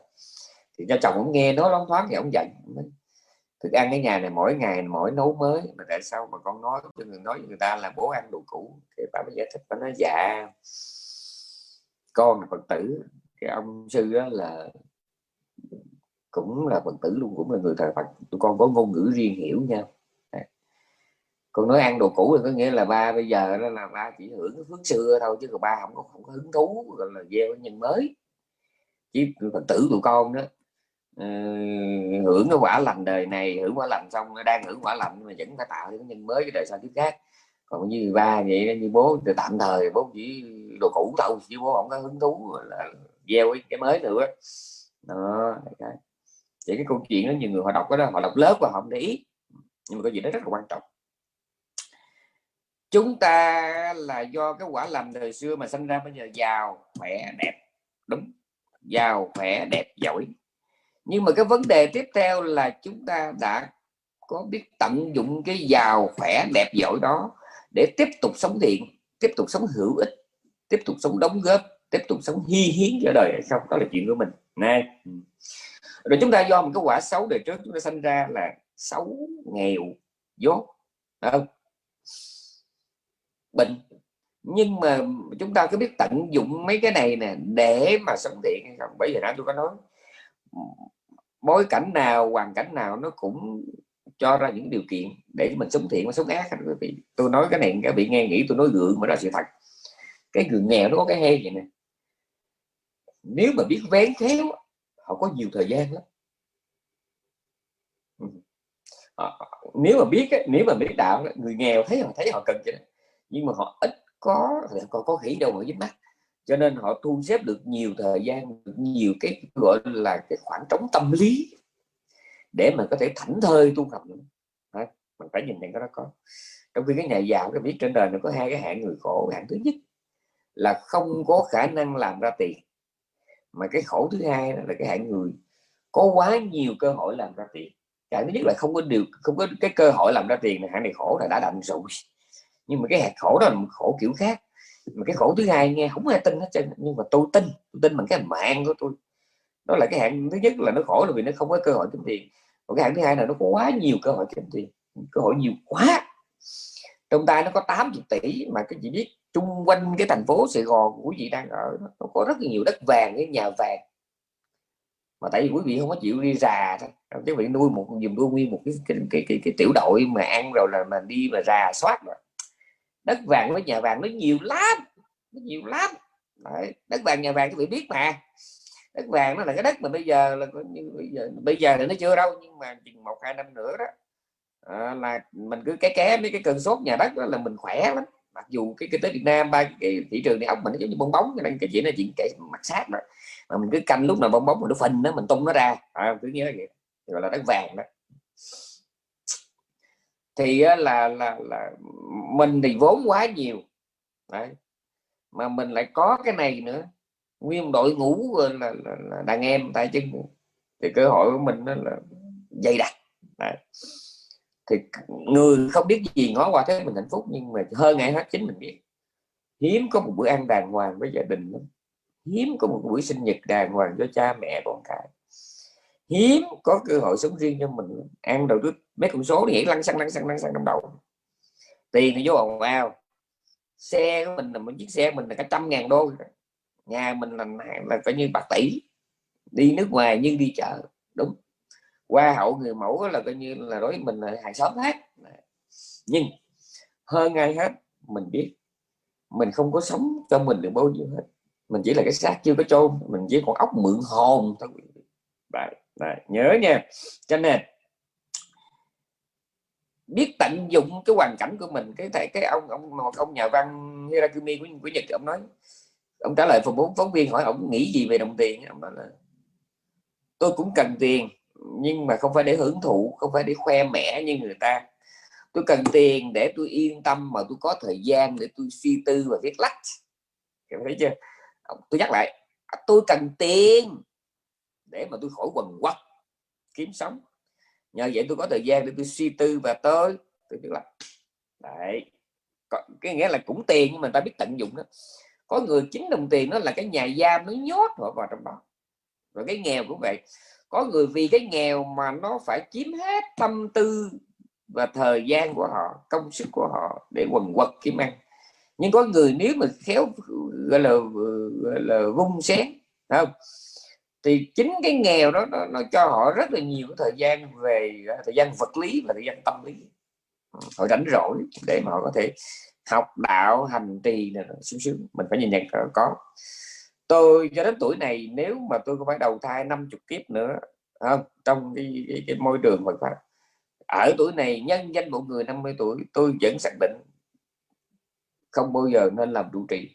Thì cho chồng ông nghe nói loáng thoáng thì ông giận. Thức ăn cái nhà này mỗi ngày mỗi nấu mới mà tại sao mà con nói cho người nói người ta là bố ăn đồ cũ? Thì bà mới giải thích bà nói dạ con là phật tử. Cái ông sư đó là cũng là phật tử luôn cũng là người thờ phật. Tụi con có ngôn ngữ riêng hiểu nhau còn nói ăn đồ cũ thì có nghĩa là ba bây giờ đó là ba chỉ hưởng cái phước xưa thôi chứ còn ba không có không có hứng thú gọi là gieo nhân mới. Chứ phật tử tụi con đó ừ, hưởng cái quả lành đời này hưởng quả lành xong đang hưởng quả lành mà vẫn phải tạo cái nhân mới cái đời sau kiếp khác. Còn như ba vậy như bố thì tạm thời bố chỉ đồ cũ thôi chứ bố không có hứng thú là gieo cái, mới nữa đó vậy cái câu chuyện đó nhiều người họ đọc đó họ đọc lớp và họ không để ý. Nhưng mà cái gì đó rất là quan trọng chúng ta là do cái quả làm đời xưa mà sinh ra bây giờ. Giàu, khỏe, đẹp. Đúng. Giàu, khỏe, đẹp, giỏi. Nhưng mà cái vấn đề tiếp theo là chúng ta đã có biết tận dụng cái giàu, khỏe, đẹp, giỏi đó để tiếp tục sống thiện, tiếp tục sống hữu ích, tiếp tục sống đóng góp, tiếp tục sống hy hiến cho đời hay không đó là chuyện của mình. Nè ừ. rồi chúng ta do một cái quả xấu đời trước chúng ta sinh ra là xấu, nghèo, dốt. Không? Bệnh. Nhưng mà chúng ta cứ biết tận dụng mấy cái này nè, để mà sống thiện hay không? Bởi vì đã tôi có nói, bối cảnh nào, hoàn cảnh nào nó cũng cho ra những điều kiện để mình sống thiện và sống ác quý vị. Tôi nói cái này, các vị nghe nghĩ tôi nói gượng mà ra sự thật. Cái người nghèo nó có cái hay vậy nè. Nếu mà biết vén khéo, họ có nhiều thời gian lắm. Ờ, ờ, ờ, nếu mà biết nếu mà biết đạo người nghèo thấy họ thấy họ cần vậy nhưng mà họ ít có còn có khỉ đâu ở dưới mắt. Cho nên họ thu xếp được nhiều thời gian, được nhiều cái gọi là cái khoảng trống tâm lý để mà có thể thảnh thơi tu học mình phải nhìn nhận cái đó có. Trong khi cái nhà giàu, cái biết trên đời nó có hai cái hạng người khổ, hạng thứ nhất là không có khả năng làm ra tiền, mà cái khổ thứ hai là cái hạng người có quá nhiều cơ hội làm ra tiền. Cái thứ nhất là không có điều, không có cái cơ hội làm ra tiền hạng này khổ là đã đành rồi nhưng mà cái hạt khổ đó là một khổ kiểu khác. Mà cái khổ thứ hai nghe không ai tin hết trơn nhưng mà tôi tin tôi tin bằng cái mạng của tôi. Đó là cái hạng thứ nhất là nó khổ là vì nó không có cơ hội kiếm tiền. Còn cái hạng thứ hai là nó có quá nhiều cơ hội kiếm tiền cơ hội nhiều quá. Trong tay nó có 80 tỷ mà cái chị biết chung quanh cái thành phố Sài Gòn của quý vị đang ở nó có rất là nhiều đất vàng cái nhà vàng. Mà tại vì quý vị không có chịu đi rà thôi quý vị nuôi một dùm nuôi nguyên một cái cái, cái cái cái tiểu đội mà ăn rồi là mà đi mà rà soát rồi đất vàng với nhà vàng nó nhiều lắm nó nhiều lắm. Đấy. đất vàng nhà vàng các vị biết mà. Đất vàng nó là cái đất mà bây giờ là như bây giờ bây giờ thì nó chưa đâu nhưng mà chừng một hai năm nữa đó à, là mình cứ cái ké mấy cái cơn sốt nhà đất đó là mình khỏe lắm. Mặc dù cái kinh tế Việt Nam ba cái thị trường này ốc mình nó giống như bong bóng nên cái chuyện này chuyện cái mặt sát đó. Mà mình cứ canh lúc nào bong bóng mình nó phình nó mình tung nó ra. À, cứ nhớ vậy gọi là đất vàng đó thì là là là mình thì vốn quá nhiều. Đấy. mà mình lại có cái này nữa. Nguyên đội ngũ là, là, là đàn em tay chân thì cơ hội của mình nó là dày đặc. Đấy. thì người không biết gì ngó qua thế mình hạnh phúc nhưng mà hơn ngày hết chính mình biết. Hiếm có một bữa ăn đàng hoàng với gia đình lắm. Hiếm có một buổi sinh nhật đàng hoàng cho cha mẹ con cái hiếm có cơ hội sống riêng cho mình ăn đầu đứt mấy con số nghĩ lăn xăng lăn xăng lăn xăng trong đầu. Tiền thì vô ồn ào. Xe của mình là một chiếc xe mình là cả trăm ngàn đô. Nhà mình là là phải như bạc tỷ. Đi nước ngoài nhưng đi chợ đúng. Qua hậu người mẫu là coi như là đối mình là hàng xóm hết. Nhưng hơn ai hết mình biết mình không có sống cho mình được bao nhiêu hết. Mình chỉ là cái xác chưa có chôn mình chỉ còn ốc mượn hồn thôi. Đấy, đấy, nhớ nha. Cho nên biết tận dụng cái hoàn cảnh của mình. Cái thể cái ông ông một ông nhà văn Hirakumi của, của Nhật ông nói ông trả lời phỏng bốn phóng viên hỏi ông nghĩ gì về đồng tiền. Ông nói là tôi cũng cần tiền nhưng mà không phải để hưởng thụ không phải để khoe mẽ như người ta. Tôi cần tiền để tôi yên tâm mà tôi có thời gian để tôi suy tư và viết lách. Thấy chưa? Tôi nhắc lại tôi cần tiền để mà tôi khỏi quần quật kiếm sống nhờ vậy tôi có thời gian để tôi suy tư và tôi tôi biết là, đấy. Cái nghĩa là cũng tiền nhưng mà ta biết tận dụng đó. Có người chính đồng tiền nó là cái nhà giam nó nhốt họ vào trong đó. Rồi cái nghèo cũng vậy. Có người vì cái nghèo mà nó phải chiếm hết tâm tư và thời gian của họ, công sức của họ để quần quật kiếm ăn. Nhưng có người nếu mà khéo, gọi là gọi là vung xén không? Thì chính cái nghèo đó nó, nó cho họ rất là nhiều thời gian về à, thời gian vật lý và thời gian tâm lý. Ừ, họ rảnh rỗi để mà họ có thể học đạo hành trì này sướng sướng mình phải nhìn nhận có. Tôi cho đến tuổi này nếu mà tôi có phải đầu thai 50 kiếp nữa không trong cái, cái, cái môi trường Phật pháp ở tuổi này nhân danh một người 50 tuổi tôi vẫn xác định không bao giờ nên làm trụ trì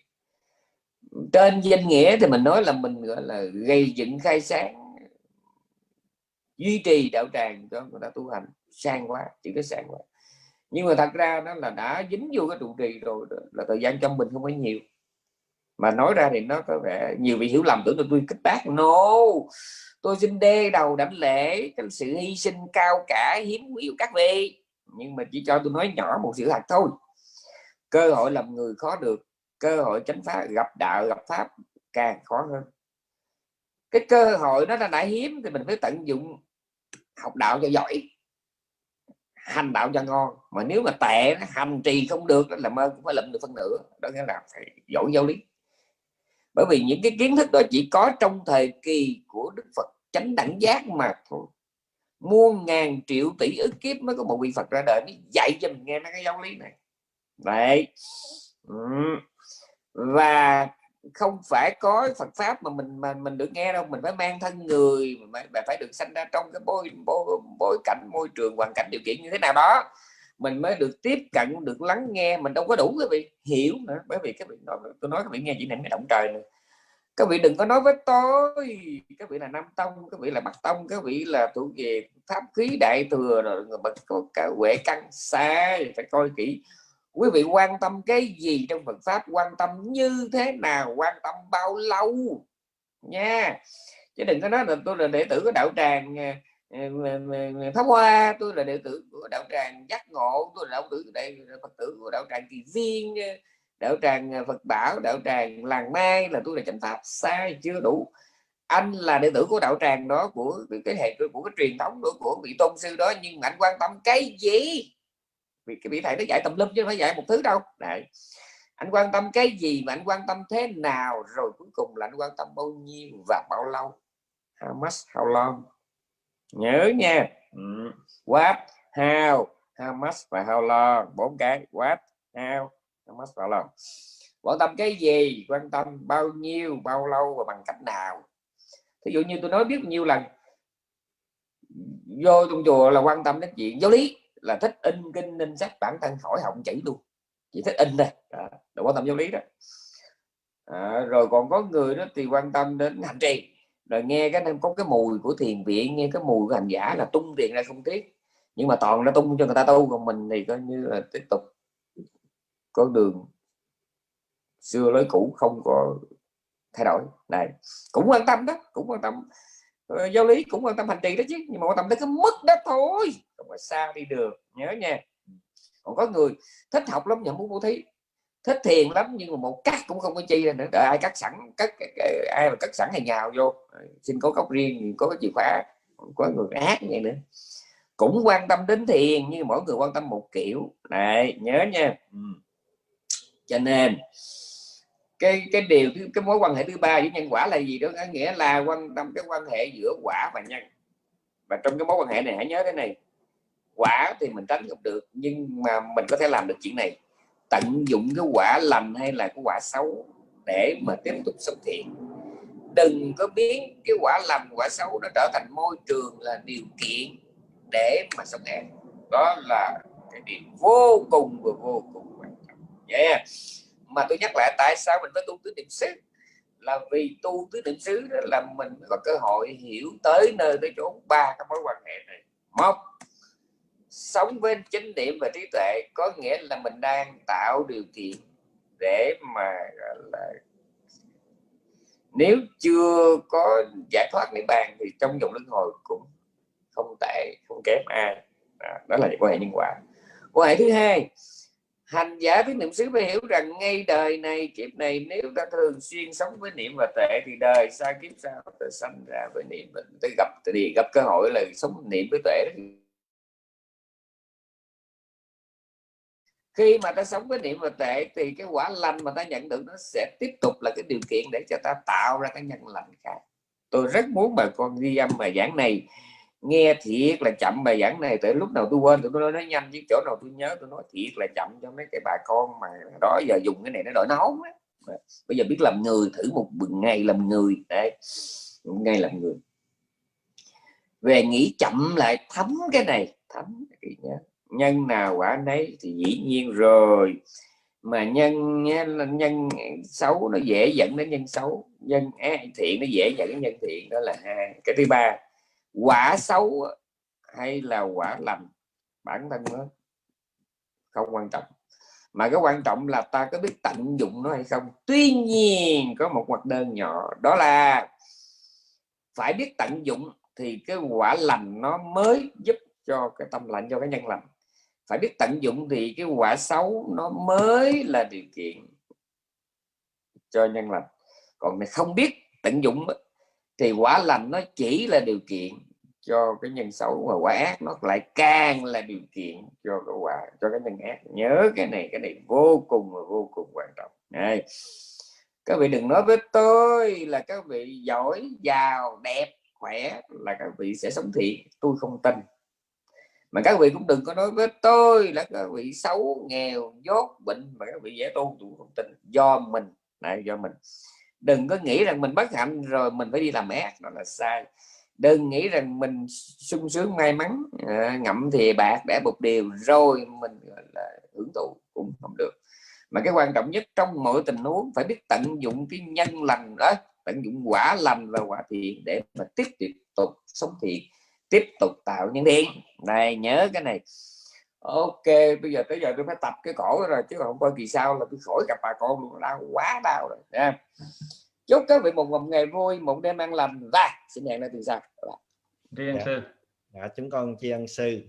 trên danh nghĩa thì mình nói là mình, gọi là, gây dựng khai sáng, duy trì đạo tràng cho người ta tu hành. Sang quá chỉ có sang quá. Nhưng mà thật ra nó là đã dính vô cái trụ trì rồi là thời gian trong mình không có nhiều. Mà nói ra thì nó có vẻ nhiều vị hiểu lầm tưởng là tôi kích bác. No, tôi xin đê đầu đảnh lễ cái sự hy sinh cao cả, hiếm quý của các vị. Nhưng mà chỉ cho tôi nói nhỏ một sự thật thôi. Cơ hội làm người khó được cơ hội chánh pháp gặp đạo gặp pháp càng khó hơn. Cái cơ hội nó đã, đã hiếm thì mình phải tận dụng học đạo cho giỏi hành đạo cho ngon. Mà nếu mà tệ hành trì không được là mơ cũng phải lụm được phân nửa đó nghĩa là phải giỏi giáo lý. Bởi vì những cái kiến thức đó chỉ có trong thời kỳ của đức phật chánh đẳng giác mà thôi. Muôn ngàn triệu tỷ ức kiếp mới có một vị phật ra đời mới dạy cho mình nghe mấy cái giáo lý này. Vậy và không phải có Phật pháp mà mình mà mình được nghe đâu. Mình phải mang thân người mà phải được sanh ra trong cái bối, bối, bối cảnh môi trường hoàn cảnh điều kiện như thế nào đó. Mình mới được tiếp cận được lắng nghe. Mình đâu có đủ cái vị hiểu nữa. Bởi vì các vị nói tôi nói các vị nghe chỉ nằm cái động trời này các vị đừng có nói với tôi. Các vị là nam tông các vị là bắc tông các vị là thuộc về pháp khí đại thừa rồi. Bậc có cả huệ căn sai phải coi kỹ quý vị quan tâm cái gì trong Phật pháp? Quan tâm như thế nào? Quan tâm bao lâu? Nha. Chứ đừng có nói là tôi là đệ tử của đạo tràng ờ, ờ, pháp hoa. Tôi là đệ tử của đạo tràng giác ngộ. Tôi là đạo tử đây phật tử của đạo tràng kỳ viên ờ, đạo tràng phật bảo, đạo tràng làng mai là tôi là chánh pháp. Sai, chưa đủ. Anh là đệ tử của đạo tràng đó, của cái hệ của cái truyền thống đó, của vị tôn sư đó, nhưng anh quan tâm cái gì? Vì cái vị thầy nó dạy tầm lum chứ không phải dạy một thứ đâu. Đấy. anh quan tâm cái gì mà anh quan tâm thế nào, rồi cuối cùng là anh quan tâm bao nhiêu và bao lâu? How much, how long? Nhớ nha. Ừ. what, how? How much và how long? Bốn cái. What, how? How much, how long? Quan tâm cái gì? Quan tâm bao nhiêu, bao lâu và bằng cách nào? Ví dụ như tôi nói biết nhiều lần, vô trong chùa là quan tâm đến chuyện giáo lý là thích in kinh in sách bản thân khỏi học chữ luôn. Chỉ thích in đây, à, đâu quan tâm giáo lý đó. À, rồi còn có người đó thì quan tâm đến hành trì. Rồi nghe cái có cái mùi của thiền viện nghe cái mùi của hành giả là tung tiền ra không tiếc. Nhưng mà toàn nó tung cho người ta tu còn mình thì coi như là tiếp tục có đường xưa lối cũ không có thay đổi. Này cũng quan tâm đó cũng quan tâm. Ờ, giáo lý cũng quan tâm hành trì đó chứ, nhưng mà quan tâm tới cái mức đó thôi, không có xa đi được, nhớ nha. Còn có người thích học lắm nhận muốn bố thí, thích thiền lắm nhưng mà một cắt cũng không có chi ra nữa, đợi ai cắt sẵn, cắt ai mà cắt sẵn hay nhào vô. Ờ, xin có cốc riêng, có cái chìa khóa, có người ác như vậy nữa. Cũng quan tâm đến thiền nhưng mỗi người quan tâm một kiểu. Này nhớ nha. Cho nên cái cái điều, cái mối quan hệ thứ ba với nhân quả là gì đó? Nghĩa là quan tâm, cái quan hệ giữa quả và nhân. Và trong cái mối quan hệ này, hãy nhớ cái này. Quả thì mình tránh không được, nhưng mà mình có thể làm được chuyện này. Tận dụng cái quả lành hay là cái quả xấu để mà tiếp tục sống thiện đừng có biến cái quả lành, quả xấu nó trở thành môi trường là điều kiện để mà sống ác đó là cái điều vô cùng và vô cùng quan trọng. Yeah mà tôi nhắc lại tại sao mình phải tu tứ niệm xứ? Là vì tu tứ niệm xứ đó là mình có cơ hội hiểu tới nơi tới chỗ ba cái mối quan hệ này. Một sống với chánh niệm và trí tuệ có nghĩa là mình đang tạo điều kiện để mà là nếu chưa có giải thoát niết bàn thì trong dòng luân hồi cũng không tệ không kém ai. À, đó là quan hệ nhân quả. Quan hệ thứ hai hành giả với niệm xứ phải hiểu rằng ngay đời này, kiếp này nếu ta thường xuyên sống với niệm và tệ thì đời sau kiếp sau ta sanh ra với niệm ta gặp thì gặp cơ hội là sống niệm với tuệ khi mà ta sống với niệm và tệ thì cái quả lành mà ta nhận được nó sẽ tiếp tục là cái điều kiện để cho ta tạo ra cái nhân lành khác. Tôi rất muốn bà con ghi âm bài giảng này nghe thiệt là chậm bài giảng này tới lúc nào tôi quên tôi nói, nói nhanh chứ chỗ nào tôi nhớ tôi nói thiệt là chậm cho mấy cái bà con mà đó giờ dùng cái này nó đổi nấu bây giờ biết làm người thử một ngày làm người đấy một ngày làm người. Về nghĩ chậm lại thấm cái này thấm cái nhớ. Nhân nào quả nấy thì dĩ nhiên rồi. Mà nhân nhân xấu nó dễ dẫn đến nhân xấu nhân thiện nó dễ dẫn đến nhân thiện đó là hai. Cái thứ ba quả xấu hay là quả lành, bản thân nó không quan trọng. Mà cái quan trọng là ta có biết tận dụng nó hay không. Tuy nhiên, có một hoạt đơn nhỏ, đó là phải biết tận dụng thì cái quả lành nó mới giúp cho cái tâm lành, cho cái nhân lành. Phải biết tận dụng thì cái quả xấu nó mới là điều kiện cho nhân lành. Còn này không biết tận dụng thì quả lành nó chỉ là điều kiện cho cái nhân xấu và quả ác, nó lại càng là điều kiện cho cái quả, cho cái nhân ác. Nhớ cái này cái này vô cùng và vô cùng quan trọng. Này, các vị đừng nói với tôi là các vị giỏi, giàu, đẹp, khỏe là các vị sẽ sống thiện tôi không tin. Mà các vị cũng đừng có nói với tôi là các vị xấu, nghèo dốt bệnh mà các vị dễ tu tôi không tin. Do mình. Này, do mình đừng có nghĩ rằng mình bất hạnh rồi mình phải đi làm ác đó là sai. Đừng nghĩ rằng mình sung sướng may mắn à, ngậm thì bạc để một điều rồi mình là hưởng thụ cũng không được. Mà cái quan trọng nhất trong mọi tình huống phải biết tận dụng cái nhân lành đó tận dụng quả lành và quả thiện để mà tiếp tục sống thiện tiếp tục tạo những điên này nhớ cái này ok bây giờ tới giờ tôi phải tập cái cổ rồi chứ không coi kỳ sau là tôi khỏi gặp bà con luôn đau quá đau rồi nha. Chúc các vị một ngày vui một đêm an lành. Và xin hẹn lại từ sau. Tri ân sư. Dạ chúng con tri ân sư